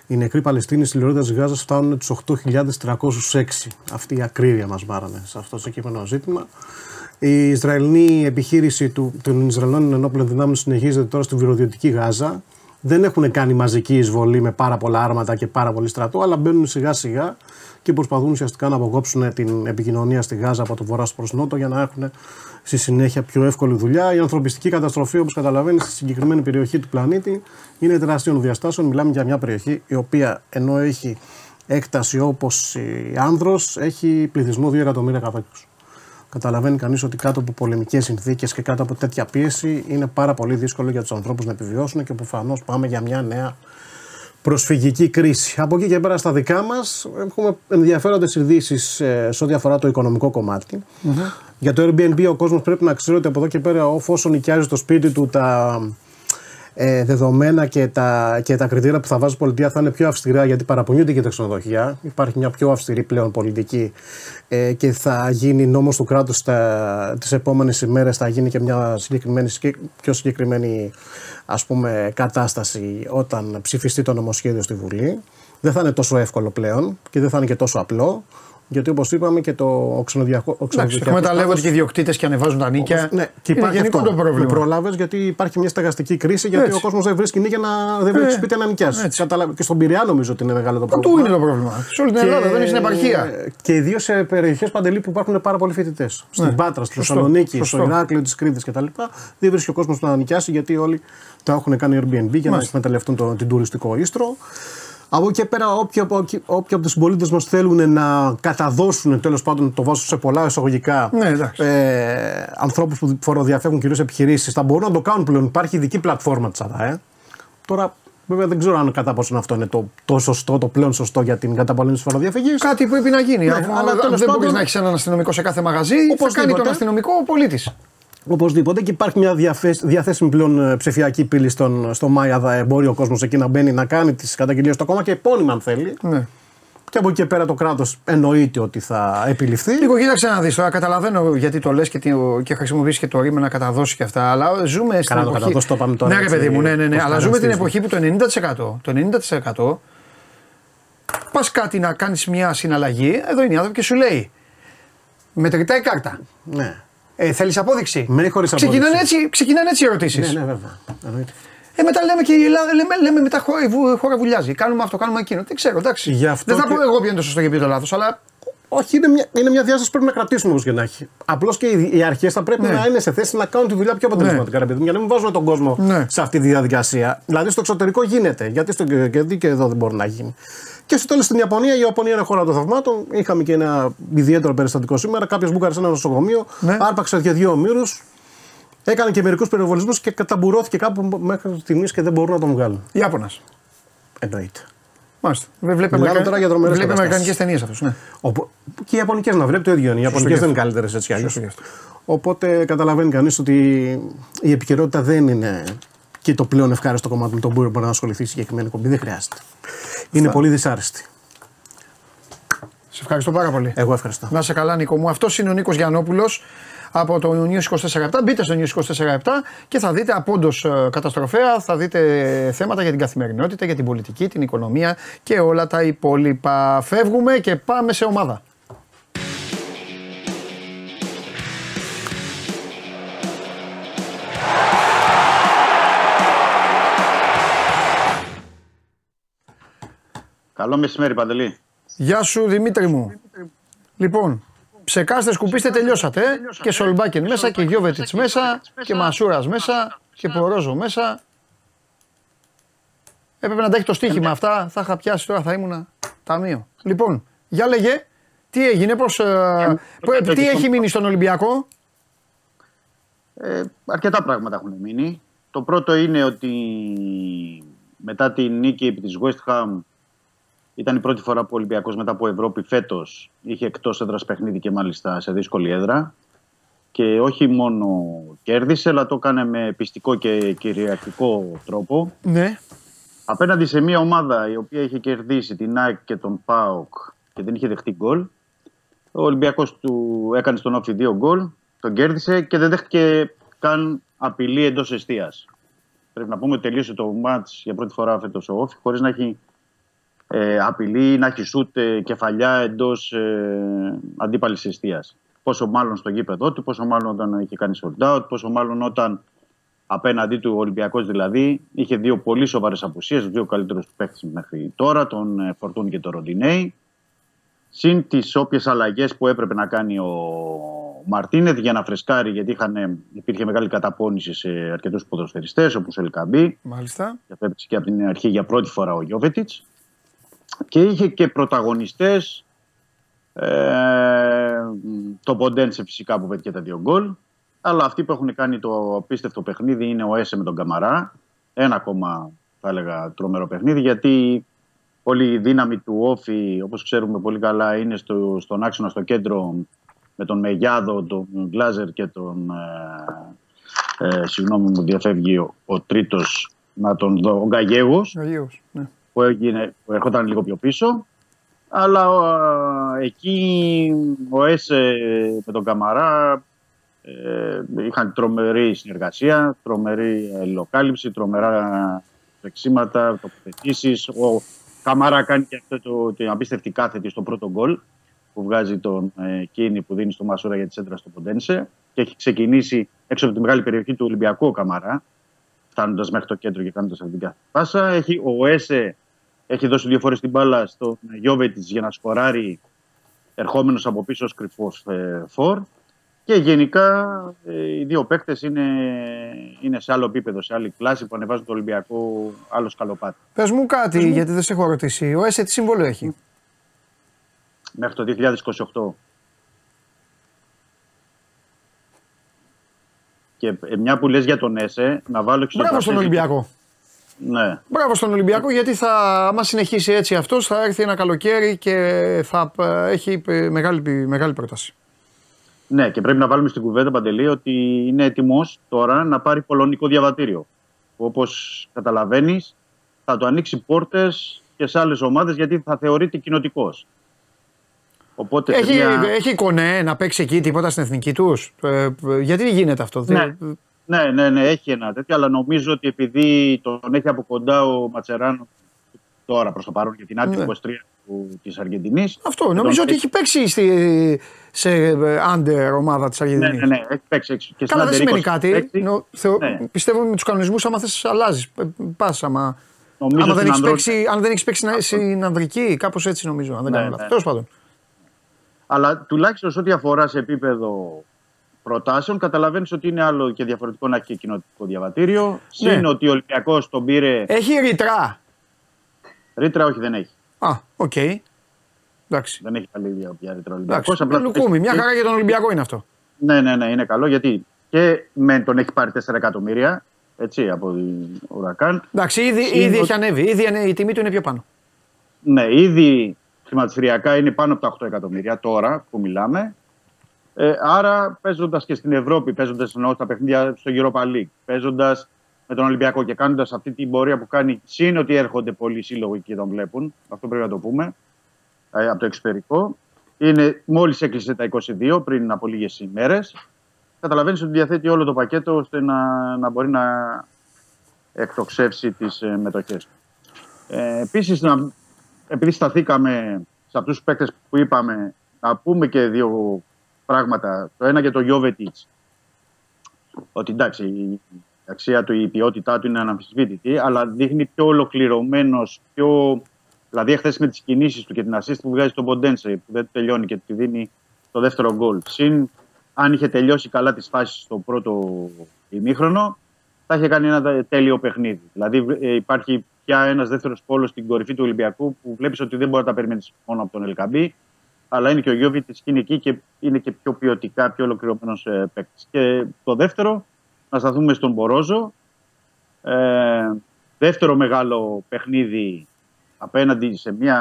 οι νεκροί Παλαιστίνοι στη λωρίδα της Γάζας φτάνουν τους 8.306. Αυτή η ακρίβεια μας μάρανε σε αυτό το κείμενο ζήτημα. Η Ισραηλινή επιχείρηση του, των Ισραηλινών ενόπλων δυνάμεων συνεχίζεται τώρα στη βυροδιωτική Γάζα. Δεν έχουν κάνει μαζική εισβολή με πάρα πολλά άρματα και πάρα πολύ στρατό, αλλά μπαίνουν σιγά σιγά και προσπαθούν ουσιαστικά να αποκόψουν την επικοινωνία στη Γάζα από το βορρά προς νότο για να έχουν στη συνέχεια πιο εύκολη δουλειά. Η ανθρωπιστική καταστροφή, όπως καταλαβαίνεις, στη συγκεκριμένη περιοχή του πλανήτη είναι τεράστιων διαστάσεων. Μιλάμε για μια περιοχή η οποία ενώ έχει έκταση όπως η Άνδρος, έχει πληθυσμό 2 εκατομμύρια κατοίκους. Καταλαβαίνει κανείς ότι κάτω από πολεμικές συνθήκες και κάτω από τέτοια πίεση είναι πάρα πολύ δύσκολο για τους ανθρώπους να επιβιώσουν και προφανώς πάμε για μια νέα προσφυγική κρίση. Από εκεί και πέρα στα δικά μας έχουμε ενδιαφέροντες ειδήσεις σε ό,τι αφορά το οικονομικό κομμάτι. Για το Airbnb ο κόσμος πρέπει να ξέρει ότι από εδώ και πέρα, εφόσον νοικιάζει το σπίτι του, τα ε, δεδομένα και τα, και τα κριτήρια που θα βάζει η πολιτεία θα είναι πιο αυστηρά γιατί παραπονιούνται και τα ξενοδοχεία. Υπάρχει μια πιο αυστηρή πλέον πολιτική ε, και θα γίνει νόμος του κράτους τις επόμενες ημέρες θα γίνει και μια συγκεκριμένη, πιο συγκεκριμένη ας πούμε, κατάσταση όταν ψηφιστεί το νομοσχέδιο στη Βουλή. Δεν θα είναι τόσο εύκολο πλέον και δεν θα είναι και τόσο απλό. Γιατί όπως είπαμε και το ξενοδοχειακό. Εκμεταλλεύονται και οι διοκτήτες και ανεβάζουν τα νίκια. Ναι, και υπάρχει αυτό το πρόβλημα. Πρόλαβε γιατί υπάρχει μια στεγαστική κρίση γιατί ο κόσμος δεν βρίσκει νίκια να δεν βρίσκει ε, σπίτι να νοικιάσει. Και στον Πειραιά νομίζω ότι είναι μεγάλο το πρόβλημα. Παντού είναι το πρόβλημα. Σε όλη την Ελλάδα δεν είναι στην επαρχία. Και ιδίως σε περιοχές παντελή που υπάρχουν πάρα πολλοί φοιτητές. Στην ναι. Πάτρα, στη Θεσσαλονίκη, στο Ηράκλειο της Κρήτης κτλ. Δεν βρίσκει ο κόσμος να νοικιάσει γιατί όλοι τα έχουν κάνει Airbnb για να εκμεταλλευτούν την τουριστικό ίστρο. Από εκεί και πέρα, όποιοι, όποιοι, από τους συμπολίτες μας θέλουν να καταδώσουν τέλος πάντων το βάζω σε πολλά εισαγωγικά ναι, ε, ανθρώπους που φοροδιαφεύγουν κυρίως επιχειρήσεις, θα μπορούν να το κάνουν πλέον. Υπάρχει ειδική πλατφόρμα της ΑΔΑΕ. Τώρα, βέβαια, δεν ξέρω αν κατά πόσο αυτό είναι το, το σωστό, το πλέον σωστό για την καταπολέμηση της φοροδιαφυγής. Κάτι πρέπει να γίνει. Ναι, αλλά δεν πάντων, μπορείς να έχεις έναν αστυνομικό σε κάθε μαγαζί, θα κάνει τον αστυνομικό ο πολίτης. Οπωσδήποτε και υπάρχει μια διαθέσιμη πλέον ε, ψηφιακή πύλη στον, στο ΜΑΙΑ. Μπορεί ο κόσμος εκεί να μπαίνει να κάνει τις καταγγελίες του ακόμα και επώνυμα αν θέλει. Ναι. Και από εκεί και πέρα το κράτος εννοείται ότι θα επιληφθεί. Λίγο κοίταξε να δεις τώρα. Καταλαβαίνω γιατί το λες και, και χρησιμοποιήσει και το ρήμα να καταδώσει και αυτά. Αλλά ζούμε στην Καλά, εποχή. Το, το πάμε τώρα. Ναι, ρε παιδί μου, ναι, ναι, ναι. Αλλά ζούμε την εποχή που το 90%, το 90% πας κάτι να κάνεις μια συναλλαγή, εδώ είναι η άνθρωποι και σου λέει μετρητά η κάρτα. Ναι. Ε, Θέλεις απόδειξη; Με χωρίς απόδειξη. Ξεκινάνε έτσι, ξεκινάνε έτσι οι ερωτήσεις. Ναι, ναι, βέβαια. Ε, μετά λέμε και λέμε, λέμε μετά χώρα, η χώρα βουλιάζει. Κάνουμε αυτό, κάνουμε εκείνο. Δεν ξέρω, εντάξει. Δεν θα πω εγώ ποιο είναι το σωστό και ποιο είναι το λάθος, αλλά. Όχι, είναι μια, είναι μια διάσταση που πρέπει να κρατήσουμε όμω και να έχει. Απλώς και οι, οι αρχές θα πρέπει ναι. να είναι σε θέση να κάνουν τη δουλειά πιο αποτελεσματικά, ναι. για να μην βάζουμε τον κόσμο ναι. σε αυτή τη διαδικασία. Δηλαδή στο εξωτερικό γίνεται, γιατί στο και εδώ δεν μπορεί να γίνει. Και στο τέλος στην Ιαπωνία, η Ιαπωνία είναι χώρα των θαυμάτων. Είχαμε και ένα ιδιαίτερο περιστατικό σήμερα. Κάποιος μπούκαρε σε ένα νοσοκομείο, ναι. άρπαξε και δύο ομήρου, έκανε και μερικούς περιβολισμού και καταμπουρώθηκε κάπου μέχρι στιγμής και δεν μπορούν να τον βγάλουν. Ιάπωνας. Εννοείται. Μάλιστα. Βλέπουμε Μιλάμε τώρα για τρομερές Βλέπουμε αμερικανικέ ταινίες αυτούς. Ναι. Και οι Ιαπωνικές να βλέπει το ίδιο είναι. Οι Ιαπωνικές δεν είναι καλύτερες έτσι κι Οπότε καταλαβαίνει κανείς ότι η επικαιρότητα δεν είναι και το πλέον ευχάριστο κομμάτι με το οποίο μπορεί να ασχοληθεί η συγκεκριμένη κομπή. Δεν χρειάζεται. Είναι πολύ δυσάρεστη. Σε ευχαριστώ πάρα πολύ. Εγώ ευχαριστώ. Να σε καλά, Νίκο μου. Αυτός είναι ο Νίκος Γιανόπουλο από το News 24 Μπείτε στο News 24 και θα δείτε απόντο ε, καταστροφέα, θα δείτε θέματα για την καθημερινότητα, για την πολιτική, την οικονομία και όλα τα υπόλοιπα. Φεύγουμε και πάμε σε ομάδα. Καλό μεσημέρι, Παντελή. Γεια σου, Δημήτρη μου. Λοιπόν, ψεκάστε, σκουπίστε, τελειώσατε. Ε; Και Σολμπάκεν μέσα και Γιώβετιτς μέσα και Μασούρας μέσα και Πορόζο μέσα. Έπρεπε να τα έχει το στοίχημα αυτά. Θα είχα πιάσει τώρα, θα ήμουνα ταμείο. Λοιπόν, για λέγε, τι έγινε, πώς, ε, ε τι έχει μείνει στον Ολυμπιακό; Ε, αρκετά πράγματα έχουν μείνει. Το πρώτο είναι ότι μετά την νίκη επί της West Ham ήταν η πρώτη φορά που ο Ολυμπιακός μετά από Ευρώπη φέτος είχε εκτός έδρας παιχνίδι και μάλιστα σε δύσκολη έδρα. Και όχι μόνο κέρδισε, αλλά το έκανε με πιστικό και κυριαρχικό τρόπο. Ναι. Απέναντι σε μια ομάδα η οποία είχε κερδίσει την ΑΕΚ και τον ΠΑΟΚ και δεν είχε δεχτεί γκολ. Ο Ολυμπιακός του έκανε στον Όφη δύο γκολ, τον κέρδισε και δεν δέχτηκε καν απειλή εντός αιστεία. Πρέπει να πούμε ότι τελείωσε το μάτ για πρώτη φορά φέτος ο Όφη χωρίς να έχει ε, απειλεί να έχεις σούτ ε, κεφαλιά εντός ε, αντίπαλης αιστείας. Πόσο μάλλον στο γήπεδο του, πόσο μάλλον όταν είχε κάνει sold out, πόσο μάλλον όταν απέναντί του ο Ολυμπιακός δηλαδή είχε δύο πολύ σοβαρές απουσίες, δύο καλύτερους παίχτε μέχρι τώρα, τον ε, Φορτούν και τον Ροντινέη. Συν τις όποιες αλλαγές που έπρεπε να κάνει ο Μαρτίνεθ για να φρεσκάρει, γιατί είχαν, υπήρχε μεγάλη καταπώνηση σε αρκετούς ποδοσφαιριστές όπως ο Ελκαμπή. Μάλιστα. Και από την αρχή για πρώτη φορά ο Γιώβετιτς και είχε και πρωταγωνιστές ε, το Ποντένσε φυσικά που πέτυχε τα δύο γκολ αλλά αυτοί που έχουν κάνει το απίστευτο παιχνίδι είναι ο Έσε με τον Καμαρά ένα ακόμα θα έλεγα τρομερό παιχνίδι γιατί όλη η δύναμη του Όφη όπως ξέρουμε πολύ καλά είναι στο, στον άξονα στο κέντρο με τον Μεγιάδο, τον Γκλάζερ και τον ε, ε, συγγνώμη μου διαφεύγει ο, ο τρίτος να τον δω. Ο Γκαγέγο Αγίος, ναι. Που, έγινε, που έρχονταν λίγο πιο πίσω. Αλλά ε, εκεί ο ΕΣΕ με τον Καμαρά ε, είχαν τρομερή συνεργασία, τρομερή ελλοκάλυψη, τρομερά τρεξίματα, τοποθετήσεις. Ο Καμαρά κάνει και αυτό το, την απίστευτη κάθετη στο πρώτο γκολ που βγάζει τον ε, Κίνη που δίνει στο Μασούρα για τη σέντρα στο Ποντένσε και έχει ξεκινήσει έξω από τη μεγάλη περιοχή του Ολυμπιακού ο Καμαρά φτάνοντας μέχρι το κέντρο και κάνοντας αυτή την κάθε πάσα. Έχει, ο Έσε έχει δώσει δύο φορές την μπάλα στον Γιώβετιτς για να σκοράρει ερχόμενος από πίσω ως κρυφός ε, φορ. Και γενικά ε, οι δύο παίκτες είναι, είναι σε άλλο επίπεδο, σε άλλη κλάση που ανεβάζουν το Ολυμπιακό άλλο σκαλοπάτι. Πες μου κάτι, γιατί δεν σε έχω ρωτήσει. Ο ΕΣΕ τι σύμβολο έχει; Μέχρι το 2028. Και ε, μια που λες για τον ΕΣΕ, να βάλω και στο Μπράβο στον τραπέζι- Ολυμπιακό. Ναι. Μπράβο στον Ολυμπιακό γιατί θα, άμα συνεχίσει έτσι αυτός, θα έρθει ένα καλοκαίρι και θα ε, έχει ε, μεγάλη, μεγάλη πρόταση. ναι, και πρέπει να βάλουμε στην κουβέντα Παντελή ότι είναι έτοιμος τώρα να πάρει πολωνικό διαβατήριο. Όπως καταλαβαίνεις, θα του ανοίξει πόρτες και σε άλλες ομάδες γιατί θα θεωρείται κοινοτικός. Οπότε σε Έχει, μια- έχει κονέ να παίξει εκεί τίποτα στην εθνική τους; Ε, γιατί γίνεται αυτό; Ναι. δεν- Ναι, ναι, ναι, έχει ένα τέτοιο, αλλά νομίζω ότι επειδή τον έχει από κοντά ο Ματσεράνο τώρα προς το παρόν για την άτυπη Ναι. 23 της Αργεντινής. Αυτό. Νομίζω ότι έχει παίξει στη, σε ε, under ομάδα της Ναι, Αργεντινής. ναι, ναι, έχει παίξει. έχει- Και στην Καλά, δεν Under σημαίνει 20 κάτι. παίξει. Νο- θεω- Ναι. Πιστεύω με τους κανονισμούς, άμα θες, αλλάζεις. Πας, άμα, Νομίζω άμα δεν στην έχεις Ανδρών- παίξει, αν δεν έχεις παίξει να- στην Ανδρική, κάπως έτσι νομίζω. Αν δεν Ναι, κάνω ναι. λάθος. Τέλος πάντων. Αλλά τουλάχιστον σε ό,τι αφορά σε επίπεδο προτάσεων, καταλαβαίνεις ότι είναι άλλο και διαφορετικό να έχει και κοινοτικό διαβατήριο. Συν Ναι. ότι ο Ολυμπιακός τον πήρε. Έχει ρητρά. Ρήτρα, όχι, δεν έχει. Α, οκ. Εντάξει. Δεν έχει καλή ίδια πια ρήτρα ο Ολυμπιακός. Εντάξει. Λουκούμι, μια χαρά για τον Ολυμπιακό είναι αυτό. Ναι, ναι, ναι, είναι καλό γιατί και με τον έχει πάρει 4 εκατομμύρια έτσι, από την Ουρακάν. Εντάξει, ήδη, Συν ήδη ότι- έχει ανέβει. Ήδη ανε- η τιμή του είναι πιο πάνω. Ναι, ήδη χρηματιστηριακά είναι πάνω από τα 8 εκατομμύρια τώρα που μιλάμε. Ε, άρα παίζοντας και στην Ευρώπη, παίζοντας στα παιχνίδια στο Europa League, παίζοντας με τον Ολυμπιακό και κάνοντας αυτή την πορεία που κάνει, συν ότι έρχονται πολλοί σύλλογοι και τον βλέπουν, αυτό πρέπει να το πούμε, ε, από το εξωτερικό. Είναι, μόλις έκλεισε τα 22 πριν από λίγες ημέρες. Καταλαβαίνεις ότι διαθέτει όλο το πακέτο ώστε να, να μπορεί να εκτοξεύσει τις ε, μετοχές του. Ε, επίσης, να, επειδή σταθήκαμε σε αυτούς τους παίκτες που είπαμε, να πούμε και δύο πράγματα. Το ένα για το Γιώβετιτς, ότι εντάξει, η αξία του, η ποιότητά του είναι αναμφισβήτητη, αλλά δείχνει πιο ολοκληρωμένος, πιο... Δηλαδή, χθε με τις κινήσεις του και την assist που βγάζει τον Ποντένσε, που δεν τελειώνει και του τη δίνει το δεύτερο γκολ. Συν, αν είχε τελειώσει καλά τις φάσεις στο πρώτο ημίχρονο, θα είχε κάνει ένα τέλειο παιχνίδι. Δηλαδή, ε, υπάρχει πια ένας δεύτερος πόλος στην κορυφή του Ολυμπιακού που βλέπεις ότι δεν μπορεί να τα περιμένεις μόνο από τον Ελκαμπή, αλλά είναι και ο Γιώβη τη είναι εκεί και είναι και πιο ποιοτικά, πιο ολοκληρωμένος ε, παίκτης. Και το δεύτερο, να σταθούμε στον Μπορόζο. Ε, δεύτερο μεγάλο παιχνίδι απέναντι σε μια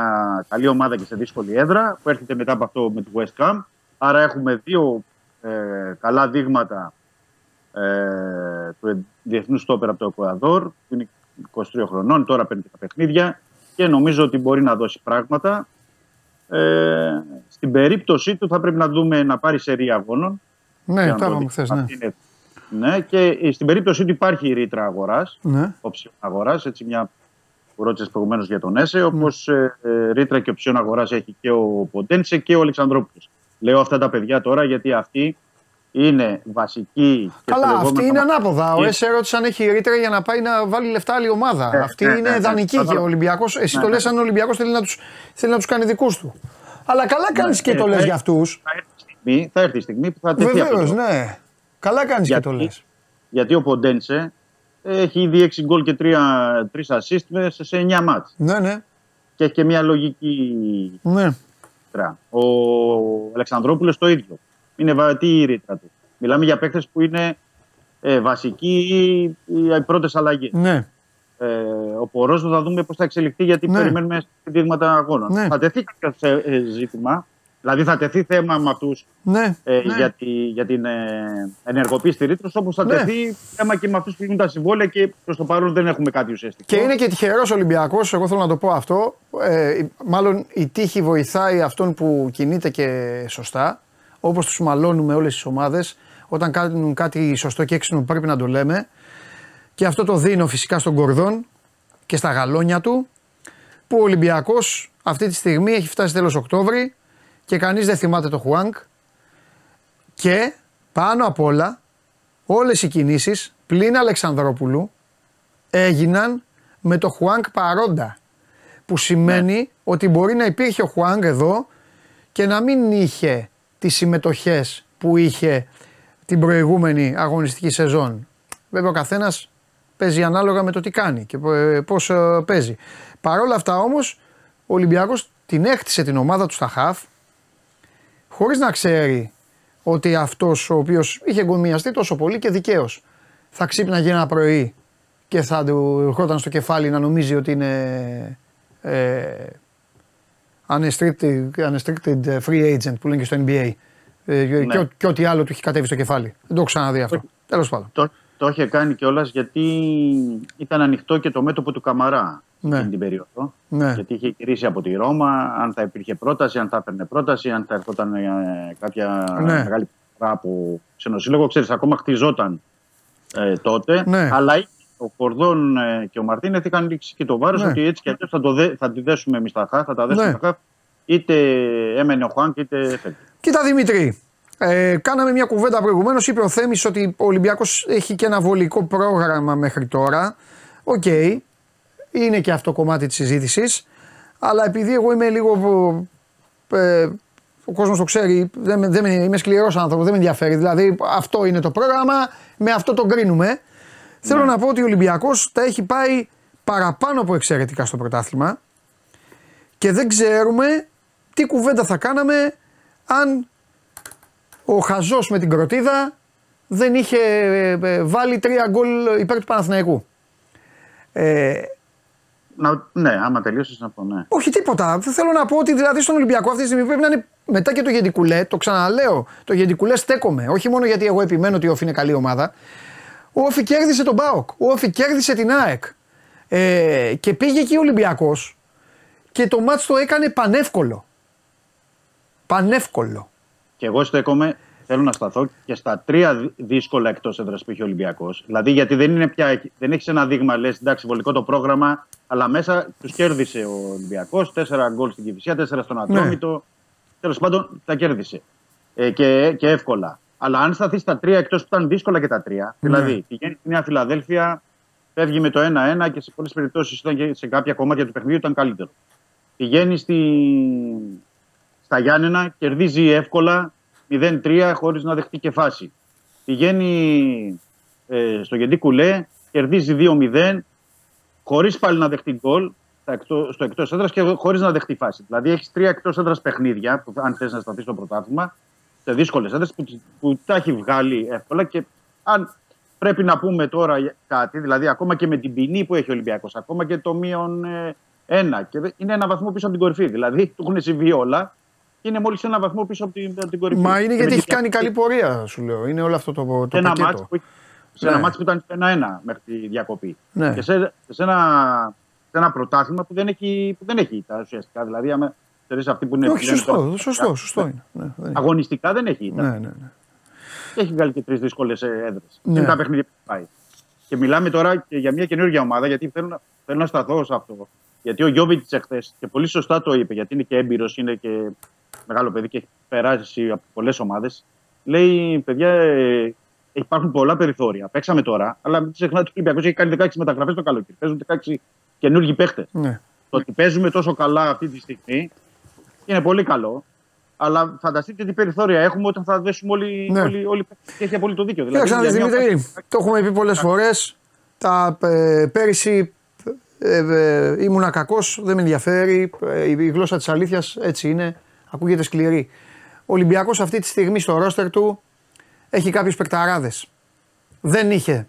καλή ομάδα και σε δύσκολη έδρα που έρχεται μετά από αυτό με τη West Ham. Άρα έχουμε δύο ε, καλά δείγματα ε, του διεθνούς στόπερ από το Εκουαδόρ που είναι 23 χρονών, τώρα παίρνει και τα παιχνίδια και νομίζω ότι μπορεί να δώσει πράγματα. Ε, στην περίπτωσή του θα πρέπει να δούμε να πάρει σερία αγώνων. Ναι, Για να τα το είπαμε δει. χθες. Ναι. Αυτή είναι- ναι, και στην περίπτωσή του υπάρχει η ρήτρα αγοράς, Ναι. οψιόν αγοράς, έτσι μια που ρώτησες προηγουμένως για τον ΕΣΕ, όπως ε, ε, ρήτρα και οψιόν αγοράς έχει και ο Ποντένσε και ο Αλεξανδρόπουλος. Λέω αυτά τα παιδιά τώρα γιατί αυτοί είναι βασικοί και Καλά, στο αυτή λεγόμενο- είναι ανάποδα. Ο Και- ΕΣΕ ρώτησε αν έχει ρήτρα για να πάει να βάλει λεφτά άλλη ομάδα. Ναι, αυτή ναι, είναι ναι, ναι. δανεική Κατάλαβα. και ο Ολυμπιακό. Εσύ Ναι, το ναι. λες αν ο Ολυμπιακός θέλει να του θέλει να τους κάνει δικούς του. Αλλά καλά κάνεις και ε, το λες ε, για αυτούς. Θα έρθει, η στιγμή, θα έρθει η στιγμή που θα τεθεί Βεβαίως, αυτό. το- ναι. Καλά κάνεις και Γιατί- το λες. Γιατί ο Ποντένσε έχει ήδη 6 γκολ και 3 assist μέσα σε 9 μάτς. Ναι, ναι. Και έχει και μια λογική ναι. ρήτρα. Ο Αλεξανδρόπουλος το ίδιο. Είναι βατή η ρήτρα του. Μιλάμε για παίκτες που είναι ε, βασικοί ή οι πρώτες αλλαγές. ναι. Ε, ο Πορόζο θα δούμε πώς θα εξελιχθεί γιατί Ναι. περιμένουμε δείγματα αγώνων. Ναι. Θα τεθεί κάποιος ε, ζήτημα. Δηλαδή θα τεθεί θέμα με αυτούς Ναι, ε, ναι. για, τη, για την ε, ενεργοποίηση της ρήτρας, όπως θα Ναι. τεθεί θέμα και με αυτούς που έχουν τα συμβόλαια και προς το παρόν δεν έχουμε κάτι ουσιαστικό. Και είναι και τυχερός Ολυμπιακός, εγώ θέλω να το πω αυτό. Ε, μάλλον η τύχη βοηθάει αυτόν που κινείται και σωστά. Όπως τους μαλώνουμε όλες τις ομάδες. Όταν κάνουν κάτι σωστό και έξυπνο που πρέπει να το λέμε. Και αυτό το δίνω φυσικά στον Κορδόν και στα γαλόνια του. Που ο Ολυμπιακός αυτή τη στιγμή έχει φτάσει τέλος Οκτώβρη και κανείς δεν θυμάται το Χουάνκ. Και πάνω απ' όλα, όλες οι κινήσεις πλην Αλεξανδρόπουλου έγιναν με το Χουάνκ παρόντα. Που σημαίνει ότι μπορεί να υπήρχε ο Χουάνκ εδώ και να μην είχε τις συμμετοχές που είχε την προηγούμενη αγωνιστική σεζόν. Βέβαια ο καθένας παίζει ανάλογα με το τι κάνει και ε, πώς ε, παίζει. Παρ' όλα αυτά όμως ο Ολυμπιακός την έκτισε την ομάδα του στα χαφ χωρίς να ξέρει ότι αυτός ο οποίος είχε εγκομιαστεί τόσο πολύ και δικαίως θα ξύπναγε ένα πρωί και θα του ερχόταν στο κεφάλι να νομίζει ότι είναι ε, unrestricted, unrestricted free agent που λένε και στο NBA ε, και, ό- και ό,τι άλλο του έχει κατέβει στο κεφάλι. Δεν το έχω ξαναδεί αυτό. Τέλος πάντων. Το, το είχε κάνει κιόλας γιατί ήταν ανοιχτό και το μέτωπο του Καμαρά Ναι. εκείνη την περίοδο. Ναι. Γιατί είχε γυρίσει από τη Ρώμα, αν θα υπήρχε πρόταση, αν θα έπαιρνε πρόταση, αν θα ερχόταν ε, κάποια Ναι. μεγάλη προσφορά από ξενοσύλλογο. Ξέρεις, ακόμα χτιζόταν ε, τότε. Ναι. Αλλά ο Κορδόν ε, και ο Μαρτίνεθ είχαν ρίξει και το βάρος Ναι. ότι έτσι κι αλλιώς θα, το δε- θα τη δέσουμε εμείς τα χαφ, θα τα δέσουμε Ναι. τα χαφ. Είτε έμενε ο Χουάνγκ είτε έφευγε. Κοίτα Δημήτρη, ε, κάναμε μια κουβέντα προηγουμένως. Είπε ο Θέμης ότι ο Ολυμπιακός έχει και ένα βολικό πρόγραμμα μέχρι τώρα. Οκ, είναι και αυτό κομμάτι της συζήτησης. Αλλά επειδή εγώ είμαι λίγο. Ε, ο κόσμος το ξέρει, δεν, με- δεν, με- είμαι σκληρός άνθρωπος, δεν με ενδιαφέρει. Δηλαδή αυτό είναι το πρόγραμμα, με αυτό το κρίνουμε. Θέλω να πω ότι ο Ολυμπιακός τα έχει πάει παραπάνω από εξαιρετικά στο πρωτάθλημα και δεν ξέρουμε τι κουβέντα θα κάναμε αν ο Χαζός με την Κροτίδα δεν είχε ε, ε, βάλει τρία γκολ υπέρ του Παναθηναϊκού. Ε, Να, ναι, άμα τελείωσες να πω ναι. όχι τίποτα. Θέλω να πω ότι δηλαδή στον Ολυμπιακό αυτή τη στιγμή πρέπει να είναι μετά και το Γεντικουλέ. Το ξαναλέω. Το Γεντικουλέ στέκομαι. Όχι μόνο γιατί εγώ επιμένω ότι ο Όφη είναι καλή ομάδα. Ο Όφη κέρδισε τον Μπάοκ. Ο Όφη κέρδισε την ΑΕΚ. Ε, και πήγε εκεί ο Ολυμπιακός και το μάτς το έκανε πανεύκολο. Πανεύκολο. Και εγώ στέκομαι, θέλω να σταθώ και στα τρία δυ- δύσκολα εκτός έδρας που είχε ο Ολυμπιακός. Δηλαδή, γιατί δεν, είναι πια, δεν έχεις ένα δείγμα, λες, εντάξει, βολικό το πρόγραμμα, αλλά μέσα τους κέρδισε ο Ολυμπιακός. Τέσσερα γκολ στην Κυφυσιά, τέσσερα στον Ατρόμητο. Ναι. Τέλος πάντων, τα κέρδισε. Ε, και, και εύκολα. Αλλά αν σταθείς στα τρία εκτός που ήταν δύσκολα και τα τρία, Ναι. δηλαδή πηγαίνεις στη Νέα Φιλαδέλφια, φεύγει με το 1-1 και σε πολλές περιπτώσεις ήταν και σε κάποια κομμάτια του παιχνιδιού ήταν καλύτερο. Πηγαίνεις στη, στα Γιάννενα, κερδίζει εύκολα 0-3 χωρίς να δεχτεί και φάση. Πηγαίνει ε, στο Γεντή Κουλέ, κερδίζει 2-0 χωρίς πάλι να δεχτεί γκολ στα εκτό- στο εκτός έδρας και χωρίς να δεχτεί φάση. Δηλαδή έχεις τρία εκτός έδρας παιχνίδια, που, αν θες να σταθείς στο πρωτάθλημα, σε δύσκολες έδρες που, που τα έχει βγάλει εύκολα και αν πρέπει να πούμε τώρα κάτι, δηλαδή ακόμα και με την ποινή που έχει ο Ολυμπιακός, ακόμα και το μείον ε, ένα, και δε- είναι ένα βαθμό πίσω από την κορυφή. Δηλαδή του έχουν συμβεί όλα και είναι μόλις ένα βαθμό πίσω από την, από την κορυφή. Μα είναι Και γιατί με έχει την- κάνει καλή πορεία, σου λέω. Είναι όλο αυτό το, το σε ένα πακέτο. μάτς που, σε Ναι. ένα μάτς που ήταν 1-1 μέχρι τη διακοπή. Ναι. Και σε, σε, ένα, σε ένα πρωτάθλημα που δεν έχει, που δεν έχει ήττα ουσιαστικά. Δηλαδή, άμα θεωρείς αυτή που είναι. Όχι, λένε σωστό, τώρα- σωστό, σωστό είναι. Ναι, δεν είναι. Αγωνιστικά δεν έχει ήττα. ναι, ναι, ναι. Και έχει βγάλει και τρεις δύσκολες έδρες. Ναι. Είναι τα παιχνίδια που πάει. Και μιλάμε τώρα και για μια καινούργια ομάδα, γιατί θέλω να, θέλω να σταθώ σε αυτό. Γιατί ο Γιώβιτς εχθές και πολύ σωστά το είπε, γιατί είναι και έμπειρος, είναι και μεγάλο παιδί και έχει περάσει από πολλές ομάδες. Λέει, παιδιά, ε, υπάρχουν πολλά περιθώρια. Παίξαμε τώρα, αλλά μην ξεχνάτε ότι ο Ολυμπιακός έχει κάνει 16 μεταγραφές το καλοκαίρι. Παίζουν 16 καινούργιοι παίχτες. ναι. Το ότι παίζουμε τόσο καλά αυτή τη στιγμή είναι πολύ καλό. Αλλά φανταστείτε τι περιθώρια έχουμε όταν θα δέσουμε όλοι. Ναι. όλοι, όλοι και έχει απόλυτο δίκιο. Κοίταξε να δεις για μια- Δημήτρη, το έχουμε πει πολλές φορές. Τα, ε, πέρυσι ε, ε, ήμουνα κακός, δεν με ενδιαφέρει. Ε, η γλώσσα της αλήθειας έτσι είναι, ακούγεται σκληρή. Ο Ολυμπιακός αυτή τη στιγμή στο ρόστερ του έχει κάποιους παικταράδες. Δεν είχε.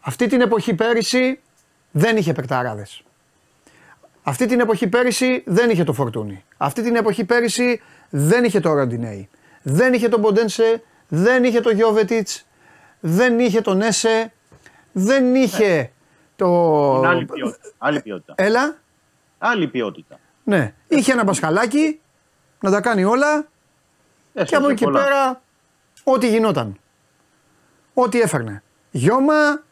Αυτή την εποχή πέρυσι δεν είχε παικταράδες. Αυτή την εποχή πέρυσι δεν είχε το Φορτούνι. Αυτή την εποχή πέρυσι δεν είχε το Ραντινέι. Δεν είχε τον Ποντένσε, δεν είχε το Γιώβετιτς, δεν είχε τον Έσε, δεν είχε το. Είναι άλλη ποιότητα. Άλλη ποιότητα. Έλα. Άλλη ποιότητα. Ναι. Είχε ένα μπασκαλάκι να τα κάνει όλα και από εκεί πολλά. πέρα ό,τι γινόταν. Ό,τι έφερνε. Γιώμα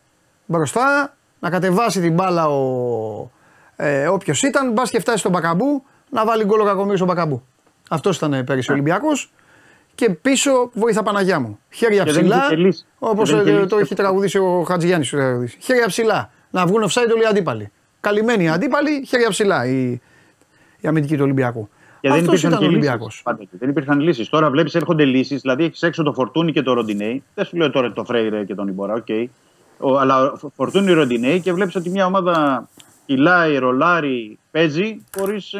μπροστά, να κατεβάσει την μπάλα ο, ε, όποιος ήταν, μπας και φτάσει στον Μπακαμπού, να βάλει γκολ ο Κακομοίρης στον Μπακαμπού. Αυτός ήταν πέρυσι ο Ολυμπιακός. Και πίσω βοήθα Παναγιά μου. Χέρια Και δεν ψηλά, είχε και λύση. όπως Και δεν είχε λύση. το έχει τραγουδήσει ο Χατζηγιάννης. Χέρια ψηλά. Να βγουν offside όλοι οι αντίπαλοι. Καλυμμένοι οι αντίπαλοι, χέρια ψηλά η, η αμυντική του Ολυμπιακού. Και δεν Αυτός υπήρχαν ήταν ο και Ολυμπιακός. λύσεις. πάντοτε. Δεν υπήρχαν λύσεις. Τώρα βλέπεις έρχονται λύσεις. Δηλαδή έχεις έξω το Φορτούνι και το Ροντινέι. Δεν σου λέω τώρα το Φρέιρε και τον Ιμπορά, οκ. Ο, αλλά ο Φορτούνι Ροντινέι και βλέπεις ότι μια ομάδα κυλάει, ρολάρει, παίζει χωρίς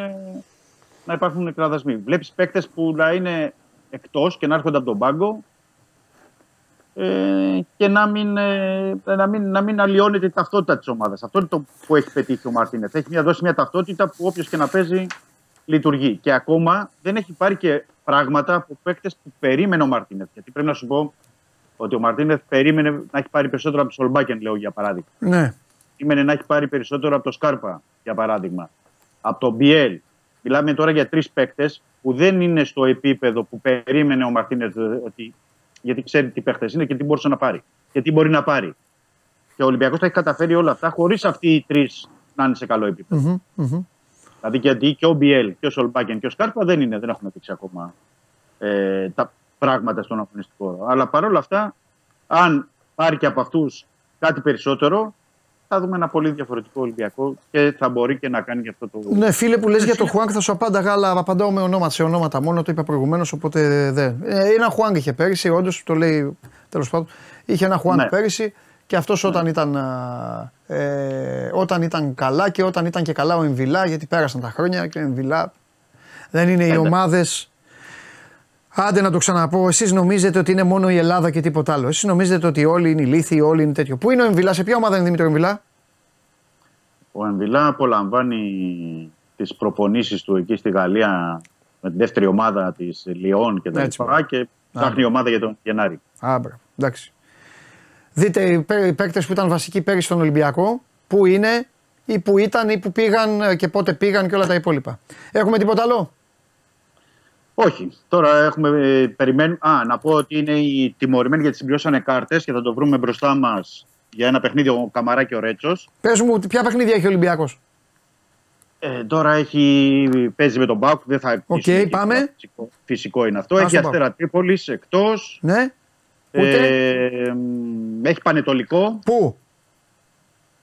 να υπάρχουν κραδασμοί. Βλέπεις παίκτες που να είναι εκτός και να έρχονται από τον πάγκο ε, και να μην, ε, να, μην, να μην αλλοιώνεται η ταυτότητα της ομάδας. Αυτό είναι το που έχει πετύχει ο Μαρτίνεθ. Έχει μια, δώσει μια ταυτότητα που όποιος και να παίζει λειτουργεί. Και ακόμα δεν έχει πάρει και πράγματα από παίκτες που περίμενε ο Μαρτίνεθ. Γιατί πρέπει να σου πω ότι ο Μαρτίνεθ περίμενε να έχει πάρει περισσότερο από τον Σολμπάκεν, λέω για παράδειγμα. Ναι. Περίμενε να έχει πάρει περισσότερο από τον Σκάρπα, για παράδειγμα. Από τον Μπιέλ. Μιλάμε τώρα για τρεις παίκτες που δεν είναι στο επίπεδο που περίμενε ο Μαρτίνεθ ότι γιατί ξέρει τι παίχτε είναι και τι μπορούσε να πάρει. Και τι μπορεί να πάρει. Και ο Ολυμπιακός τα έχει καταφέρει όλα αυτά χωρίς αυτοί οι τρεις να είναι σε καλό επίπεδο. Μμμ, μμμ. Δηλαδή γιατί και ο Μπιέλ και ο Σολμπάκεν και ο Σκάρπα δεν, είναι, δεν έχουν δείξει ακόμα ε, τα πράγματα στον αγωνιστικό χώρο. Αλλά παρόλα αυτά, αν πάρει και από αυτούς κάτι περισσότερο, θα δούμε ένα πολύ διαφορετικό Ολυμπιακό και θα μπορεί και να κάνει και αυτό το. Ναι, φίλε που λες για το Χουάνκ θα σου απάνταγα, αλλά απαντάω με ονόματα, σε ονόματα μόνο, το είπα προηγουμένως, οπότε δεν. Ε, ένα Χουάνκ είχε πέρυσι, όντως το λέει τέλος πάντων. Είχε ένα Χουάνκ Ναι. πέρυσι και αυτός όταν, ήταν, α, ε, όταν ήταν καλά και όταν ήταν και καλά ο Εμβιλά, γιατί πέρασαν τα χρόνια και ο Εμβιλά δεν είναι οι ναι. ομάδες. Άντε να το ξαναπώ, εσείς νομίζετε ότι είναι μόνο η Ελλάδα και τίποτα άλλο. Εσείς νομίζετε ότι όλοι είναι ηλίθιοι, όλοι είναι τέτοιο. Πού είναι ο Εμβιλά, σε ποια ομάδα είναι Δημήτρη Εμβιλά; Ο Εμβιλά απολαμβάνει τις προπονήσεις του εκεί στη Γαλλία με τη δεύτερη ομάδα της Λιόν και τα Έτσι, λοιπά και ψάχνει ομάδα για τον Γενάρη. Α, μπράβο. Εντάξει. Δείτε οι παί- οι παίκτες που ήταν βασικοί πέρυσι στον Ολυμπιακό, πού είναι ή πού ήταν ή πού πήγαν ε, και πότε πήγαν και όλα τα υπόλοιπα. Έχουμε τίποτα άλλο; Όχι. Τώρα έχουμε ε, περιμένει. Α, να πω ότι είναι οι τιμωρημένοι γιατί συμπληρώσανε κάρτες και θα το βρούμε μπροστά μας για ένα παιχνίδι ο Καμαρά και ο Ρέτσος. Πες μου, ποια παιχνίδια έχει ο Ολυμπιακός; Ε, τώρα έχει, παίζει με τον ΠΑΟΚ. Δεν θα Οκ, αρχίσει εκεί, πάμε. Φυσικό, φυσικό είναι αυτό. Ας έχει τον Αστέρα Τρίπολης εκτός. Ναι. Ούτε. Ε, μ, έχει Πανετολικό. Πού;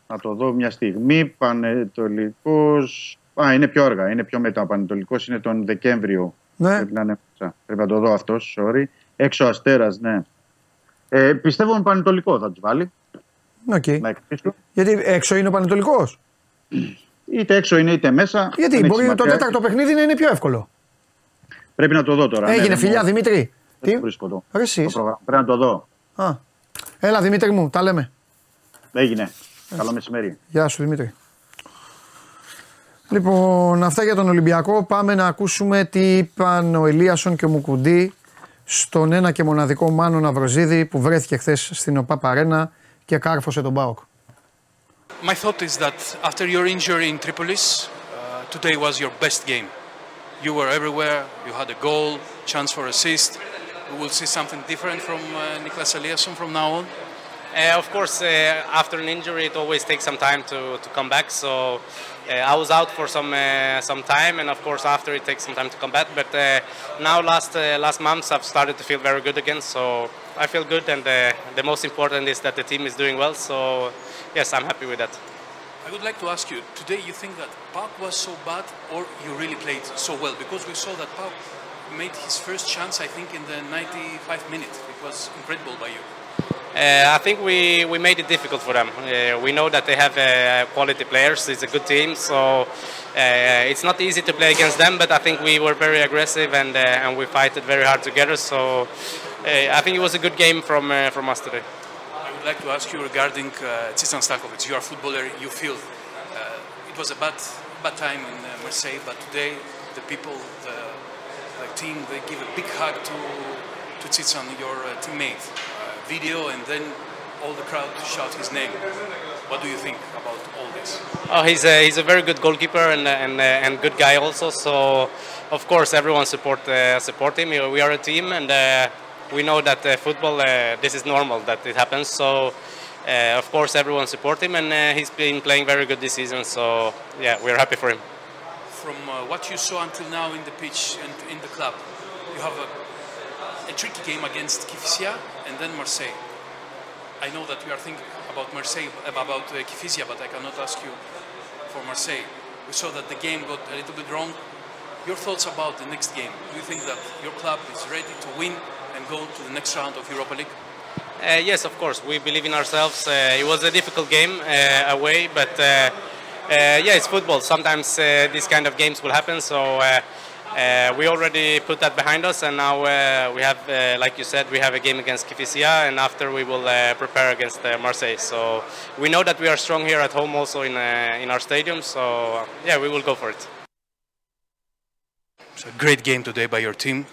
Να το δω μια στιγμή. Πανετολικός. Α, είναι πιο αργά. Είναι πιο μετά. Ο Πανετολικός είναι τον Δεκέμβριο. Ναι. Πρέπει να, είναι, μέσα. Πρέπει να το δω αυτό. Sorry. Έξω Αστέρας, ναι. Ε, πιστεύω με Πανετολικό θα τους βάλει. Οκ. Να εκτίσουν. Γιατί έξω είναι ο Πανετολικός; Είτε έξω είναι είτε μέσα. Γιατί Δεν έχει μπορεί το σημασία. τέταρτο παιχνίδι να είναι πιο εύκολο. Πρέπει να το δω τώρα. Έγινε ναι, φιλιά, ναι, Δημήτρη. Δεν Τι; το βρίσκω εδώ. Ρε Το εσείς. πρόγραμμα. Πρέπει να το δω. Α. Έλα Δημήτρη μου, τα λέμε. Έγινε. Καλό μεσημέρι. Γεια σου Δημήτρη. Λοιπόν, αυτά για τον Ολυμπιακό. Πάμε να ακούσουμε τι είπαν ο Ελίασον και ο Μουκουντή στον ένα και μοναδικό Μάνο Ναυροζίδη που βρέθηκε χθε στην ΟΠΑ Παρένα και κάρφωσε τον Μπάοκ. My thought is that after your injury in Tripolis, uh, today was your best game. You were everywhere, you had a goal, chance for assist. We will see something different from uh, Niklas Eliasson from now on. Uh, of course, uh, after an injury, it always takes some time to, to come back. So uh, I was out for some uh, some time, and of course, after it takes some time to come back. But uh, now, last uh, last months, I've started to feel very good again. So I feel good, and uh, the most important is that the team is doing well. So yes, I'm happy with that. I would like to ask you, today you think that Pauk was so bad or you really played so well? Because we saw that Pauk made his first chance, I think, in the 95 minutes. It was incredible by you. Uh, I think we, we made it difficult for them. Uh, we know that they have uh, quality players. It's a good team, so it's not easy to play against them. But I think we were very aggressive and and we fought it very hard together. So I think it was a good game from from us today. I would like to ask you regarding uh, Stankovic. You are a footballer, you feel it was a bad bad time in Marseille, but today the people, the, the team, they give a big hug to to Tsitsan, your uh, teammate. Video and then all the crowd shout his name. What do you think about all this? Oh, he's a, he's a very good goalkeeper and and uh, and good guy also. So, of course, everyone support uh, support him. We are a team, and uh, we know that uh, football uh, this is normal that it happens. So, uh, of course, everyone support him, and uh, he's been playing very good this season. So, yeah, we're happy for him. From uh, what you saw until now in the pitch and in the club, you have a, a tricky game against Kifisia and then Marseille. I know that you are thinking about Marseille, about uh, Kifisia, but I cannot ask you for Marseille. We saw that the game got a little bit wrong. Your thoughts about the next game? Do you think that your club is ready to win and go to the next round of Europa League? Uh, yes, of course. We believe in ourselves. Uh, it was a difficult game uh, away, but uh, uh, yeah, it's football. Sometimes uh, these kind of games will happen. So uh, we already put that behind us, and now uh, we have, uh, like you said, we have a game against Kifisia, and after we will uh, prepare against uh, Marseille. So we know that we are strong here at home, also in uh, in our stadium. So uh, yeah, we will go for it. It's a great game today by your team,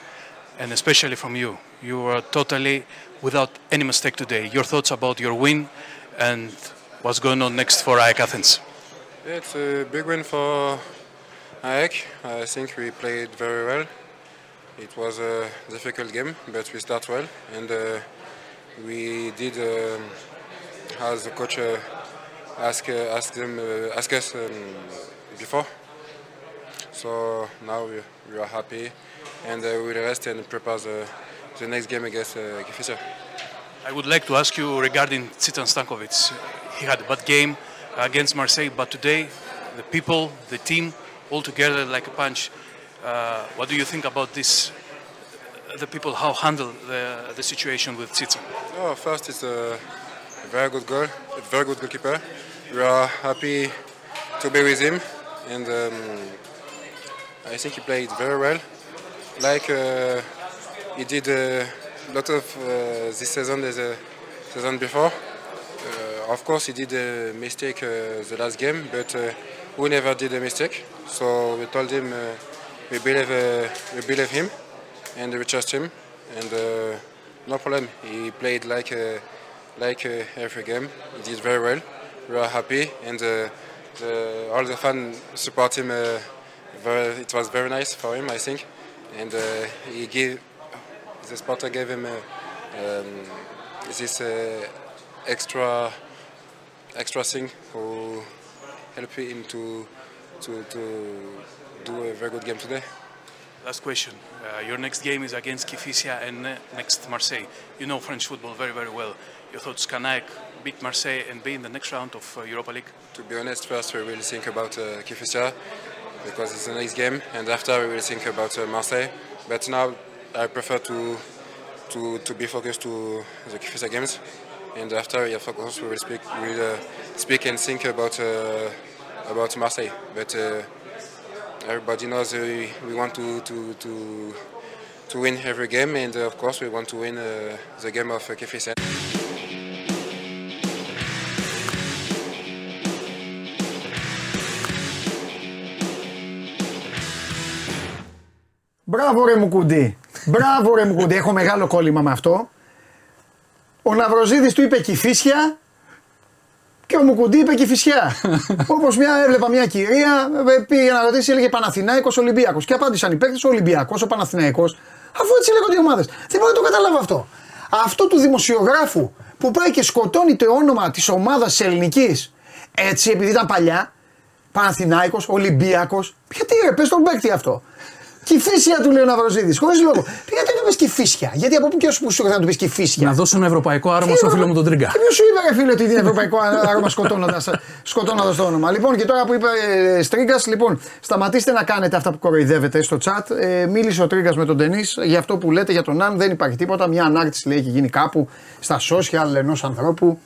and especially from you. You were totally without any mistake today. Your thoughts about your win and what's going on next for AEK Athens? Yeah, it's a big win for I think we played very well. It was a difficult game, but we start well, and uh, we did um, as the coach uh, ask uh, ask them uh, ask us um, before. So now we, we are happy, and uh, we'll rest and prepare the, the next game against uh, Kifisia. I would like to ask you regarding Tsitan Stankovic. He had a bad game against Marseille, but today the people, the team, all together like a punch. Uh, what do you think about this? The people, how handle the, the situation with Tsitan? Oh, first, it's a very good goal, a very good goalkeeper. We are happy to be with him, and um, I think he played very well. Like uh, he did a lot of uh, this season as a season before. Uh, of course, he did a mistake uh, the last game, but uh, we never did a mistake. So we told him uh, we believe uh, we believe him, and we trust him, and uh, no problem. He played like uh, like uh, every game. He did very well. We are happy, and uh, the, all the fans support him. Very, it was very nice for him, I think, and he gave the supporter gave him um, this extra extra thing who helped him to to to do a very good game today. Last question. Uh, your next game is against Kifisia and uh, next Marseille. You know French football very, very well. Your thoughts, can AEK beat Marseille and be in the next round of uh, Europa League? To be honest, first we will think about uh, Kifisia because it's the next game, and after we will think about uh, Marseille. But now I prefer to to, to be focused to the Kifisia games, and after yeah, of course we will speak we will uh, speak and think about uh, about Marseille. But uh, everybody knows uh, we, we want to to, to to win every game, and uh, of course we want to win uh, the game of uh, Kifisia. Μπράβο ρε μου κουντί. Μπράβο ρε μου κουντί. Έχω μεγάλο κόλλημα με αυτό. Ο Ναυροζίδης του είπε κυφίσια και ο Μουκουντή είπε κυφισιά. Όπως μια έβλεπα μια κυρία, ε, πήγε να ρωτήσει, έλεγε Παναθηνάικο Ολυμπιακός. Και απάντησαν οι παίκτες Ολυμπιακός, ο Παναθηναϊκός, αφού έτσι λέγονται οι ομάδες. Δεν μπορώ να το καταλάβω αυτό. Αυτό του δημοσιογράφου που πάει και σκοτώνει το όνομα της ομάδας της ελληνικής έτσι επειδή ήταν παλιά, Παναθηνάικο, Ολυμπιακός. Γιατί ρε, πες τον παίκτη αυτό. Κυφίσια του λέει ο Ναυροζίδης, χωρίς λόγο. Γιατί δεν του πει κυφίσια, Γιατί από πού και ω που σου να του πεις κυφίσια. Να δώσω ένα ευρωπαϊκό άρωμα στο φίλο μου τον Τρίγκα. Και ποιος σου είπε, ρε φίλε, ότι είναι ευρωπαϊκό άρωμα σκοτώνοντα το όνομα; Λοιπόν, και τώρα που είπε ε, Στρίγκας, λοιπόν, σταματήστε να κάνετε αυτά που κοροϊδεύετε στο chat. Ε, μίλησε ο Τρίγκα με τον Τενής για αυτό που λέτε για τον Αν. Δεν υπάρχει τίποτα. Μια ανάρτηση λέει έχει γίνει κάπου στα social ενός ανθρώπου.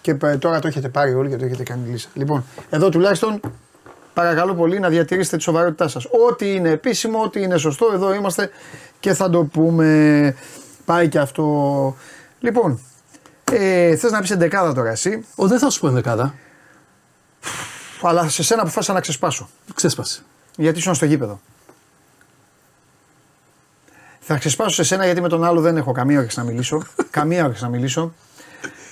Και ε, τώρα το έχετε πάρει όλοι και το έχετε κάνει λύσα. Λοιπόν, εδώ τουλάχιστον παρακαλώ πολύ να διατηρήσετε τη σοβαρότητά σας. Ό,τι είναι επίσημο, ό,τι είναι σωστό, εδώ είμαστε και θα το πούμε. Πάει και αυτό. Λοιπόν, ε, θες να πεις εντεκάδα τώρα εσύ; Ο, δεν θα σου πω ενδεκάδα. Αλλά σε σένα αποφάσισα να ξεσπάσω. Ξέσπασε. Γιατί ήσουν στο γήπεδο. Θα ξεσπάσω σε σένα γιατί με τον άλλο δεν έχω καμία όρεξη να μιλήσω. καμία όρεξη να μιλήσω.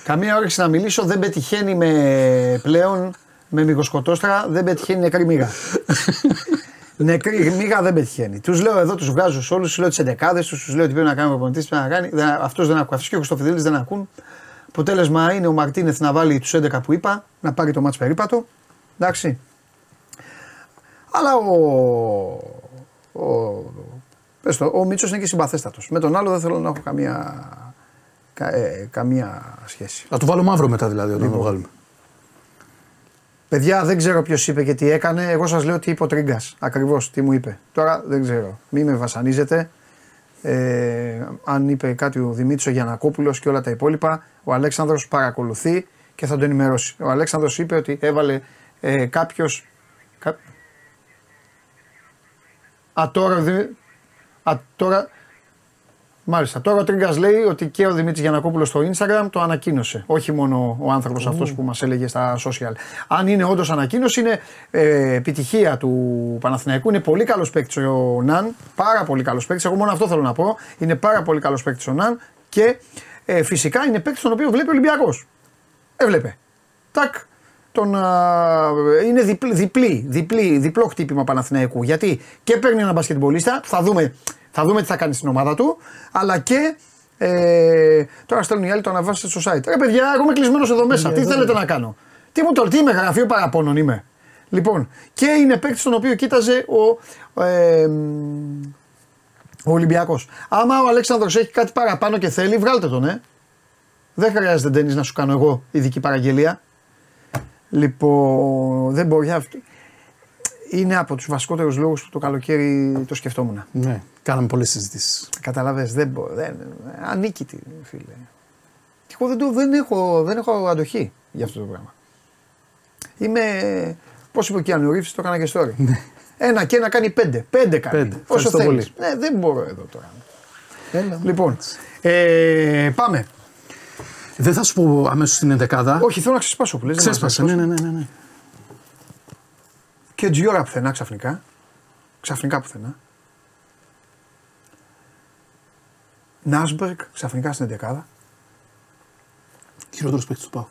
Καμία όρεξη να μιλήσω. Δεν πετυχαίνει με πλέον με μυγοσκοτόστρα, δεν πετυχαίνει νεκρή μίγα. νεκρή μίγα δεν πετυχαίνει. Τους λέω εδώ, τους βγάζω σε όλους, τους λέω τις εντεκάδες τους, τους λέω τι πρέπει να κάνει ο προπονητή, πρέπει να κάνει. Αυτός δεν ακούει. Αυτός και ο Χρυστοφιδέλη δεν ακούν. Αποτέλεσμα είναι ο Μαρτίνεθ να βάλει τους 11 που είπα, να πάρει το μάτς περίπατο. Εντάξει. Αλλά ο. ο πες το, ο Μίτσος είναι και συμπαθέστατος. Με τον άλλο δεν θέλω να έχω καμία, κα, ε, καμία σχέση. Να του βάλω μαύρο μετά δηλαδή όταν Λοιπόν. το βγάλουμε. Παιδιά, δεν ξέρω ποιος είπε και τι έκανε. Εγώ σας λέω τι είπε ο Τρίγκας. Ακριβώς τι μου είπε. Τώρα δεν ξέρω. Μην με βασανίζετε. Ε, αν είπε κάτι ο Δημήτρης ο Γιανακόπουλος και όλα τα υπόλοιπα, ο Αλέξανδρος παρακολουθεί και θα τον ενημερώσει. Ο Αλέξανδρος είπε ότι έβαλε ε, κάποιο. Κα... Α, τώρα, δεν- Α, τώρα, Μάλιστα. Τώρα ο Τρίγκας λέει ότι και ο Δημήτρης Γιανακόπουλος στο Instagram το ανακοίνωσε. Όχι μόνο ο άνθρωπος αυτός που μας έλεγε στα social. Αν είναι όντως ανακοίνωση, είναι ε, επιτυχία του Παναθηναϊκού. Είναι πολύ καλός παίκτης ο Ναν. Πάρα πολύ καλός παίκτης. Εγώ μόνο αυτό θέλω να πω. Είναι πάρα πολύ καλός παίκτης ο Ναν. Και ε, φυσικά είναι παίκτης τον οποίο βλέπει ο Ολυμπιακός. Έβλεπε. Τάκ. Τον, α, είναι διπλή, διπλή, διπλή, διπλό χτύπημα Παναθηναϊκού. Γιατί και παίρνει ένα μπασκετμπολίστα, θα δούμε, θα δούμε τι θα κάνει στην ομάδα του, αλλά και ε, τώρα στέλνουν οι άλλοι το αναβάσετε στο site. Ρε παιδιά, εγώ είμαι κλεισμένος εδώ μέσα. τι θέλετε να κάνω; Τι μου το τι είμαι, γραφείο παραπώνων είμαι. Λοιπόν, και είναι παίκτης τον οποίο κοίταζε ο, ε, ο Ολυμπιακός. Άμα ο Αλέξανδρος έχει κάτι παραπάνω και θέλει, βγάλτε τον, ε. Δεν χρειάζεται Ντένις να σου κάνω εγώ ειδική παραγγελία. Λοιπόν, δεν μπορεί αυτό. Είναι από τους βασικότερους λόγους που το καλοκαίρι το σκεφτόμουν. Ναι, κάναμε πολλές συζητήσεις. Καταλαβες, δεν μπορεί. Δεν, ανίκητη, φίλε. Και εγώ δεν, το, δεν, έχω, δεν έχω αντοχή για αυτό το πράγμα. Είμαι. Πώς είπε ο Κιάνου Ρίβς, το έκανα και story. ένα και ένα κάνει πέντε. Πέντε κάνει. Πέντε. Όσο Ευχαριστώ θέλεις. πολύ. Ναι, δεν μπορώ εδώ τώρα. Έλα. Λοιπόν, ε, πάμε. Δεν θα σου πω αμέσως την ενδεκάδα. Όχι, θέλω να ξεσπάσω που λες, δεν Ξέσπασε, μας ναι, αρέσει. ναι, ναι, ναι. Και Τζιόρα πουθενά ξαφνικά. Ξαφνικά πουθενά. Νάσμπεργκ ξαφνικά στην 11. Χειρότερος παίκτης του Πάουκ.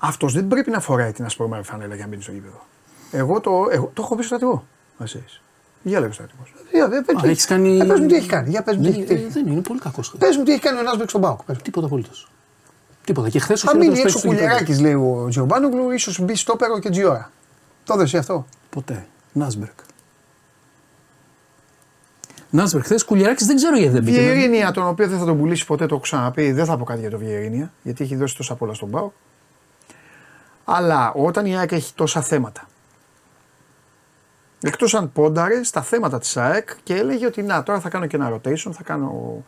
Αυτός δεν πρέπει να φοράει την ασπρόμαυρη φανέλα για να μπαίνει στο γήπεδο. Εγώ το, εγώ, το έχω πει στο στρατηγό. Μα ξέρεις. Για λέγω στρατηγός. Για πες Α, τι- έχεις κάνει- Ε, πες μου τι έχει κάνει. Για πες μου τι, Δεν, τι ε, έχει. δεν είναι πολύ κακός. Πες μου τι έχει κάνει ο Νάσμπεργκ στον Πάουκ. Πες μου. Τίποτα απολύτως. Τίποτα. Και χθες ο Αν μείνει χειρότερος έξω παίκτης του γηπέδου. κουλιαράκι, λέει ο Τζιομπάνογλου, ίσως μπει στόπερο και Τζιόρα. Το δεσαι αυτό; Ποτέ. Νάσμπερκ. Νάσμπερκ, χθες κουλιαράκι δεν ξέρω γιατί δεν μπήκε. Βιερίνια, τον οποίο δεν θα τον πουλήσει ποτέ, το έχω ξαναπεί, δεν θα πω κάτι για το Βιερίνια, γιατί έχει δώσει τόσα πολλά στον Πάο. Αλλά όταν η ΑΕΚ έχει τόσα θέματα, εκτός αν πόνταρε στα θέματα της ΑΕΚ και έλεγε ότι να, τώρα θα κάνω και ένα rotation, θα κάνω.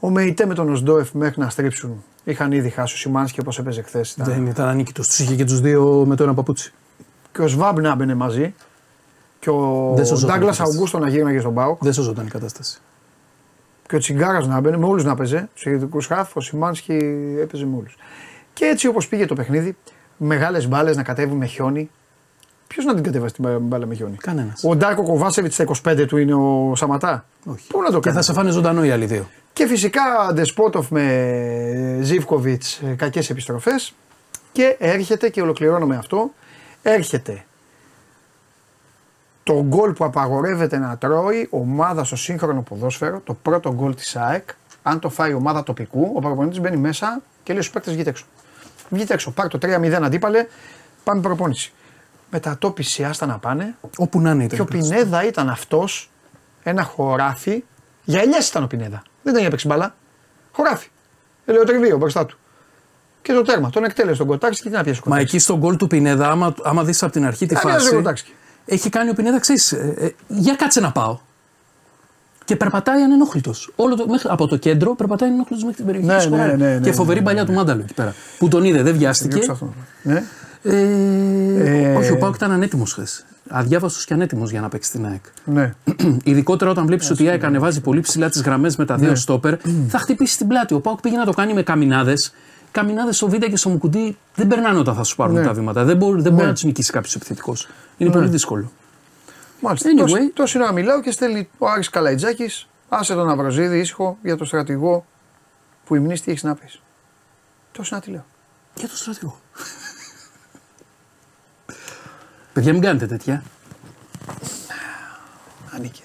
Ο Μεϊτέ με τον Οσντόεφ μέχρι να στρίψουν. Είχαν ήδη χάσει ο Σιμάνσκι όπως έπαιζε χθες. Δεν ήταν ανίκητος. Τους είχε και τους δύο με το ένα παπούτσι. Και ο Σβάμπ να μπαινε μαζί. Και ο Δεν σωζόταν Ντάγκλας η κατάσταση. Αουγκούστο να γύρναγε στον Πάο. Δεν σώζονταν η κατάσταση. Και ο Τσιγκάρας να μπαίνει, με όλους να παίζει. Τους ηγετικούς χαφ, ο Σιμάνσκι έπαιζε με όλους. Και έτσι όπως πήγε το παιχνίδι, μεγάλες μπάλες να κατέβουν με χιόνι. Ποιος να την κατέβασε την μπα- μπάλα με χιόνι; Κανένας. Ο Ντάρκο Κοβάσεβιτς στα 25 του είναι ο Σαματά. Όχι. Πού να το Και κάνεις; θα σε φάνε ζωντανό οι άλλοι δύο. Και φυσικά Ντεσπότοφ με Ζήβκοβιτ, κακές επιστροφές. Και έρχεται και ολοκληρώνω με αυτό. Έρχεται το γκολ που απαγορεύεται να τρώει ομάδα στο σύγχρονο ποδόσφαιρο, το πρώτο γκολ της ΑΕΚ. Αν το φάει ομάδα τοπικού, ο προπονητής μπαίνει μέσα και λέει στους παίκτες βγείτε έξω. Βγείτε έξω, πάρ το 3-0 αντίπαλε, πάμε προπόνηση. Μετατόπιση άστα να πάνε. Όπου να είναι ήταν. Και ο Πινέδα ήταν αυτός, ένα χωράφι. Για ελιές ήταν ο Πινέδα. Δεν ήταν για παίξει μπάλα. Χωράφι. Ελαιοτριβείο μπροστά του. Και το τέρμα. Τον εκτέλεσε τον Κοτάξη και τι να πιέσει ο Μα Κοτάξης. εκεί στον γκολ του Πινέδα, άμα, άμα δεις από την αρχή τη Ε, μοιάζει ο φάση. Κοτάξη. Έχει κάνει ο Πινέδα, ξέρεις, για κάτσε να πάω. Και περπατάει ανενόχλητος. Από το κέντρο περπατάει ανενόχλητος μέχρι την περιοχή Ναι, του σκοράρει. ναι, ναι, ναι, Και φοβερή ναι, παλιά του Μάνταλου εκεί πέρα. Που τον είδε, δεν βιάστηκε. Διώξτε αυτό. Ναι. Ε, Ε, όχι, ο Πάουκ ήταν ανέτοιμος χθες. Αδιάβαστος και ανέτοιμος για να παίξει την ΑΕΚ. ναι. Ειδικότερα όταν βλέπεις ότι η ΑΕΚ ανεβάζει πολύ ψηλά τις γραμμές με τα δύο Ναι. στόπερ, θα χτυπήσει την πλάτη. Ο Πάουκ πήγε να το κάνει με καμινάδες καμινάδες στο Β' και στο Μουκουντή δεν περνάνε όταν θα σου πάρουν Ναι. τα βήματα. Δεν μπορεί, δεν μπορεί Ναι. να τους νικήσει κάποιος επιθετικός. Είναι Ναι. πολύ δύσκολο. Μάλιστα. Anyway. Τόση, τόση ώρα μιλάω και στέλνει ο Άρης Καλαϊτζάκης, άσε τον Αβροζίδη ήσυχο για το στρατηγό που υμνείς τι έχεις να πεις. Τόση να τη λέω. Για το στρατηγό. Παιδιά, μην κάνετε τέτοια. Ανήκει.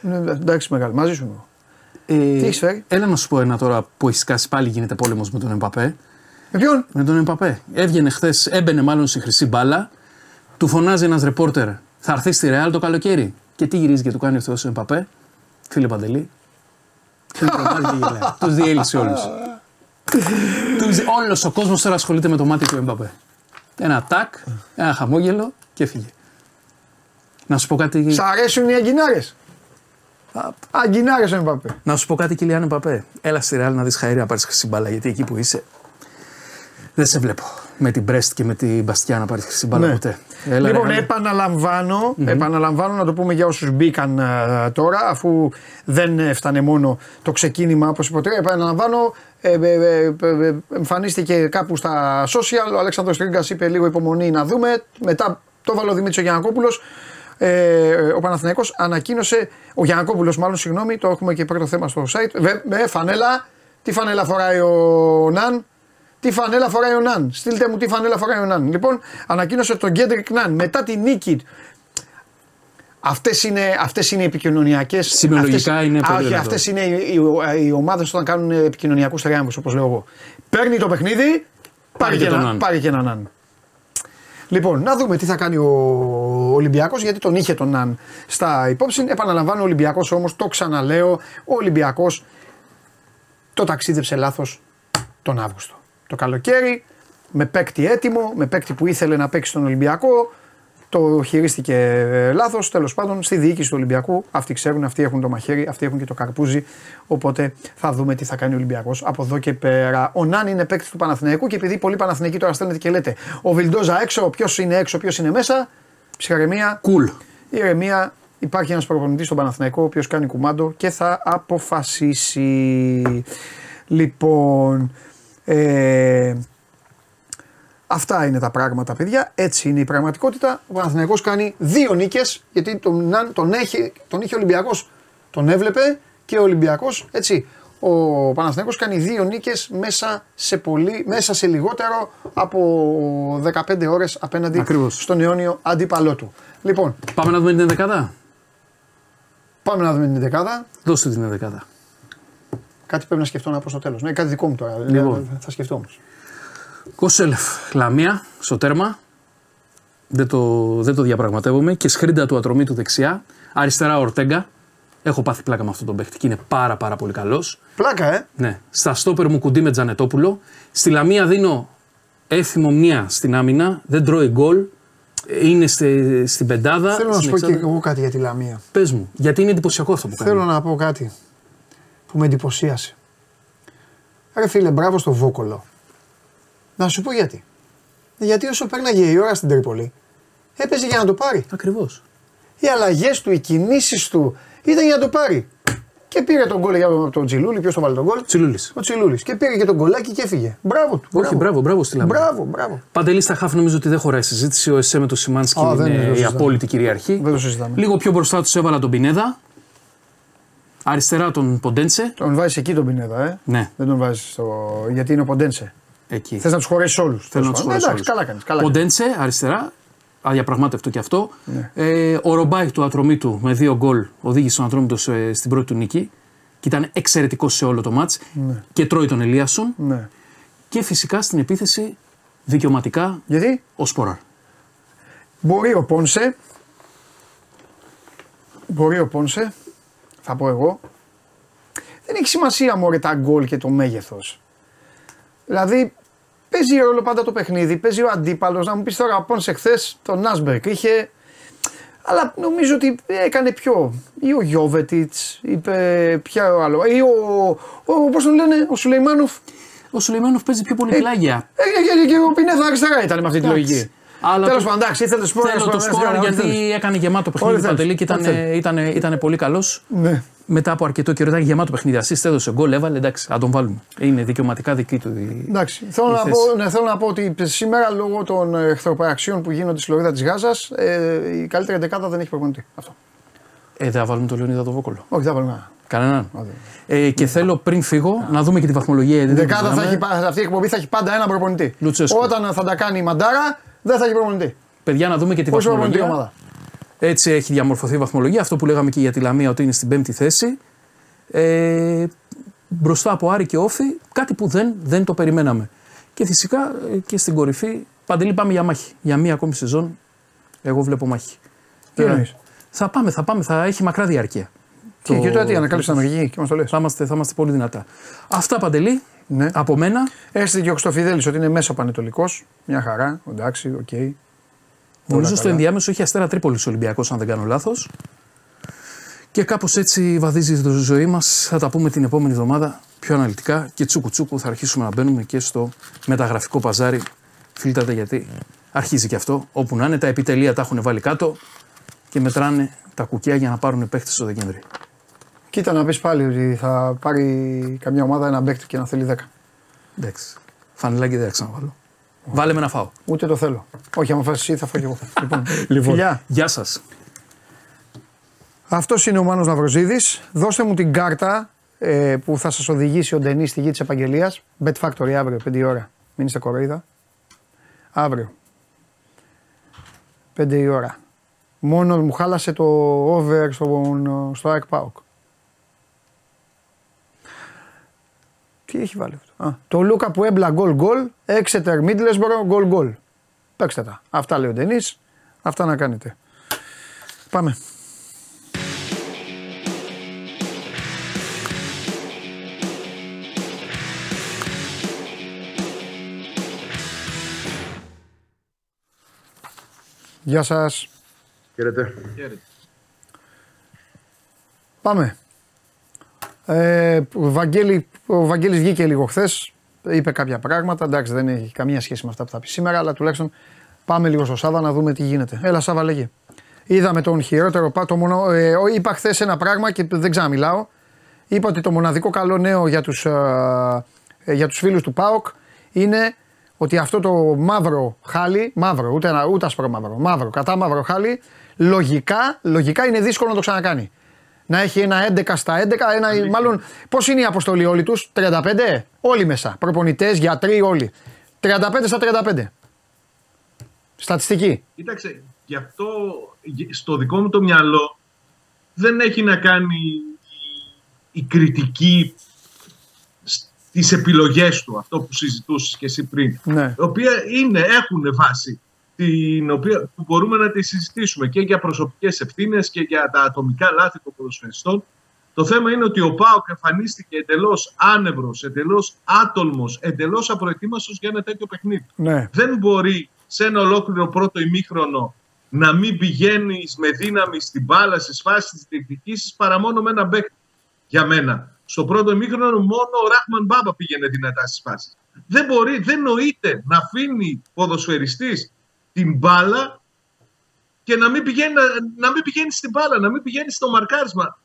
Ναι, εντάξει μεγάλη, μαζί σου είμαι εγώ. Ε, Τι έχεις φέρει; Έλα να σου πω ένα τώρα που έχεις σκάσει πάλι γίνεται πόλεμος με τον Εμπαπέ. Με ποιον; Με τον Εμπαπέ. Έβγαινε χθες, έμπαινε μάλλον στη χρυσή μπάλα. Του φωνάζει ένας ρεπόρτερ, θα έρθεις στη Ρεάλ το καλοκαίρι. Και τι γυρίζει και του κάνει αυτός ο Εμπαπέ. Φίλε Παντελή. Τους διέλυσε όλους. Όλος ο κόσμος τώρα ασχολείται με το μάτι του Εμπαπέ. Ένα τάκ, ένα χαμόγελο και έφυγε. Να σου πω κάτι. Σ' αρέσουν οι αγκινάρες. Αγκινάρες ο Εμπαπέ. Να σου πω κάτι, Κιλιάν Εμπαπέ. Έλα στη Ρεάλ να δεις χαέρι να πάρεις χρυσή μπάλα. Γιατί εκεί που είσαι. Δεν σε βλέπω. Με την Μπρέστ και με την Μπαστιά να πάρεις χρυσή μπάλα Ναι. ποτέ. Έλα, λοιπόν, ρε, επαναλαμβάνω, επαναλαμβάνω να το πούμε για όσους μπήκαν ε, τώρα, αφού δεν έφτανε μόνο το ξεκίνημα όπως υποτρέπει. Επαναλαμβάνω, ε, ε, ε, ε, ε, εμφανίστηκε κάπου στα social, ο Αλέξανδρος Τρίγκας είπε λίγο υπομονή να δούμε, μετά το βάλε ο Δημήτρης ο Γιανακόπουλος, ε, ο Παναθηναϊκός ανακοίνωσε, ο Γιανακόπουλος μάλλον, συγγνώμη, το έχουμε και πρώτο θέμα στο site, Βε, με φανέλα, τι φανέλα φοράει ο Ναν, τι φανέλα φοράει ο Ναν. Στείλτε μου τι φανέλα φοράει ο Ναν. Λοιπόν, ανακοίνωσε τον Κέντρικ Ναν μετά τη νίκη. Αυτές είναι, αυτές είναι οι επικοινωνιακές. Σημειολογικά είναι πολύ δυνατό. Αυτές είναι οι, οι, οι ομάδες όταν κάνουν επικοινωνιακούς θριάμβους, όπως λέω εγώ. Παίρνει το παιχνίδι, πάρει και και, τον ένα, Ναν. πάρει και έναν Ναν. Λοιπόν, να δούμε τι θα κάνει ο Ολυμπιακός, γιατί τον είχε τον Ναν στα υπόψη. Επαναλαμβάνω, ο Ολυμπιακός όμως, το ξαναλέω, ο Ολυμπιακός το ταξίδεψε λάθος τον Αύγουστο. Το καλοκαίρι, με παίκτη έτοιμο, με παίκτη που ήθελε να παίξει στον Ολυμπιακό, το χειρίστηκε λάθος. Τέλος πάντων, στη διοίκηση του Ολυμπιακού, αυτοί ξέρουν, αυτοί έχουν το μαχαίρι, αυτοί έχουν και το καρπούζι. Οπότε θα δούμε τι θα κάνει ο Ολυμπιακός από εδώ και πέρα. Ο Νάν είναι παίκτη του Παναθηναϊκού και επειδή πολλοί Παναθηναϊκοί τώρα στέλνετε και λέτε Ο Βιλντόζα έξω, ποιος είναι έξω, ποιος είναι μέσα. Ψυχαρεμία. Cool. Ηρεμία. Υπάρχει ένας προπονητής στον Παναθηναϊκό, ο οποίος κάνει κουμάντο και θα αποφασίσει. Λοιπόν. Ε, Αυτά είναι τα πράγματα, παιδιά. Έτσι είναι η πραγματικότητα. Ο Παναθηναϊκός κάνει δύο νίκες, γιατί τον, Ναν- τον, έχει, τον είχε ο Ολυμπιακός, τον έβλεπε και ο Ολυμπιακός. Έτσι. Ο Παναθηναϊκός κάνει δύο νίκες μέσα, σε πολύ- μέσα σε λιγότερο από 15 ώρες απέναντι Ακριβώς. στον αιώνιο αντίπαλό του. Λοιπόν, Πάμε να δούμε την δεκάδα. πάμε να δούμε την δεκάδα. Δώστε την δεκάδα. Κάτι πρέπει να σκεφτώ να πω στο τέλος. Ναι, κάτι δικό μου τώρα. Λοιπόν. Θα σκεφτώ όμως. Κόσελεφ, Λαμία, στο τέρμα. Δεν το, δεν το διαπραγματεύομαι. Και σκρίντα του ατρομή του δεξιά. Αριστερά Ορτέγκα. Έχω πάθει πλάκα με αυτόν τον παίχτη και είναι πάρα πάρα πολύ καλός. Πλάκα, ε! Ναι. Στα στόπερ μου κουντί με Τζανετόπουλο. Στη Λαμία δίνω έθιμο μία στην άμυνα. Δεν τρώει γκολ. Είναι στη, στην πεντάδα. Θέλω να σου στην πω και εξάδα. εγώ κάτι για τη Λαμία. Πες μου, γιατί είναι εντυπωσιακό αυτό που κάνει. Θέλω να πω κάτι που με εντυπωσίασε. Ρε φίλε, μπράβο στο Βόκολο. Να σου πω γιατί. Γιατί όσο πέρναγε η ώρα στην Τρίπολη, έπαιζε για να το πάρει. Ακριβώς. Οι αλλαγές του, οι κινήσεις του ήταν για να το πάρει. Και πήρε τον γκολ για από τον Τσιλούλη. Ποιος τον βάλε τον γκολ; Τσιλούλης. Ο Τσιλούλης. Και πήρε και τον γκολάκι και έφυγε. Μπράβο του. Όχι, μπράβο, μπράβο στη Λαμία. Μπράβο, μπράβο. Παντελής στα χάφ νομίζω ότι δεν χωράει συζήτηση. Ο Εσέ με το Σιμάνσκι Α, δεν είναι, είναι δεν το η συζητάμε. απόλυτη κυριαρχή. Δεν το συζητάμε. Λίγο πιο μπροστά τους έβαλα τον Πινέδα. Αριστερά τον Ποντέντσε. Τον βάζεις εκεί τον Πινέδα, ε. Ναι, Δεν τον βάζεις στο. Γιατί είναι ο Ποντένσε. εκεί. Θες να τους χωρέσεις όλους. Θέλω να τους χωρέσω. Εντάξει, καλά κάνεις. Καλά κάνεις. Ποντέντσε αριστερά. Αδιαπραγμάτευτο και αυτό. Ναι. Ε, ο Ρομπάι του Ατρομήτου με δύο γκολ οδήγησε τον Ατρόμητο σε- στην πρώτη του νίκη. Και ήταν εξαιρετικός σε όλο το μάτς. Ναι. Και τρώει τον Ελίασον. Ναι. Και φυσικά στην επίθεση δικαιωματικά Γιατί; ο Σπόραρ. Μπορεί ο Πόνσε. Μπορεί ο Πόνσε. Θα πω εγώ. Δεν έχει σημασία μωρέ τα γκολ και το μέγεθος. Δηλαδή παίζει ρόλο πάντα το παιχνίδι. Παίζει ο αντίπαλος. Να μου πεις τώρα ο Πόνσε χθε τον Νάσμπερκ είχε. Αλλά νομίζω ότι έκανε πιο. Ή ο Γιώβετιτς, είπε ποια ο άλλο. Ή ο, ο, πώς τον λένε, ο Σουλεϊμάνοφ. Ο Σουλεϊμάνοφ παίζει πιο πολύ Ε, πλάγια. Ε, και, και, και ο Πινέδα αριστερά ήταν με αυτή τη Εντάξει. λογική. Αλλά Τέλος το- πάντων, εντάξει, ήθελε σπορ. Θέλω το σκορ γιατί έκανε γεμάτο παιχνίδι Όλοι θέλεις. Παντελή και ήταν, Όλοι θέλεις. ήταν, ήταν πολύ καλός. Ναι. Μετά από αρκετό καιρό ήταν γεμάτο παιχνίδι. Assist έδωσε γκολ, έβαλε. Εντάξει, να τον βάλουμε. Είναι δικαιωματικά δική του. η- Εντάξει, θέλω η να, θέση. πω, ναι, θέλω να πω ότι σήμερα λόγω των εχθροπραξιών που γίνονται στη Λωρίδα της Γάζας, ε, η καλύτερη δεκάδα δεν έχει προπονητή. Αυτό. Ε, δεν θα βάλουμε τον Λεωνίδα το Βόκολο. Όχι, δεν θα βάλουμε κανένα. Κανέναν. Ε, και θέλω πριν φύγω να δούμε και τη βαθμολογία. Η γιατί δεν δεκάδα την θα είδαμε. έχει, πα- αυτή η εκπομπή θα έχει πάντα ένα προπονητή. Λουτσέσκου. Όταν θα τα κάνει η Μαντάρα, δεν θα έχει προπονητή. Παιδιά, να δούμε και τη Πόσο προπονητή βαθμολογία. ομάδα. Έτσι έχει διαμορφωθεί η βαθμολογία. Αυτό που λέγαμε και για τη Λαμία ότι είναι στην πέμπτη θέση. Ε, μπροστά από Άρη και Όφη, κάτι που δεν, δεν το περιμέναμε. Και φυσικά ε, και στην κορυφή, Παντελή πάμε για μάχη. Για μία ακόμη σεζόν, εγώ βλέπω μάχη. Τι Ε, εννοείς; θα πάμε, θα πάμε, θα έχει μακρά διάρκεια. Και, και τώρα τι, ανακάλυψε την Αμερική και μας το λες. Θα είμαστε, θα είμαστε πολύ δυνατά. Αυτά Παντελή, Ναι. από μένα; Έστειλε και ο Χρυστοφιδέλης ότι είναι μέσα Πανετωλικός. Μια χαρά. Εντάξει, οκ. Νομίζω στο καλά. ενδιάμεσο έχει Αστέρα Τρίπολης Ολυμπιακός, αν δεν κάνω λάθος. Και κάπως έτσι βαδίζει η ζωή μας. Θα τα πούμε την επόμενη εβδομάδα πιο αναλυτικά και τσούκου τσούκου θα αρχίσουμε να μπαίνουμε και στο μεταγραφικό παζάρι. Φίλτατε γιατί αρχίζει και αυτό. Όπου να είναι, τα επιτελεία τα έχουν βάλει κάτω και μετράνε τα κουκιά για να πάρουν παίχτε στο Δεκέμβρη. Κοίτα να πεις πάλι ότι θα πάρει καμιά ομάδα ένα παίκτη και να θέλει 10. Εντάξει. Φανελάκι δεν θα ξαναβάλω. Βάλε με να φάω. Ούτε το θέλω. Όχι, άμα φας εσύ θα φάω κι εγώ. λοιπόν, Λοιπόν, φιλιά. γεια σας. Αυτός είναι ο Μάνος Ναυροζίδης. Δώστε μου την κάρτα ε, που θα σας οδηγήσει ο Ντενής στη γη της επαγγελίας. Bet Factory αύριο, 5 η ώρα. Μην είστε κοροϊδά. Αύριο. 5 η ώρα. Μόνο μου χάλασε το over στο, στο ΑΕΚ ΠΑΟΚ. Τι έχει βάλει αυτό; Α, το Λούκα που έμπλα γκολ γκολ, Exeter Middlesbrough γκολ γκολ. Παίξτε τα. Αυτά λέει ο Ντενής. Αυτά να κάνετε. Πάμε. Γεια σας. Χαίρετε. Πάμε. Ε, ο, Βαγγέλη, ο Βαγγέλης βγήκε λίγο χθες. Είπε κάποια πράγματα. Εντάξει, δεν έχει καμία σχέση με αυτά που θα πει σήμερα, αλλά τουλάχιστον πάμε λίγο στο Σάβα να δούμε τι γίνεται. Έλα, Σάβα, λέγε. Είδαμε τον χειρότερο. πα- Το μονο, ε, ο- είπα χθες ένα πράγμα και δεν ξαναμιλάω. Είπα ότι το μοναδικό καλό νέο για τους, ε, ε, για τους φίλους του ΠΑΟΚ είναι ότι αυτό το μαύρο χάλι, μαύρο, ούτε, ένα, ούτε άσπρο μαύρο, μαύρο, κατά μαύρο χάλι, λογικά, λογικά είναι δύσκολο να το ξανακάνει. Να έχει ένα 11 στα 11, ένα, μάλλον πώς είναι η αποστολή όλοι τους, 35, όλοι μέσα, προπονητές, γιατροί, όλοι. 35 στα 35. Στατιστική. Κοίταξε, γι' αυτό στο δικό μου το μυαλό δεν έχει να κάνει η, η κριτική στις επιλογές του, αυτό που συζητούσες και εσύ πριν. Ναι. Η οποία είναι, έχουν βάση την οποία, που μπορούμε να τη συζητήσουμε και για προσωπικές ευθύνες και για τα ατομικά λάθη των ποδοσφαιριστών. Το θέμα είναι ότι ο Πάοκ εμφανίστηκε εντελώς άνευρος, εντελώς άτολμος, εντελώς απροετοίμαστος για ένα τέτοιο παιχνίδι. Ναι. Δεν μπορεί σε ένα ολόκληρο πρώτο ημίχρονο να μην πηγαίνει με δύναμη στην μπάλα, στις φάσεις τη διεκδικήση παρά μόνο με ένα παίκτη. Για μένα. Στο πρώτο ημίχρονο μόνο ο Ράχμαν Μπάμπα πήγαινε δυνατά στις φάσεις. Δεν μπορεί, δεν νοείται να αφήνει ποδοσφαιριστής την μπάλα και να μην, πηγαίνει, να, να μην πηγαίνει στην μπάλα, να μην πηγαίνει στο μαρκάρισμα.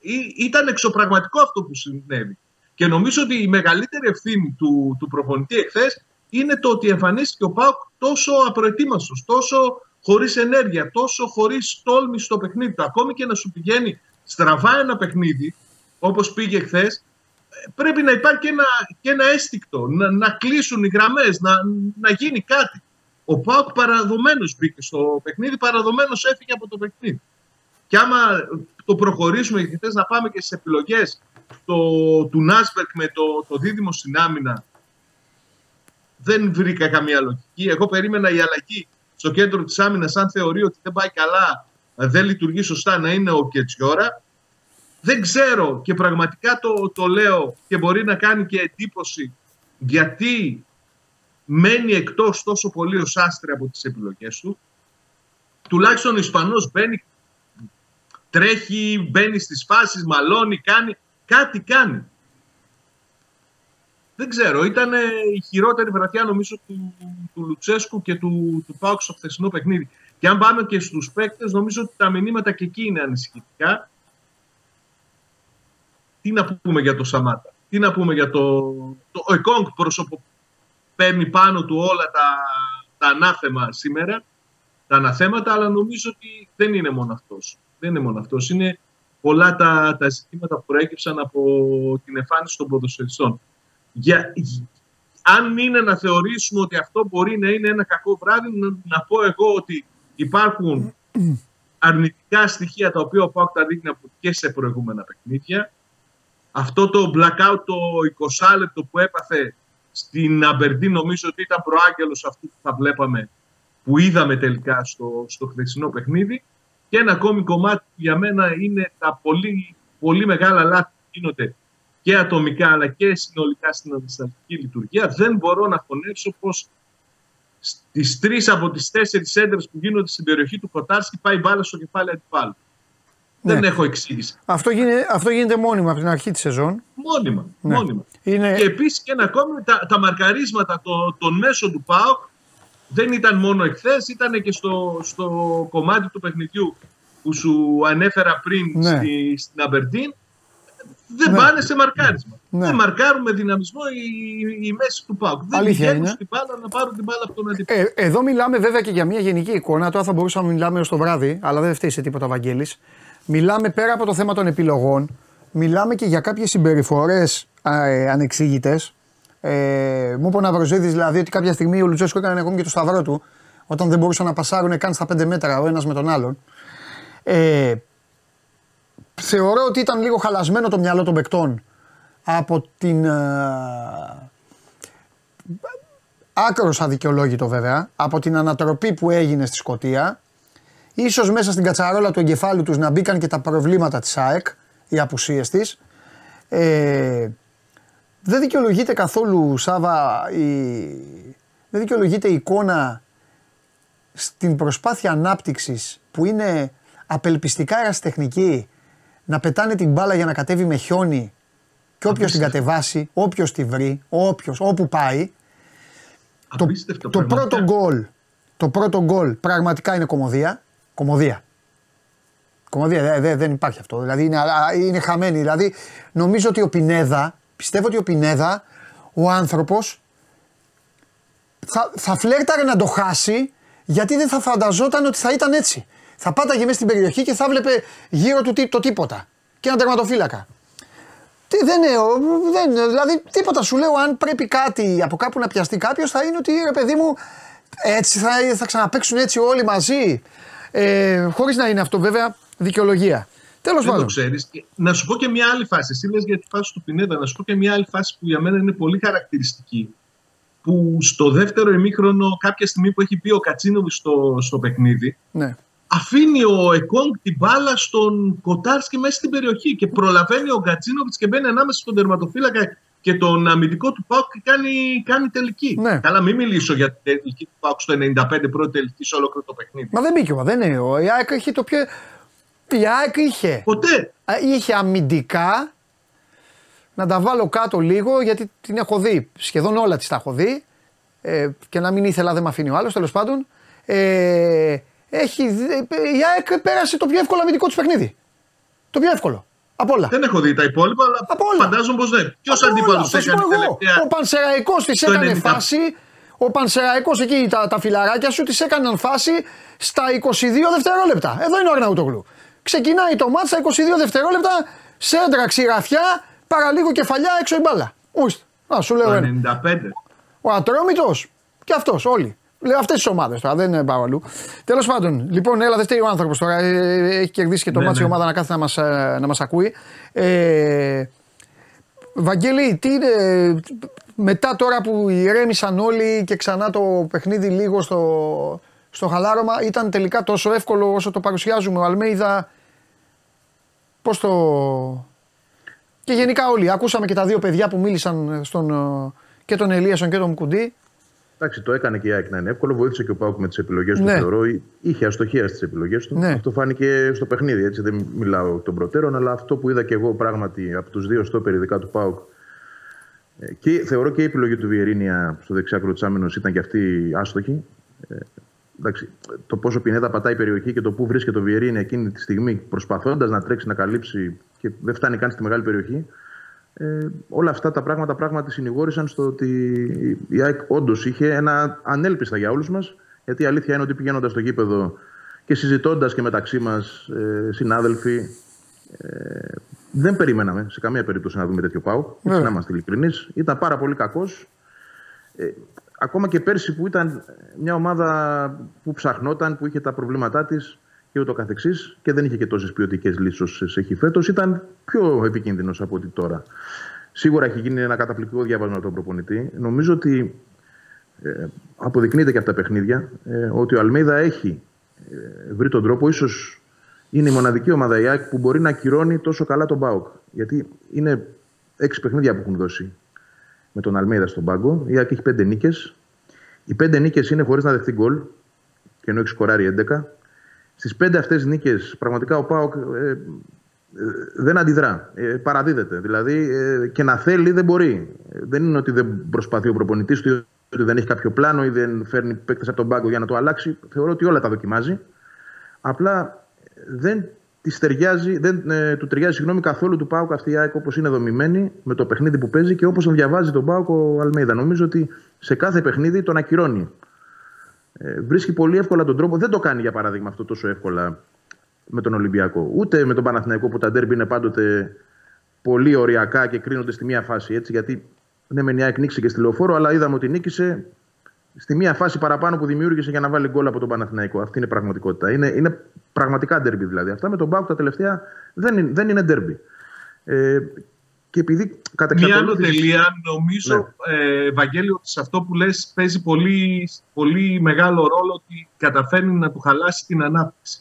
Ή- Ήταν εξωπραγματικό αυτό που συνέβη. Και νομίζω ότι η μεγαλύτερη ευθύνη του, του προπονητή εχθές είναι το ότι εμφανίστηκε ο Πάουκ τόσο απροετοίμαστος, τόσο χωρίς ενέργεια, τόσο χωρίς τόλμη στο παιχνίδι του. Ακόμη και να σου πηγαίνει στραβά ένα παιχνίδι, όπως πήγε χθε, πρέπει να υπάρχει και ένα, και ένα αίσθηκτο, να, να κλείσουν οι γραμμές, να, να γίνει κάτι. Ο Πάουκ παραδομένος μπήκε στο παιχνίδι, παραδομένος έφυγε από το παιχνίδι. Και άμα το προχωρήσουμε, γιατί θες να πάμε και στις επιλογές του Νάσμπερκ με το, το δίδυμο στην άμυνα, δεν βρήκα καμία λογική. Εγώ περίμενα η αλλαγή στο κέντρο της άμυνας, αν θεωρεί ότι δεν πάει καλά, δεν λειτουργεί σωστά, να είναι ο Κετσιόρα. Δεν ξέρω και πραγματικά το, το λέω και μπορεί να κάνει και εντύπωση γιατί μένει εκτός τόσο πολύ ο Σάστρε από τις επιλογές του. Τουλάχιστον ο Ισπανός μπαίνει, τρέχει, μπαίνει στις φάσεις, μαλώνει, κάνει, κάτι κάνει. δεν ξέρω, ήταν η χειρότερη βραδιά νομίζω του, του Λουτσέσκου και του, του Πάουκ στο χθεσινό παιχνίδι. Και αν πάμε και στους παίκτες, νομίζω ότι τα μηνύματα και εκεί είναι ανησυχητικά. Τι να πούμε για το Σαμάτα, τι να πούμε για το... το ο Εκόνγκ πρόσωπο παίρνει πάνω του όλα τα, τα ανάθεμα σήμερα, τα αναθέματα, αλλά νομίζω ότι δεν είναι μόνο αυτός. Δεν είναι μόνο αυτός. Είναι πολλά τα, τα ζητήματα που προέκυψαν από την εμφάνιση των ποδοσφαιριστών. Για, αν είναι να θεωρήσουμε ότι αυτό μπορεί να είναι ένα κακό βράδυ, να, να πω εγώ ότι υπάρχουν αρνητικά στοιχεία τα οποία ο Πάουκ τα δείχνει από και σε προηγούμενα παιχνίδια. Αυτό το blackout το 20 λεπτό που έπαθε στην Αμπερντή νομίζω ότι ήταν προάγγελος αυτού που θα βλέπαμε που είδαμε τελικά στο, στο χθεσινό παιχνίδι. Και ένα ακόμη κομμάτι που για μένα είναι τα πολύ, πολύ μεγάλα λάθη που γίνονται και ατομικά αλλά και συνολικά στην αντιστατική λειτουργία. Δεν μπορώ να χωνέψω πως στις τρεις από τις τέσσερις έντρες που γίνονται στην περιοχή του Κοτάρσκι πάει μπάλα στο κεφάλι αντιπάλου. Ναι. Δεν έχω εξήγηση. Αυτό, γίνεται, αυτό γίνεται μόνιμα από την αρχή της σεζόν. Μόνιμα. Ναι. μόνιμα. Είναι... Και επίσης και ένα ακόμη τα, τα μαρκαρίσματα το, των μέσων του ΠΑΟΚ δεν ήταν μόνο εχθές, ήταν και στο, στο κομμάτι του παιχνιδιού που σου ανέφερα πριν Ναι. στη, στην Αμπερντίν. Δεν Ναι. πάνε σε μαρκάρισμα. Ναι. Δεν μαρκάρουν με δυναμισμό η, η μέση του ΠΑΟΚ. Δεν Αλήθεια πηγαίνουν είναι. στην μπάλα να πάρουν την μπάλα από τον αντίπαλο. Ε, εδώ μιλάμε βέβαια και για μια γενική εικόνα. Τώρα θα μπορούσαμε να μιλάμε ω το βράδυ, αλλά δεν φταίει σε τίποτα ο Βαγγέλης. Μιλάμε πέρα από το θέμα των επιλογών, μιλάμε και για κάποιες συμπεριφορές ε, ανεξήγητες. Ε, μου είπε ο Ναυροζίδης δηλαδή ότι κάποια στιγμή ο Λουτσέσκο έκανε ακόμη και το σταυρό του, όταν δεν μπορούσαν να πασάρουν καν στα 5 μέτρα ο ένας με τον άλλον. Ε, θεωρώ ότι ήταν λίγο χαλασμένο το μυαλό των παικτών από την. ε, άκρος αδικαιολόγητο βέβαια, από την ανατροπή που έγινε στη Σκωτία, ίσως μέσα στην κατσαρόλα του εγκεφάλου τους να μπήκαν και τα προβλήματα της ΑΕΚ, οι απουσίες της. Ε, δεν δικαιολογείται καθόλου, Σάβα, η... δεν δικαιολογείται η εικόνα στην προσπάθεια ανάπτυξης που είναι απελπιστικά ερασιτεχνική να πετάνε την μπάλα για να κατέβει με χιόνι και όποιος την κατεβάσει, όποιος τη βρει, όποιος, όπου πάει. Το, Απίστευτο το πραγματικά. πρώτο γκολ, το πρώτο γκολ πραγματικά είναι κομμωδία. Κομμωδία. Κομμωδία, δε- δε- δεν υπάρχει αυτό. Δηλαδή είναι, α, είναι χαμένη. Δηλαδή νομίζω ότι ο Πινέδα, πιστεύω ότι ο Πινέδα, ο άνθρωπος θα, θα φλέρταρε να το χάσει γιατί δεν θα φανταζόταν ότι θα ήταν έτσι. Θα πάταγε μέσα στην περιοχή και θα βλέπε γύρω του τι- το τίποτα. Και ένα τερματοφύλακα. Τι, δεν είναι, ο- δεν, δηλαδή τίποτα σου λέω αν πρέπει κάτι από κάπου να πιαστεί κάποιος θα είναι ότι ρε παιδί μου έτσι θα, θα ξαναπαίξουν έτσι όλοι μαζί ε, χωρίς να είναι αυτό βέβαια δικαιολογία. Τέλος Δεν το πάντων. ξέρεις. Να σου πω και μια άλλη φάση. Εσύ λες για τη φάση του Πινέδα, να σου πω και μια άλλη φάση που για μένα είναι πολύ χαρακτηριστική. Που στο δεύτερο ημίχρονο, κάποια στιγμή που έχει μπει ο Κατσίνοβι στο, στο παιχνίδι, Ναι. αφήνει ο Εκόνγκ την μπάλα στον Κοτάρσκι μέσα στην περιοχή και προλαβαίνει ο Γκατσίνοβιτ και μπαίνει ανάμεσα στον τερματοφύλακα και τον αμυντικό του Πάουκ και κάνει, κάνει τελική. Ναι. Καλά, μην μιλήσω για την τελική του Πάουκ στο 95 πρώτη τελική σε ολόκληρο το παιχνίδι. Μα δεν μπήκε ο, δεν είναι. Ο, η ΑΕΚ είχε το πιο. Η ΑΕΚ είχε. Ποτέ. Α, Είχε αμυντικά. Να τα βάλω κάτω λίγο γιατί την έχω δει. Σχεδόν όλα τη τα έχω δει. Ε, και να μην ήθελα δεν με αφήνει ο άλλος τέλος πάντων. Ε, έχει, δει- η ΑΕΚ πέρασε το πιο εύκολο αμυντικό του παιχνίδι. Το πιο εύκολο. Απ' όλα. Δεν έχω δει τα υπόλοιπα, αλλά φαντάζομαι πως δεν. Ποιος Από όλα. αντίπαλο Θα σου έκανε πω εγώ. τελευταία. Ο Πανσεραϊκός της στο έκανε 90. φάση. Ο Πανσεραϊκός εκεί τα, τα φιλαράκια σου της έκαναν φάση στα 22 δευτερόλεπτα. Εδώ είναι ο Αρναούτογλου. Ξεκινάει το μάτς στα 22 δευτερόλεπτα. Σέντρα ξηραφιά, παραλίγο κεφαλιά έξω η μπάλα. Ορίστε. Να σου λέω Το ένα. 95. Ο Ατρόμητος και αυτός όλοι. Λέω αυτές τις ομάδες τώρα, δεν πάω αλλού. Τέλος πάντων, λοιπόν, έλα, δεν φταίει ο άνθρωπος τώρα. ε, Έχει κερδίσει και το Ναι, μάτσο η ναι. ομάδα να κάθεται να μας να μας ακούει. Ε, Βαγγέλη, τι είναι, μετά τώρα που ηρέμησαν όλοι και ξανά το παιχνίδι λίγο στο, στο χαλάρωμα, ήταν τελικά τόσο εύκολο όσο το παρουσιάζουμε. Ο Αλμέιδα, πώς το... Και γενικά όλοι, ακούσαμε και τα δύο παιδιά που μίλησαν στον, ε, και τον Ελίασον και τον Μουκουντή. Εντάξει, το έκανε και η ΑΕΚ να είναι εύκολο. Βοήθησε και ο Πάουκ με τις επιλογές του. Ναι. Θεωρώ είχε αστοχία στις επιλογές του. Ναι. Αυτό φάνηκε στο παιχνίδι. Έτσι. Δεν μιλάω εκ των προτέρων, αλλά αυτό που είδα και εγώ πράγματι από τους δύο στόπερ, ειδικά του Πάουκ, Ε, Και θεωρώ και η επιλογή του Βιερίνια στο δεξιάκρο τη άμυνο ήταν και αυτή άστοχη. Ε, εντάξει, το πόσο πινέτα πατάει η περιοχή και το πού βρίσκεται το Βιερίνια εκείνη τη στιγμή προσπαθώντας να τρέξει να καλύψει και δεν φτάνει καν στη μεγάλη περιοχή. Ε, όλα αυτά τα πράγματα πράγματι συνηγόρησαν στο ότι η ΑΕΚ όντως είχε ένα ανέλπιστα για όλους μας. Γιατί η αλήθεια είναι ότι πηγαίνοντας στο γήπεδο και συζητώντας και μεταξύ μας ε, συνάδελφοι, ε, δεν περιμέναμε σε καμία περίπτωση να δούμε τέτοιο πάω. Βέβαια. Έτσι, να είμαστε ειλικρινείς. Ήταν πάρα πολύ κακός. Ε, ακόμα και πέρσι που ήταν μια ομάδα που ψαχνόταν, που είχε τα προβλήματά της και ούτω καθεξής και δεν είχε και τόσες ποιοτικές λύσει όσο έχει φέτος, ήταν πιο επικίνδυνος από ότι τώρα. Σίγουρα έχει γίνει ένα καταπληκτικό διάβασμα από τον προπονητή. Νομίζω ότι ε, αποδεικνύεται και από τα παιχνίδια ε, ότι ο Αλμέιδα έχει ε, βρει τον τρόπο, ίσως είναι η μοναδική ομάδα η ΑΕΚ που μπορεί να ακυρώνει τόσο καλά τον Μπάουκ. Γιατί είναι έξι παιχνίδια που έχουν δώσει με τον Αλμέιδα στον πάγκο. Η ΑΕΚ έχει πέντε νίκες. Οι πέντε νίκες είναι χωρίς να δεχτεί γκολ και ενώ έχει σκοράρει 11. Στις πέντε αυτές νίκες, πραγματικά ο Πάοκ ε, ε, δεν αντιδρά. Ε, παραδίδεται. Δηλαδή ε, και να θέλει δεν μπορεί. Ε, δεν είναι ότι δεν προσπαθεί ο προπονητής του, ότι δεν έχει κάποιο πλάνο ή δεν φέρνει παίκτες από τον πάγκο για να το αλλάξει. Θεωρώ ότι όλα τα δοκιμάζει. Απλά δεν της ταιριάζει, δεν ε, του ταιριάζει συγγνώμη, καθόλου του Πάουκ αυτή η ΑΕΚ όπως είναι δομημένη με το παιχνίδι που παίζει και όπως τον διαβάζει τον Πάουκ ο Αλμέιδα. Νομίζω ότι σε κάθε παιχνίδι τον ακυρώνει. Ε, βρίσκει πολύ εύκολα τον τρόπο. Δεν το κάνει για παράδειγμα αυτό τόσο εύκολα με τον Ολυμπιακό. Ούτε με τον Παναθηναϊκό που τα ντέρμπι είναι πάντοτε πολύ ωριακά και κρίνονται στη μία φάση. Έτσι, γιατί ναι, μεν η ΑΕΚ νίκησε και στη λεωφόρο, αλλά είδαμε ότι νίκησε στη μία φάση παραπάνω που δημιούργησε για να βάλει γκολ από τον Παναθηναϊκό. Αυτή είναι η πραγματικότητα. Είναι, είναι πραγματικά ντέρμπι δηλαδή. Αυτά με τον Μπάουκ τα τελευταία δεν είναι, δεν είναι ντέρμπι. Ε, και επειδή κατά Μία άλλο εξακολούθηση- τελεία, νομίζω, ε, Ευαγγέλιο, ότι σε αυτό που λες παίζει πολύ, πολύ μεγάλο ρόλο ότι καταφέρνει να του χαλάσει την ανάπτυξη.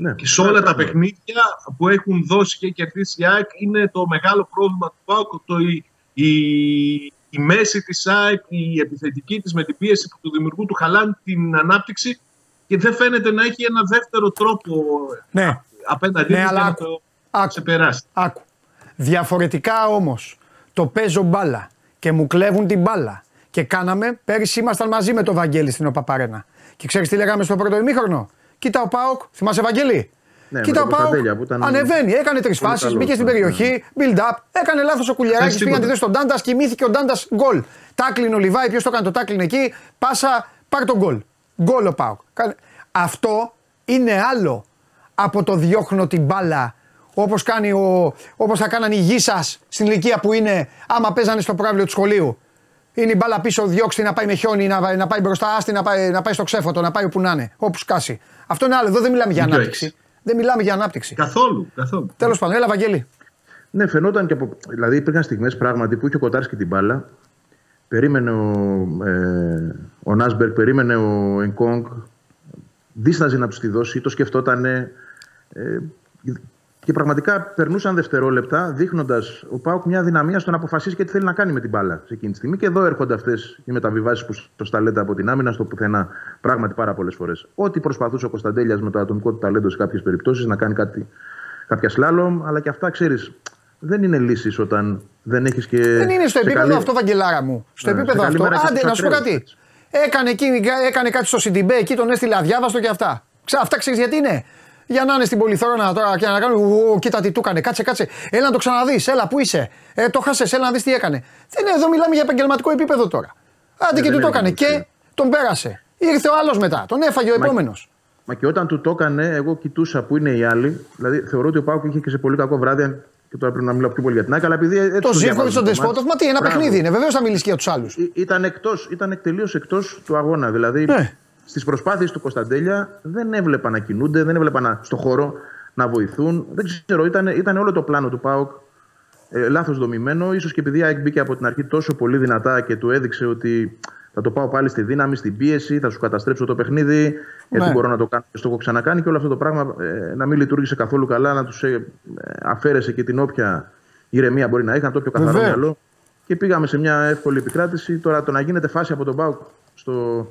Ναι. Και σε όλα τα παιχνίδια που έχουν δώσει και κερδίσει η ΑΕΚ είναι το μεγάλο πρόβλημα του ΠΑΟΚ, το, η, η, η μέση της ΑΕΚ, η επιθετική της με την πίεση που του δημιουργού του χαλάνε την ανάπτυξη και δεν φαίνεται να έχει ένα δεύτερο τρόπο Ναι. απέναντί Ναι, της αλλά για να άκου. το Άκου. ξεπεράσει. Άκου. Διαφορετικά όμως το παίζω μπάλα και μου κλέβουν την μπάλα. Και κάναμε, πέρυσι ήμασταν μαζί με τον Βαγγέλη στην Οπαπαρένα. Και ξέρεις τι λέγαμε στο πρώτο ημίχρονο; Κοίτα ο Πάοκ, θυμάσαι Βαγγέλη; Ναι, Κοίτα με ο τον Πάοκ. Κωνσταντέλια που ήταν- Ανεβαίνει, έκανε τρεις Πολύ φάσεις, καλός, μπήκε στην ναι, περιοχή, build up. Έκανε λάθος ο Κουλιαράκης, Θες πήγαν τη τίποτα. θέση στον Τάντα, κοιμήθηκε ο Τάντα, γκολ. Τάκλιν ο Λιβάη, ποιος το έκανε το τάκλιν εκεί, πάσα, πάρ τον γκολ. Γκολ ο Πάοκ. Κάνε- Αυτό είναι άλλο από το διώχνω την μπάλα όπως κάνει ο, όπως θα κάναν οι γης σας στην ηλικία που είναι, άμα παίζανε στο προάβλιο του σχολείου. Είναι η μπάλα πίσω, διώξτε να πάει με χιόνι, να, να πάει μπροστά, άστη να πάει, να πάει στο ξέφωτο, να πάει όπου να είναι, όπου σκάσει. Αυτό είναι άλλο. Εδώ δεν μιλάμε για Δίκιο ανάπτυξη. έχεις. Δεν μιλάμε για ανάπτυξη. Καθόλου, καθόλου. Τέλος πάντων, έλα, Βαγγέλη. Ναι, φαινόταν και από. Δηλαδή, υπήρχαν στιγμές πράγματι που είχε ο Κοτάρσκι την μπάλα. Περίμενε ο, ε, ο Νάσμπερκ, περίμενε ο Ενκόγκ. Δίσταζε να τους τη δώσει, το σκεφτόταν. Ε, και πραγματικά περνούσαν δευτερόλεπτα, δείχνοντας ο Πάουκ μια δυναμία στο να αποφασίσει και τι θέλει να κάνει με την μπάλα σε εκείνη τη στιγμή. Και εδώ έρχονται αυτές οι μεταβιβάσεις που σωστά λέτε από την άμυνα στο πουθενά. Πράγματι πάρα πολλές φορές. Ό,τι προσπαθούσε ο Κωνσταντέλιας με το ατομικό του ταλέντο σε κάποιες περιπτώσεις να κάνει κάτι, κάποια σλάλομ, αλλά και αυτά ξέρεις. Δεν είναι λύσει όταν δεν έχεις και. Δεν είναι στο σε επίπεδο καλή- αυτό, Βαγγελάρα μου. Στο Ναι, επίπεδο σε καλή αυτό. μέρα και Άντε, στους να σου πω ακραίους. κάτι. Έκανε, εκεί, έκανε κάτι στο Σιντιμπέ, εκεί τον έστειλε αδιάβαστο και αυτά. Ξα, αυτά ξέρεις γιατί είναι. Για να είναι στην πολυθρόνα τώρα και να κάνουν. «Ου, Κοίτα τι του έκανε. Κάτσε, κάτσε. Έλα να το ξαναδείς. Έλα, πού είσαι. Ε, το χάσες. Έλα να δεις τι έκανε. Δεν είναι, εδώ μιλάμε για επαγγελματικό επίπεδο τώρα. Άντε Ε, και δεν του το είναι έκανε. Και δημοσίο. τον πέρασε. Ήρθε ο άλλος μετά. Τον έφαγε ο Μα- επόμενος. Μα και όταν του το έκανε, εγώ κοιτούσα που είναι οι άλλοι. Δηλαδή, θεωρώ ότι ο Πάουκ είχε και σε πολύ κακό βράδυ. αν- Και τώρα πρέπει να μιλάω πιο πολύ για την άκρη, αλλά επειδή. έτσι Το το Ζήφκοβιτς διαβάζω στον το Τεσπότοφ, μάτς. μα τι, ένα Μπράβο. παιχνίδι είναι. Βεβαίως θα μιλήσεις και για τους άλλους. Ή- Ήταν, εκτός, ήταν τελείω εκτός του αγώνα. Δηλαδή, Ναι. Στις προσπάθειες του Κωνσταντέλια δεν έβλεπα να κινούνται, δεν έβλεπα να, στο χώρο να βοηθούν. Δεν ξέρω, ήταν, ήταν όλο το πλάνο του Πάουκ ε, λάθος δομημένο. ίσως και επειδή η ΑΕΚ μπήκε από την αρχή τόσο πολύ δυνατά και του έδειξε ότι θα το πάω πάλι στη δύναμη, στην πίεση, θα σου καταστρέψω το παιχνίδι, γιατί Ναι. μπορώ να το κάνω και στο έχω ξανακάνει και όλο αυτό το πράγμα ε, να μην λειτουργήσε καθόλου καλά, να τους ε, ε, αφαίρεσε και την όποια ηρεμία μπορεί να είχαν, το πιο καθαρό Βεβαίως. μυαλό. Και πήγαμε σε μια εύκολη επικράτηση. Τώρα το να γίνεται φάση από τον Πάουκ στο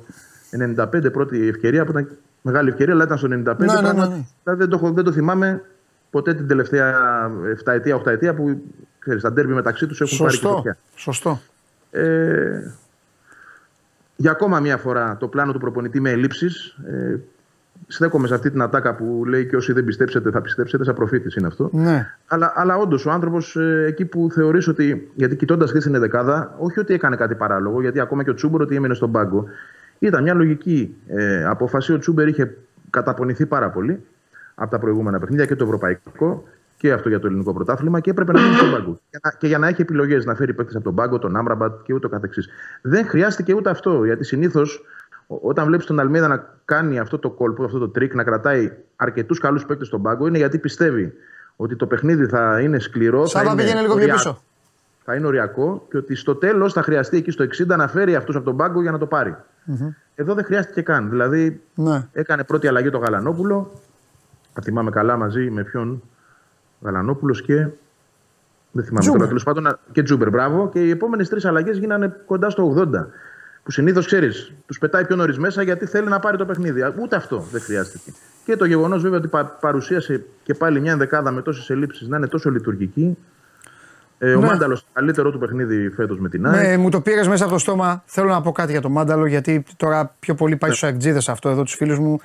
95 πρώτη ευκαιρία, που ήταν μεγάλη ευκαιρία, αλλά ήταν στο 95. Ναι, ναι, ναι, πράγμα- ναι. δηλαδή δεν, το, έχω- δεν το θυμάμαι ποτέ την τελευταία 7 ετία, 8 ετία που ξέρεις, τα ντέρμπι μεταξύ τους έχουν πάρει και Σωστό. φωτιά. Σωστό. Ε, για ακόμα μια φορά το πλάνο του προπονητή με ελλείψεις. Ε, στέκομαι σε αυτή την ατάκα που λέει και όσοι δεν πιστέψετε θα πιστέψετε, σαν προφήτης είναι αυτό. Ναι. Αλλά, αλλά όντως ο άνθρωπος εκεί που θεωρείς ότι. Γιατί κοιτώντας χθες την δεκάδα, όχι ότι έκανε κάτι παράλογο, γιατί ακόμα και ο Τσούμπερ ότι έμεινε στον πάγκο. Ήταν μια λογική ε, απόφαση. Ο Τσούμπερ είχε καταπονηθεί πάρα πολύ από τα προηγούμενα παιχνίδια και το ευρωπαϊκό και αυτό για το ελληνικό πρωτάθλημα και έπρεπε να μείνει στον πάγκο. Και να, και για να έχει επιλογές να φέρει παίκτες από τον πάγκο, τον Άμραμπατ και ούτω καθεξής. Δεν χρειάστηκε ούτε αυτό, γιατί συνήθως όταν βλέπεις τον Αλμέιδα να κάνει αυτό το κόλπο, αυτό το τρικ, να κρατάει αρκετούς καλούς παίκτες στον πάγκο, είναι γιατί πιστεύει ότι το παιχνίδι θα είναι σκληρό. θα Σάβα είναι πήγαινε λίγο πιο οριά- πίσω. Θα είναι οριακό και ότι στο τέλος θα χρειαστεί εκεί στο 60 να φέρει αυτούς από τον πάγκο για να το πάρει. Μμμ. Εδώ δεν χρειάστηκε καν. Δηλαδή Ναι. έκανε πρώτη αλλαγή το Γαλανόπουλο. Θα θυμάμαι καλά μαζί με ποιον; Γαλανόπουλος και. Δεν θυμάμαι Τσούμπερ. τώρα. Τέλος πάντων και Τσούμπερ, μπράβο. Και οι επόμενες τρεις αλλαγές γίνανε κοντά στο 80. Που συνήθως ξέρεις, τους πετάει πιο νωρίς μέσα γιατί θέλει να πάρει το παιχνίδι. Α, Ούτε αυτό δεν χρειάστηκε. Και το γεγονός βέβαια ότι πα- παρουσίασε και πάλι μια ενδεκάδα με τόσες ελλείψεις να είναι τόσο λειτουργική. Ε, ο Ναι. Μάνταλος, το καλύτερό του παιχνίδι φέτος με την ΑΕΚ. Ναι, μου το πήρες μέσα από το στόμα. Θέλω να πω κάτι για τον Μάνταλο, γιατί τώρα πιο πολύ πάει στους αεκτζίδε αυτό εδώ, τους φίλους μου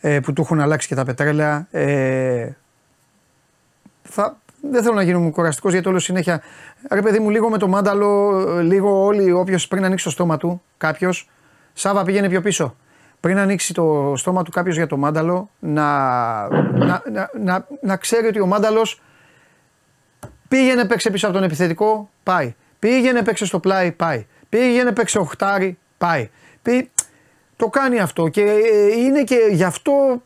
ε, που του έχουν αλλάξει και τα πετρέλαια. Ε, θα, δεν θέλω να γίνω κουραστικός γιατί όλο συνέχεια. Ρε παιδί μου, λίγο με το Μάνταλο, ε, λίγο όλοι, όποιος πριν ανοίξει το στόμα του, κάποιος. Σάβα πήγαινε πιο πίσω. Πριν ανοίξει το στόμα του κάποιος για το Μάνταλο, να, να, να, να, να ξέρει ότι ο Μάνταλος Πήγαινε παίξε πίσω από τον επιθετικό, πάει. Πήγαινε παίξε στο πλάι, πάει. Πήγαινε παίξε οχτάρι, πάει. Πή... Το κάνει αυτό και ε, είναι και γι' αυτό,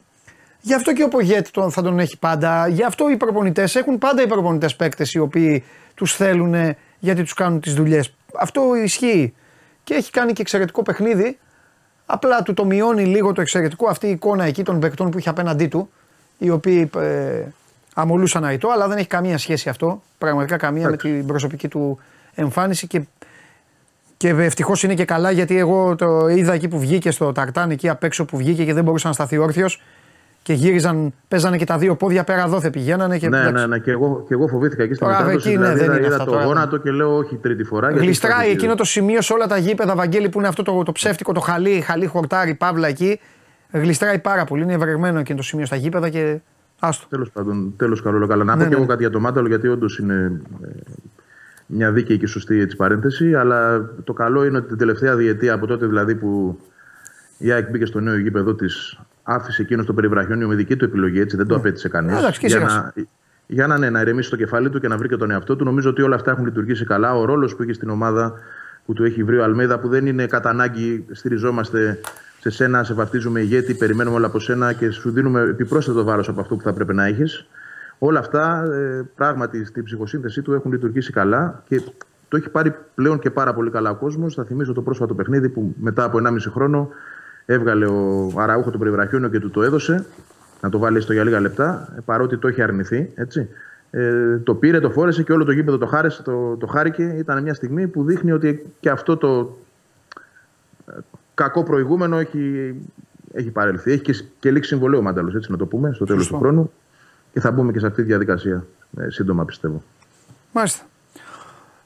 γι' αυτό και ο Πογέτ τον, θα τον έχει πάντα. Γι' αυτό οι προπονητές έχουν πάντα οι προπονητές παίκτες οι οποίοι τους θέλουν γιατί τους κάνουν τις δουλειές. Αυτό ισχύει. Και έχει κάνει και εξαιρετικό παιχνίδι. Απλά του το μειώνει λίγο το εξαιρετικό αυτή η εικόνα εκεί των παικτών που είχε απέναντί του, οι οποίοι ε, αμολούσαν αητό, αλλά δεν έχει καμία σχέση αυτό. Πραγματικά καμία με την προσωπική του εμφάνιση και, και ευτυχώς είναι και καλά γιατί εγώ το είδα εκεί που βγήκε στο ταρτάν, εκεί απ' έξω που βγήκε και δεν μπορούσε να σταθεί όρθιος και γύριζαν, παίζανε και τα δύο πόδια πέρα δόθε πηγαίνανε. Και, ναι, εντάξει. ναι, ναι, και εγώ, και εγώ φοβήθηκα εκεί στην Τώρα, μετάδοση. εκεί, ναι, δηλαδή, δεν είδα, είναι είδα αυτά το τώρα. γόνατο και λέω όχι τρίτη φορά. γιατί Γλιστράει στρατηγείο. εκείνο το σημείο σε όλα τα γήπεδα, Βαγγέλη, που είναι αυτό το, το ψεύτικο, το χαλί, χαλί χορτάρι, παύλα εκεί. Γλιστράει πάρα πολύ. Είναι ευρεγμένο εκείνο το σημείο στα γήπεδα και. Άστο. Τέλος πάντων, τέλος καλό, καλά. Να Ναι, πω και ναι. εγώ κάτι για το Μάνταλο, γιατί όντως είναι ε, μια δίκαιη και σωστή έτσι, παρένθεση. Αλλά το καλό είναι ότι την τελευταία διετία, από τότε δηλαδή που η ΑΕΚ μπήκε στο νέο γήπεδο της, άφησε εκείνος το περιβραχιόνιο με δική του επιλογή, έτσι δεν το απέτησε κανείς. Ναι. Εντάξει, και για, σιγά να, για να, ναι, να ηρεμήσει το κεφάλι του και να βρει και τον εαυτό του. Νομίζω ότι όλα αυτά έχουν λειτουργήσει καλά. Ο ρόλος που είχε στην ομάδα που του έχει βρει ο Αλμέδα, που δεν είναι κατά ανάγκη στηριζόμαστε σε σένα, σε βαφτίζουμε ηγέτη, περιμένουμε όλα από σένα και σου δίνουμε επιπρόσθετο βάρος από αυτό που θα πρέπει να έχεις. Όλα αυτά ε, πράγματι στην ψυχοσύνθεσή του έχουν λειτουργήσει καλά και το έχει πάρει πλέον και πάρα πολύ καλά ο κόσμος. Θα θυμίσω το πρόσφατο παιχνίδι που μετά από 1,5 χρόνο έβγαλε ο Αραούχο το περιβραχιόνιο και του το έδωσε να το βάλει στο για λίγα λεπτά, ε, παρότι το έχει αρνηθεί. Έτσι. Ε, το πήρε, το φόρεσε και όλο το γήπεδο το, χάρεσε, το, το χάρηκε. Ήταν μια στιγμή που δείχνει ότι και αυτό το ε, κακό προηγούμενο έχει, έχει παρέλθει. Έχει και, και λήξει συμβολέο ο Μάνταλος, έτσι να το πούμε, στο τέλος Σωστό. του χρόνου. Και θα μπούμε και σε αυτή τη διαδικασία ε, σύντομα, πιστεύω. Μάλιστα.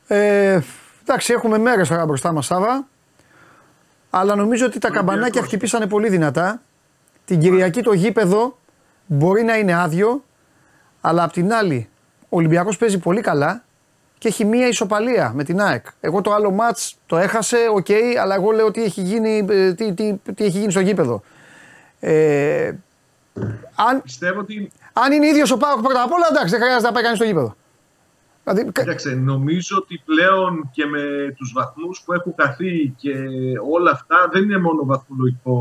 Ε, εντάξει, έχουμε μέρες τώρα μπροστά μας, Σάβα. Αλλά νομίζω ότι τα καμπανάκια χτυπήσανε πολύ δυνατά. Την Κυριακή το γήπεδο μπορεί να είναι άδειο, αλλά απ' την άλλη ο Ολυμπιακός παίζει πολύ καλά και έχει μία ισοπαλία με την ΑΕΚ. Εγώ το άλλο ματς το έχασε, οκ, αλλά εγώ λέω τι έχει γίνει, ε, τι, τι, τι έχει γίνει στο γήπεδο. Ε, αν, Πιστεύω ότι αν είναι ίδιος ο ΠΑΟΚ πρώτα απ' όλα, εντάξει, δεν χρειάζεται να πάει κανείς στο γήπεδο. Δηλαδή, Κοίταξε, νομίζω ότι πλέον και με τους βαθμούς που έχουν χαθεί και όλα αυτά δεν είναι μόνο βαθμολογικό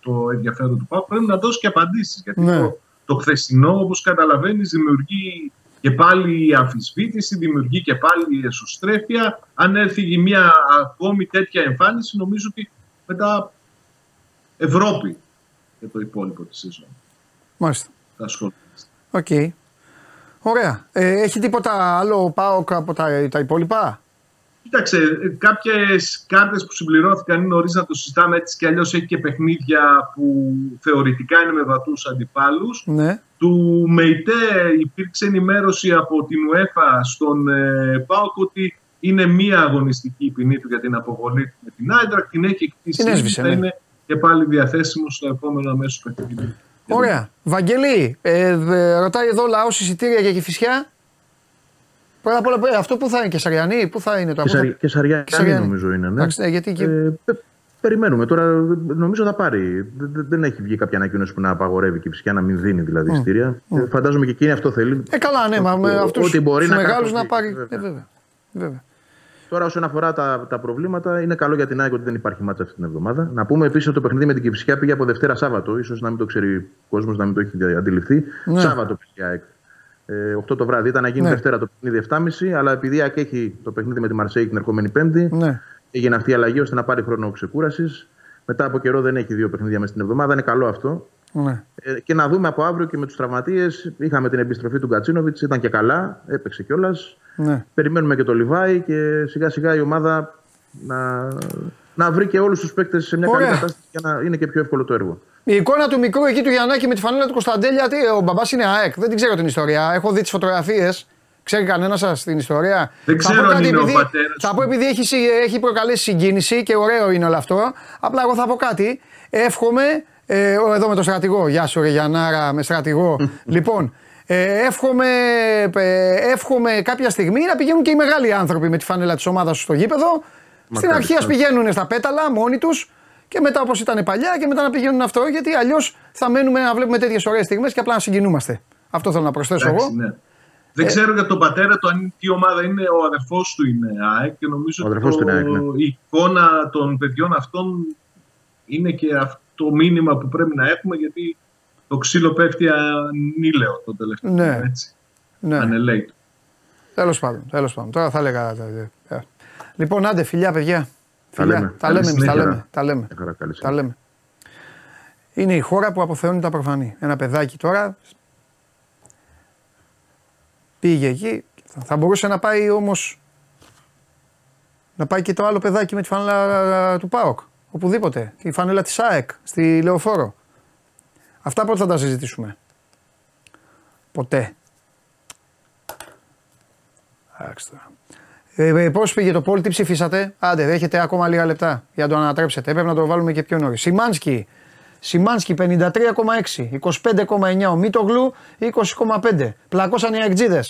το ενδιαφέρον του ΠΑΟΚ, πρέπει να δώσει και απαντήσεις. Γιατί Ναι. το, το χθεσινό, όπως καταλαβαίνεις, δημιουργεί και πάλι αμφισβήτηση, δημιουργεί και πάλι εσωστρέφεια. Αν έρθει μια ακόμη τέτοια εμφάνιση, νομίζω ότι μετά Ευρώπη για το υπόλοιπο της σεζόν. μάλιστα. Θα ασχολούμαστε. Οκ. Ωραία. Ε, έχει τίποτα άλλο ο ΠΑΟΚ από τα, τα υπόλοιπα; Κοίταξε, κάποιες κάρτες που συμπληρώθηκαν είναι νωρίς να το συζητάμε έτσι κι αλλιώς έχει και παιχνίδια που θεωρητικά είναι με βατούς αντιπάλους. Ναι. Του ΜΕΙΤΕ υπήρξε ενημέρωση από την UEFA στον ε, ΠΑΟΚ ότι είναι μία αγωνιστική η ποινή του για την αποβολή του με την Άιντρακ. Την έχει εκτίσει. Την έσβησε, θα ναι. είναι και πάλι διαθέσιμος στο επόμενο αμέσως παιχνίδι. Ωραία. Βαγγελή, ε, ε, ρωτάει εδώ λαός εισιτήρια για Κηφισιά. Πρώτα απ' όλα, ε, αυτό που θα είναι, Κεσαριανή, πού θα είναι το Και, από Σαρι, και Σαριάννη Κεσαριανή. νομίζω είναι. Ναι. Εντάξει, ναι, γιατί εκεί- Ε, πε- περιμένουμε. Τώρα νομίζω θα πάρει. Δεν- δεν- Δεν έχει βγει κάποια ανακοίνωση που να απαγορεύει και φυσικά να μην δίνει δηλαδή Μμ. εισιτήρια. Μμ. Ε, Φαντάζομαι και εκείνη αυτό θέλει. Ε, καλά, ναι, μα με Ό- αυτούς ό,τι μπορεί τους να μεγάλους καρποθεί, να πάρει. βέβαια. Ε, βέβαια. βέβαια. Τώρα, όσον αφορά τα, τα προβλήματα, είναι καλό για την ΑΕΚ ότι δεν υπάρχει μάτσα αυτή την εβδομάδα. Να πούμε επίσης ότι το παιχνίδι με την Κυφσιά πήγε από Δευτέρα Σάββατο. σω να μην το ξέρει ο κόσμος, να μην το έχει αντιληφθεί. Ναι. Σάββατο πήγε η ΑΕΚ. Ε, 8 το βράδυ. Ήταν να γίνει Ναι. Δευτέρα το παιχνίδι 7.30, αλλά επειδή η ΑΕΚ έχει το παιχνίδι με τη Μαρσέη την ερχόμενη Πέμπτη, Ναι. έγινε αυτή η αλλαγή ώστε να πάρει χρόνο ξεκούρασης. Μετά από καιρό δεν έχει δύο παιχνίδια μέσα στην εβδομάδα. Είναι καλό αυτό. Ναι. Ε, και να δούμε από αύριο και με τους τραυματίες. Είχαμε την επιστροφή του Γκατσίνοβιτ, ήταν και καλά, έπαιξε κιόλας. Ναι. Περιμένουμε και το Λιβάη και σιγά σιγά η ομάδα να, να βρει και όλους τους παίκτες σε μια Ωραία. καλή κατάσταση για να είναι και πιο εύκολο το έργο. Η εικόνα του μικρού εκεί του Γιαννάκη με τη φανέλα του Κωνσταντέλια, τι, ο μπαμπάς είναι ΑΕΚ. Δεν την ξέρω την ιστορία. Έχω δει τις φωτογραφίες. Ξέρει κανένα σας την ιστορία; Δεν Θα ξέρω πω αν κάτι είναι ο επειδή- πατέρας Θα πω επειδή έχει, συ- έχει προκαλέσει συγκίνηση και ωραίο είναι όλο αυτό. Απλά εγώ θα πω κάτι. Εύχομαι. Ε, ο, εδώ με τον στρατηγό. Γεια σου, ρε Γιαννάρα, με στρατηγό. λοιπόν, ε, εύχομαι, ε, εύχομαι κάποια στιγμή να πηγαίνουν και οι μεγάλοι άνθρωποι με τη φανέλα της ομάδας σου στο γήπεδο. Στην Μακάρι, αρχή ας μακάρι. πηγαίνουν στα πέταλα μόνοι τους και μετά όπως ήταν παλιά και μετά να πηγαίνουν αυτό. Γιατί αλλιώς θα μένουμε να βλέπουμε τέτοιες ωραίες στιγμές και απλά να συγκινούμαστε. Αυτό θέλω να προσθέσω Εντάξει, εγώ. ναι. Δεν ξέρω για τον πατέρα του αν τι ομάδα είναι, ο αδερφός του είναι ΑΕΚ και νομίζω Ο ότι αδερφός του είναι ΑΕΚ, ναι. η εικόνα των παιδιών αυτών είναι και αυτό το μήνυμα που πρέπει να έχουμε γιατί το ξύλο πέφτει ανήλαιο το τελευταίο. Ναι. Έτσι. Ναι. Ανελέητο. Τέλος πάντων, τέλος πάντων. Τώρα θα έλεγα. ε, Λοιπόν, άντε, φιλιά, παιδιά. Τα Φιλιά. λέμε. Τα Καλή λέμε, εμείς, τα συνέχεια. λέμε. Τα λέμε. Μια χαρά, καλή Τα συνέχεια. λέμε. Είναι η χώρα που αποθεώνει τα προφανή. Ένα παιδάκι τώρα πήγε εκεί. Θα μπορούσε να πάει όμως. Να πάει και το άλλο παιδάκι με τη φανέλα του ΠΑΟΚ. Οπουδήποτε. Και η φανέλα της ΑΕΚ στη Λεωφόρο. Αυτά πότε θα τα συζητήσουμε; Ποτέ. Εντάξει τώρα. Ε, ε, Πώς πήγε το πόλ, τι ψηφίσατε; Άντε, έχετε ακόμα λίγα λεπτά για να το ανατρέψετε. Έπρεπε να το βάλουμε και πιο νωρίς. Σιμάνσκι. Σιμάνσκι 53,6. 25,9 ο Μίτογλου 20,5. Πλακώσαν οι αεκτζίδε.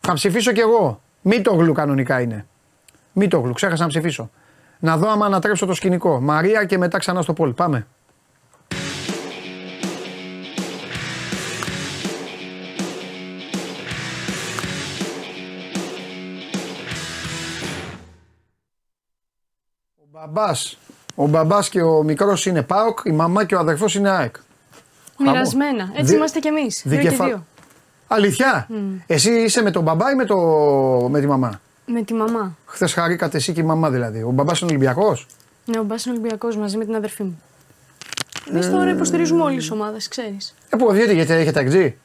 Θα ψηφίσω κι εγώ. Μίτογλου κανονικά είναι. Μίτογλου, ξέχασα να ψηφίσω. Να δω άμα ανατρέψω το σκηνικό. Μαρία και μετά ξανά στο πόλ. Πάμε. Ο μπαμπάς, ο μπαμπάς και ο μικρός είναι ΠΑΟΚ, η μαμά και ο αδερφός είναι ΑΕΚ. Μοιρασμένα. Έτσι Δι- είμαστε κι εμείς. Δύο και δικεφα- δύο. Αλήθεια; Μμ. Εσύ είσαι με τον μπαμπά ή με, το... με τη μαμά; Με τη μαμά. Χθες χαρήκατε εσύ και η μαμά δηλαδή. Ο μπαμπάς είναι Ολυμπιακός; Ναι, ο Μπάς είναι Ολυμπιακός μαζί με την αδερφή μου. Εμείς τώρα υποστηρίζουμε όλες τις ομάδες, ξέρεις. Ε, που βγείτε γιατί έχετε εκτζή.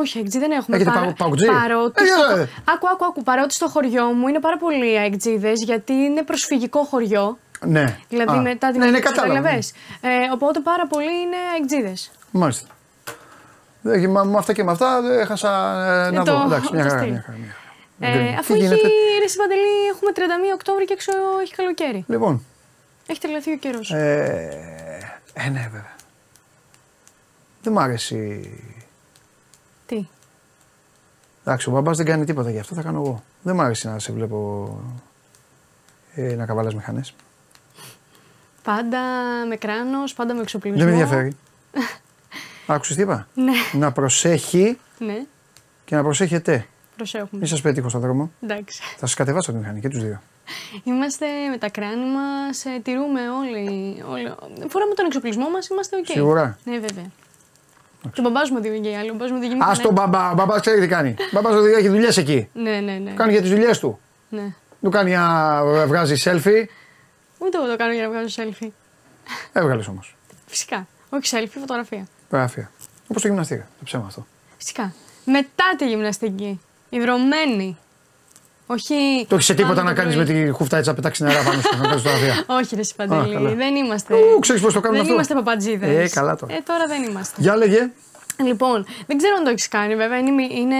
Όχι, εκτζή δεν έχουμε. Έχετε Παρα- πα- παουτζή; Παρότι. Ε, στο... ε. Άκου, άκου, άκου. Παρότι στο χωριό μου είναι πάρα πολλοί εκτζίδε γιατί είναι προσφυγικό χωριό. Ναι. Δηλαδή Α, μετά την ναι, ναι, επίθεση, κατάλαβα. καταλαβες. Ε, οπότε πάρα πολλοί είναι εκτζίδε. Μάλιστα. Δεν, με με αυτά και με αυτά δεν έχασα ε, να Ε, το- δω. Εντάξει, μια το χαρά. στυλ. Μια χαρά, μια χαρά. Ε, Δεν- αφού τι έχει. γίνεται; Ρε εσύ, Παντελή, έχουμε 31 Οκτώβρη και έξω έχει καλοκαίρι. Λοιπόν, Έχει τρελαθεί ο καιρός. ε, ε, ναι βέβαια. Δεν μ' αρέσει. Τι. Εντάξει, ο μπαμπάς δεν κάνει τίποτα γι' αυτό, θα κάνω εγώ. Δεν μ' αρέσει να σε βλέπω ε, να καβαλάς μηχανές. Πάντα με κράνος, πάντα με εξοπλισμό. Δεν με ενδιαφέρει. Άκουσες τι είπα; Ναι, Να προσέχει ναι. και να προσέχετε. Προσέχουμε. Μην σας πετύχω στον δρόμο. Εντάξει. Θα σας κατεβάσω τη μηχανή και τους δύο. Είμαστε με τα κράνη μας, τηρούμε όλοι. όλοι. Φοράμε τον εξοπλισμό μας, είμαστε οκ. Σίγουρα; Ναι, βέβαια. Και ο μπαμπάς μου οδηγεί και οι άλλοι. Ο μπαμπάς μου οδηγεί με Α την τον μπαμπά, ο μπαμπάς ξέρει τι κάνει. Ο μπαμπάς οδηγεί, έχει δουλειές εκεί. Ναι, ναι, ναι. Κάνει για τις δουλειές του. ναι. Του κάνει να βγάζει selfie. Ούτε εγώ το κάνω για να βγάζω selfie. Έβγαλες όμως. Φυσικά. Όχι selfie, φωτογραφία. Φωτογραφία. Όπως το γυμναστήριο. Το ψέμα αυτό. Φυσικά. Μετά τη γυμναστική. Ιδρωμένη. Όχι. Το έχεις σε τίποτα πάνω να το κάνεις με πρωί. τη χούφτα έτσι να πετάξει νερά πάνω σου. Να κάνεις το αδεία. Όχι, ρε Α, καλά. Σιπαντελή, δεν είμαστε. Ου, ξέρεις πώς το κάνουμε δεν αυτό. είμαστε παπατζίδες. Ε, καλά τώρα. Ε, τώρα δεν είμαστε. Για λέγε. Λοιπόν, δεν ξέρω αν το έχεις κάνει, βέβαια. Είναι, μι- είναι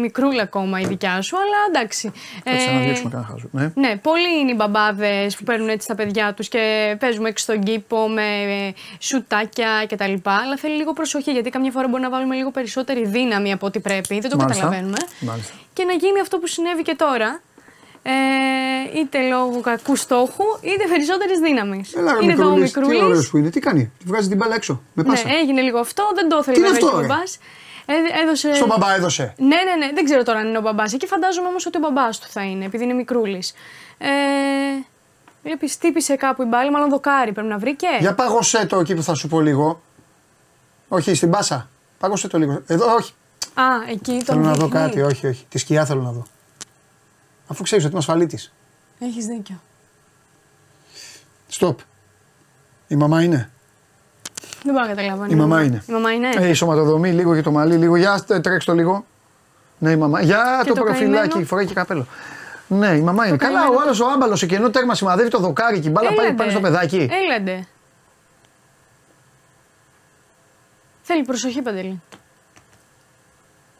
μικρούλα ακόμα η δικιά σου, αλλά εντάξει. Κάτσε Ε, να διώξουμε κανένα χάζο. Ναι. Ναι, πολλοί είναι οι μπαμπάδες που παίρνουν έτσι τα παιδιά τους και παίζουμε έξω στον κήπο με ε, σουτάκια κτλ. Αλλά θέλει λίγο προσοχή γιατί καμιά φορά μπορεί να βάλουμε λίγο περισσότερη δύναμη από ό,τι πρέπει. Δεν το Μάλιστα. καταλαβαίνουμε. Μάλιστα. Και να γίνει αυτό που συνέβη και τώρα. Ε, είτε λόγω κακού στόχου, είτε περισσότερης δύναμης. Έλα, ρε Είναι εδώ ο μικρούλης, Τι μικρούλη. ωραίος που είναι. Τι κάνει. Τη βγάζει την μπάλα έξω. Με πάσα. Ναι, έγινε λίγο αυτό, δεν το ήθελε Τι είναι βέβαια αυτό, και ο ρε; μπαμπάς. Ε, έδωσε... Στον μπαμπά έδωσε. Ναι, ναι, ναι, δεν ξέρω τώρα αν είναι ο μπαμπάς. Εκεί φαντάζομαι όμως ότι ο μπαμπάς του θα είναι, επειδή είναι μικρούλης. Ε, Βλέπει, τύπησε κάπου η μπάλα, μάλλον δοκάρι πρέπει να βρήκε. Για πάγωσέ το εκεί που θα σου πω λίγο. Όχι, στην πάσα. Πάγωσέ το λίγο. Εδώ, όχι. Α, εκεί τον Θέλω να δω δείχνει. κάτι. Όχι, όχι. Τη σκιά θέλω να δω. Αφού ξέρεις ότι είμαι ασφαλίτης. Έχεις δίκιο. Στοπ. Η μαμά είναι. Δεν μπορώ να καταλάβω. Η μαμά είναι. Η μαμά είναι. Ε, η σωματοδομή, λίγο για το μαλλί, λίγο. Για τε- τρέξτε το λίγο. Ναι, η μαμά. Για Και το, το προφυλάκι, καημένο. φοράει και καπέλο. Ναι, η μαμά είναι. Καλά, καημένο ο άλλος ο άμπαλος εκεί ενώ τέρμα σημαδεύει το δοκάρι και η μπάλα πάει, Έλαντε. πάει στο παιδάκι. Έλαντε. Θέλει προσοχή, Παντελή.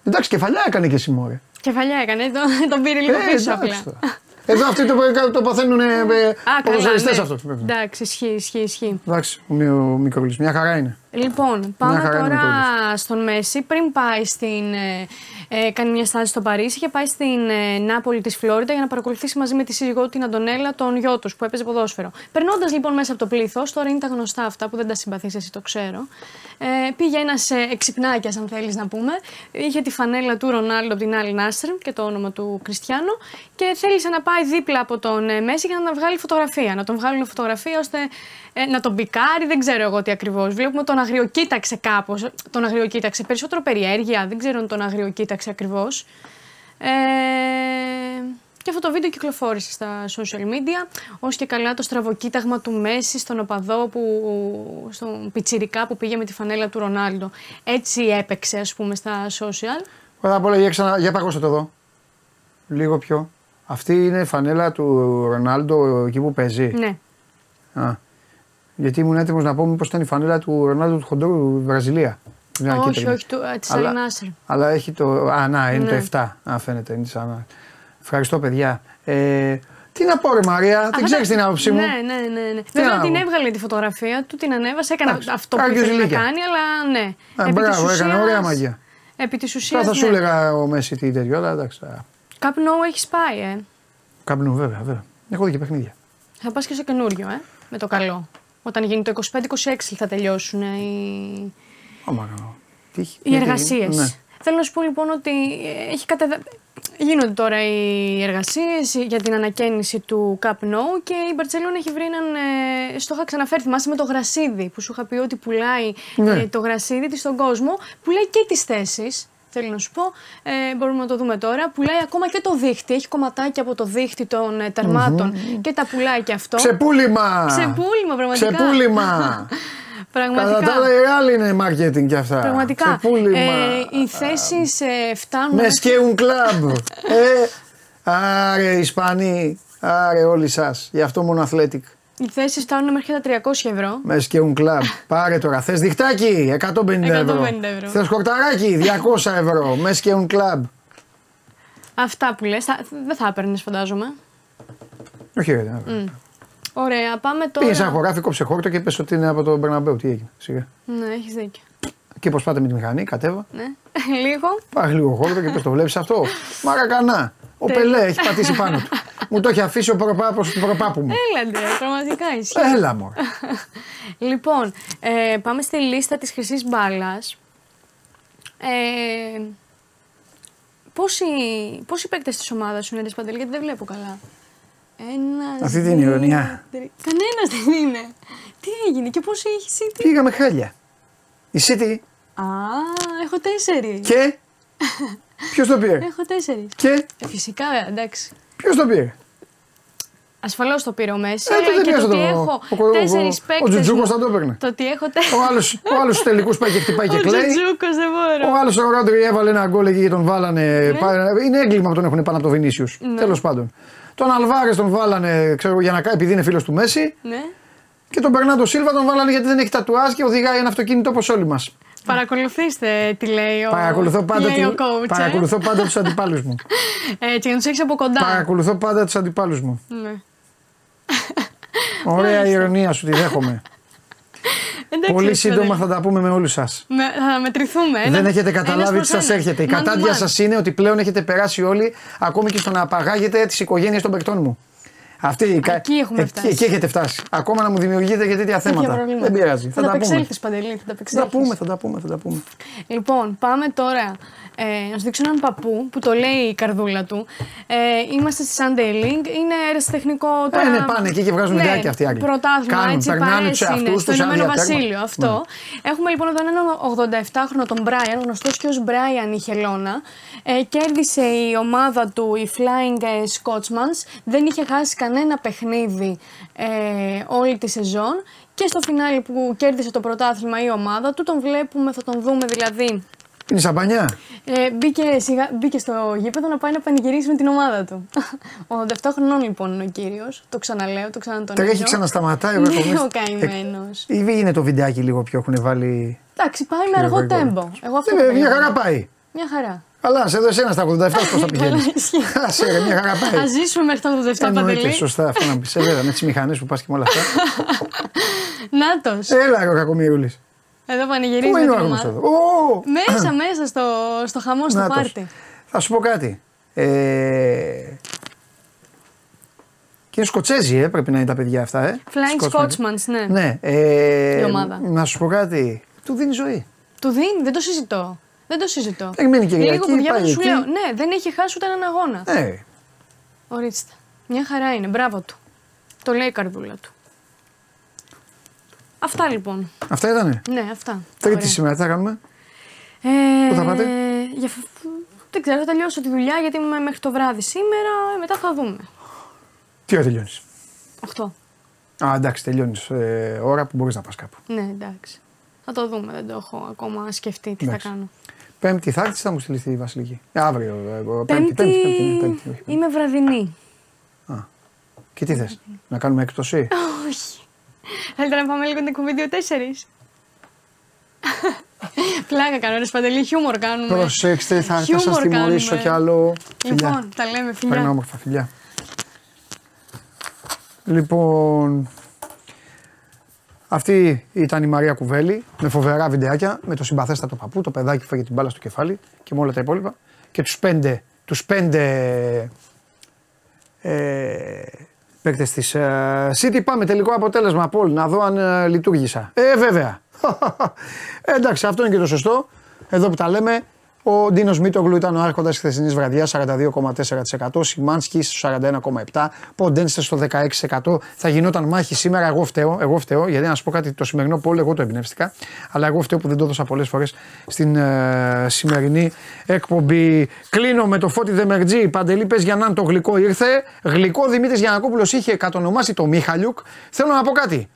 Εντάξει, κεφαλιά έκανε και εσύ μωρέ. Κεφαλιά έκανε, τον, τον πήρε λίγο Ε, πίσω εντάξει απλά. τώρα. Εδώ αυτοί το, το παθαίνουν Α, καλά, ποδοσφαιριστές ναι. αυτό. Εντάξει, ισχύει, ισχύει, ισχύει. Εντάξει, ο, μη- ο Μικρούλης, μια χαρά είναι. Λοιπόν, πάμε χαρά είναι τώρα ο στον Μέση. Πριν πάει στην. Ε, ε, κάνει μια στάση στο Παρίσι, είχε πάει στην ε, Νάπολη της Φλόριντα για να παρακολουθήσει μαζί με τη σύζυγό του την Αντωνέλα τον γιο τους που έπαιζε ποδόσφαιρο. Περνώντας λοιπόν μέσα από το πλήθος, τώρα είναι τα γνωστά αυτά που δεν τα συμπαθείς, εσύ το ξέρω. Ε, πήγε ένας ε, εξυπνάκιας, αν θέλεις να πούμε. Είχε τη φανέλα του Ρονάλντο από την άλλη Νάσερ και το όνομα του Κριστιανό και θέλησε να πάει δίπλα από τον ε, Μέση για να τον βγάλει φωτογραφία. Να τον βγάλουν φωτογραφία ώστε ε, να τον πικάρει, δεν ξέρω εγώ τι ακριβώς. Βλέπουμε τον αγριοκοίταξε κάπως. Τον αγριοκοίταξε. Περισσότερο περιέργεια, δεν ξέρω αν τον αγριοκοίταξε ακριβώς. Ε, και αυτό το βίντεο κυκλοφόρησε στα social media. Όσο και καλά το στραβοκοίταγμα του Μέση στον οπαδό, που, στον πιτσιρικά που πήγε με τη φανέλα του Ρονάλντο. Έτσι έπαιξε, ας πούμε, στα social. Πρώτα απ' όλα για, ξανα... για παγώστε το εδώ. Λίγο πιο. Αυτή είναι φανέλα του Ρονάλντο εκεί που παίζει. Ναι. Α. Γιατί ήμουν έτοιμος να πω μήπως ήταν η φανέλα του Ρονάλντο του Χοντρού Βραζιλία. Είναι όχι, κίτρινη. όχι, του- ε, της Αλλά- Al Nassr. Αλλά έχει το. Α, να, είναι Ναι. το 7. Α, φαίνεται. Είναι σαν... Ευχαριστώ, παιδιά. Ε, τι να πω, ρε Μαρία, δεν Αυτά ξέρεις τα- την άποψή μου; Ναι, ναι, ναι. ναι. Βέβαια να την πω; έβγαλε τη φωτογραφία του, την ανέβασε, έκανε Εντάξει, αυτό που κάποιος ήθελε να ηλίκια. κάνει, αλλά ναι. Α, μπράβο, έκανε ωραία μαγεία. Επί της ουσίας. Τώρα θα σου ναι. έλεγα ο Μέση τι τέτοιο, αλλά εντάξει. α, Κάπου έχεις πάει, ε. Καπνού, βέβαια, βέβαια. Έχω δει και παιχνίδια. Θα πας και στο καινούριο, ε. Με το καλό. Όταν γίνει το 25-26 θα τελειώσουν οι, Άμα, τι, οι γιατί- εργασίες. Ναι. Θέλω να σου πω λοιπόν ότι ε, έχει κατεδα... γίνονται τώρα οι εργασίες για την ανακαίνιση του Cup Nou και η Μπαρσελόνα έχει βρει έναν. Ε, στο είχα ξαναφέρει, θυμάσαι με το γρασίδι που σου είχα πει ότι πουλάει Ναι. ε, το γρασίδι της στον κόσμο. Πουλάει και τις θέσεις. Θέλω να σου πω, ε, μπορούμε να το δούμε τώρα. Πουλάει ακόμα και το δίχτυ. Έχει κομματάκια από το δίχτυ των ε, τερμάτων και τα πουλάει και αυτό. Ξεπούλημα! Ξεπούλημα, πραγματικά. Ξεπούλημα! Πραγματικά. Κατά τα άλλα, η Real είναι marketing κι αυτά. Πραγματικά. Ξεπούλημα. Ε, οι θέσεις ε, φτάνουν. Με μέχρι- σκέουν κλαμπ. ε, άρε Ισπανοί, άρε όλοι σας. Γι' αυτό μόνο Athletic. Οι θέσεις φτάνουν μέχρι τα 300 ευρώ. Μες σκέουν κλαμπ. Πάρε τώρα. Θες διχτάκι, 150 ευρώ. 150 ευρώ. Θες χορταράκι, 200 ευρώ. Μες σκέουν κλαμπ. Αυτά που λες, θα- δεν θα έπαιρνες, φαντάζομαι. Όχι, ρε. Μμ. Ωραία, πάμε τώρα. Πήγες σε ένα χωράφι, κόψε χόρτο και είπε ότι είναι από τον Μπερναμπέου. Τι έγινε, σιγά. Ναι, έχεις δίκιο. Και πώς πάτε με τη μηχανή, κατέβα. Ναι. Λίγο. Πάρε λίγο χόρτο και πες το βλέπεις αυτό. Μαρακανά. Ο Τέλεια. Πελέ έχει πατήσει πάνω του. Μου το έχει αφήσει ο προπάπος του προπάπου μου. Έλαντε, πραγματικά ισχύει. Έλα μου. λοιπόν, ε, πάμε στη λίστα της χρυσής μπάλας. Ε, πόσοι, πόσοι παίκτες της ομάδας σου είναι, Ρε Παντελή, γιατί δεν βλέπω καλά. Ένας. Αυτή την ηρωνιά. Κανένας δεν είναι. Τι έγινε και πόσοι έχει η City; Πήγαμε χάλια. Η City Α, έχω τέσσερις. και; Ποιος το πήρε; Έχω τέσσερις. Και; Ε, φυσικά, εντάξει. ποιος το πήρε; Ασφαλώς το πήρε ο Μέση. Ε, αλλά τότε και πιάσε το ότι το- έχω ο- ο- τέσσερις ο- παίκτες. ο Τζουτζούκος θα το έπαιρνε. Το ότι έχω τέ- Ο άλλος, ο άλλος στους τελικούς πάει και χτυπάει και Ο κλαίει. Τζουτζούκος δεν μπορώ. Ο άλλος ο Ρόντρι έβαλε ένα γκολ εκεί και τον βάλανε. Πά- Είναι έγκλημα που τον έχουν πάνω από το Βινίσιους. Ναι. Τέλος πάντων. Τον Αλβάρες τον βάλανε ξέρω, για να κάνει επειδή είναι φίλος του Μέση. Ναι. Και τον Μπερνάντο Σίλβα τον βάλανε γιατί δεν έχει τατουάζ και οδηγάει ένα αυτοκίνητο όπως όλοι μας. Παρακολουθήστε τι λέει ο, Παρακολουθώ τι πάντα, λέει τη- ο coach. ε. παρακολουθώ πάντα τους αντιπάλους μου. Έτσι, για να τους έχεις από κοντά. Παρακολουθώ πάντα τους αντιπάλους μου. Ναι. Ωραία η ηρωνία σου, τη δέχομαι. Εντάξει, Πολύ ρε, σύντομα παιδί. θα τα πούμε με όλους σας. Με, θα μετρηθούμε. Ένα- Δεν έχετε ένας καταλάβει τι προς σας ένας. έρχεται. Η Man to κατάντια man. σας είναι ότι πλέον έχετε περάσει όλοι, ακόμη και στο να απαγάγετε τις οικογένειες των παικτών μου. Αυτή, η κα- Εκεί έχουμε εκεί, φτάσει. εκεί έχετε φτάσει. Ακόμα να μου δημιουργείτε και τέτοια Τέτοια θέματα. προβλήματα. Δεν πειράζει. Θα, Θα, τα τα πούμε. απεξέλθει, Παντελή. Θα τα Θα τα απεξέλθεις. πούμε, θα τα πούμε, θα τα πούμε. Λοιπόν, πάμε τώρα ε, να σου δείξω έναν παππού που το λέει η καρδούλα του. Ε, είμαστε στη Sunday Link. Είναι αεραστεχνικό τώρα. Ε, ναι, πάνε εκεί και βγάζουν ναι, βιντεάκια αυτοί οι Άγγλοι. Πρωτάθλημα, Κάνουν, έτσι, περνάνε παρέσει τους είναι, εαυτούς στο τους, Ηνωμένο άδεια τέρμα. Βασίλειο. Αυτό. Ναι. Έχουμε λοιπόν εδώ έναν 87χρονο, τον Brian, γνωστός και ως Brian η Χελώνα. Ε, κέρδισε η ομάδα του, η Flying ε, Scotsmans. Δεν είχε χάσει κανένα παιχνίδι ε, όλη τη σεζόν. Και στο φινάλι που κέρδισε το πρωτάθλημα η ομάδα του, τον βλέπουμε, θα τον δούμε δηλαδή Είναι σαμπανιά. ε, μπήκε, σιγά, μπήκε στο γήπεδο να πάει να πανηγυρίσει με την ομάδα του. Ο 87 χρονών λοιπόν είναι ο κύριος. Το ξαναλέω, το ξανατονίζω. Τρέχει, ξανασταματάει ο Ναι, κακομοίρης. ο καημένος. Ή είναι το βιντεάκι λίγο πιο έχουν βάλει. Εντάξει, πάει με Πιο αργό γρήγορα. τέμπο. Εγώ αυτό Ε, το μια περίμενα. χαρά πάει. Μια χαρά. Αλλά σε εδώ εσένα στα 87 πώς θα πηγαίνεις. Καλά, ισχύει. Άσε, ρε, μια χαρά πάει. Α ζήσουμε μέχρι τα 87 Εννοείται, παντελή. σωστά αυτό να πεις. Σε βέβαια, με τις μηχανές που πας και με όλα αυτά. Νάτος. Έλα, ρε, ο κακομοιρούλης. Εδώ πανηγυρίζει Πού με είναι ο την άγνωστο ομάδα. εδώ; Ω! Μέσα, μέσα στο, στο χαμό, στο Νάτος. πάρτι. Θα σου πω κάτι. Ε... Και είναι Σκοτσέζοι, ε, πρέπει να είναι τα παιδιά αυτά. Ε. Flying Scotsman. Scotsmans, ναι. Ναι. Ε... Η ομάδα. Να σου πω κάτι. Του δίνει ζωή. Του δίνει, δεν το συζητώ. Δεν το συζητώ. Περιμένει Κυριακή, Λίγο που διάβαζα πάει σου εκεί. λέω. Ναι, δεν έχει χάσει ούτε έναν αγώνα. Ε, Ορίστε. Μια χαρά είναι. Μπράβο του. Το λέει η καρδούλα του. Αυτά λοιπόν. αυτά ήτανε; Ναι, αυτά. Τρίτη Ωραία. σήμερα, τι θα κάνουμε; Ε, Πού θα πάτε; για φ- Δεν ξέρω, θα τελειώσω τη δουλειά γιατί είμαι μέχρι το βράδυ σήμερα. ε, Μετά θα δούμε. Τι ώρα τελειώνεις; 8. Α, εντάξει, τελειώνεις. Ε, ώρα που μπορείς να πας κάπου. Ναι, εντάξει. Θα το δούμε. Δεν το έχω ακόμα σκεφτεί τι Εντάξει. θα κάνω. Πέμπτη θα έρθεις, θα μου στείλεις τη Βασιλική. Ε, αύριο. ε, ε, Πέμπτη, Πέμπτη, πέμπτη, πέμπτη, ναι, πέμπτη, όχι. είμαι βραδινή. Και τι θες, να κάνουμε έκπτωση; Όχι. Θέλετε να πάμε λίγο την εκπομπή 2-4. Πλάκα κάνω, ρε Σπαντελή, χιούμορ κάνουμε. Προσέξτε, θα, θα σας Χιούμορ τιμωρήσω κάνουμε. κι άλλο. Φιλιά. Λοιπόν, τα λέμε, Παίρνω φιλιά. όμορφα φιλιά. Λοιπόν, αυτή ήταν η Μαρία Κουβέλη με φοβερά βιντεάκια με το συμπαθέστατο παππού, το παιδάκι που φάγε την μπάλα στο κεφάλι και με όλα τα υπόλοιπα. Και τους πέντε, τους πέντε ε, παίκτες της ε, City. Πάμε τελικό αποτέλεσμα, Πολ, να δω αν ε, λειτουργήσα. Ε, βέβαια. Ε, εντάξει, αυτό είναι και το σωστό. Εδώ που τα λέμε, ο Ντίνος Μίτογλου ήταν ο άρχοντας της χθεσινής βραδιάς, 42,4%. Σιμάνσκι στο 41,7%. Ποντένστε στο 16%. Θα γινόταν μάχη σήμερα. Εγώ φταίω, εγώ φταίω, γιατί να σου πω κάτι, το σημερινό πόλ εγώ το εμπνεύστηκα. Αλλά εγώ φταίω που δεν το έδωσα πολλές φορές στην ε, σημερινή εκπομπή. Κλείνω με το φώτι Δεμερτζή. Παντελή πες για να είναι το γλυκό ήρθε. Γλυκό Δημήτρης Γιανακόπουλος είχε κατονομάσει το Μίχαλιουκ. Θέλω να πω κάτι.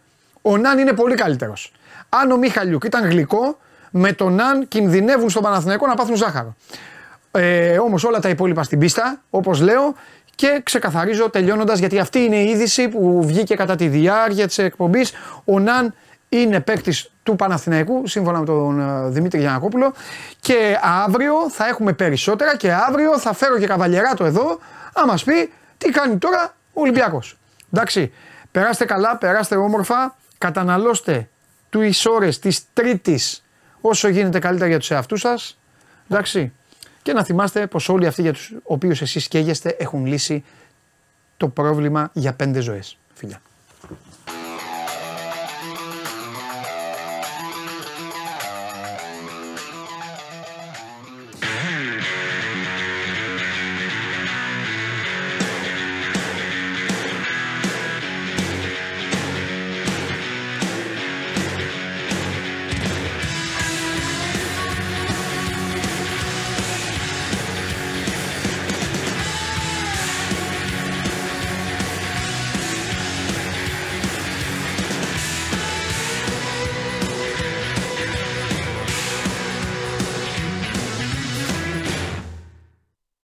Ο Ναν είναι πολύ καλύτερος. Αν ο Μίχαλιουκ ήταν γλυκό, με τον Ναν κινδυνεύουν στον Παναθηναϊκό να πάθουν ζάχαρο. Ε, Όμως όλα τα υπόλοιπα στην πίστα, όπως λέω, και ξεκαθαρίζω τελειώνοντας, γιατί αυτή είναι η είδηση που βγήκε κατά τη διάρκεια της εκπομπής. Ο Ναν είναι παίκτης του Παναθηναϊκού, σύμφωνα με τον ε, Δημήτρη Γιανακόπουλο. Και αύριο θα έχουμε περισσότερα και αύριο θα φέρω και καβαλιεράτο εδώ, να μας πει τι κάνει τώρα ο Ολυμπιακός. Εντάξει, περάστε καλά, περάστε όμορφα, καταναλώστε τις ώρες της Τρίτης όσο γίνεται καλύτερα για τους εαυτούς σας. Εντάξει. Και να θυμάστε πως όλοι αυτοί για τους οποίους εσείς καίγεστε έχουν λύσει το πρόβλημα για πέντε ζωές. Φιλιά.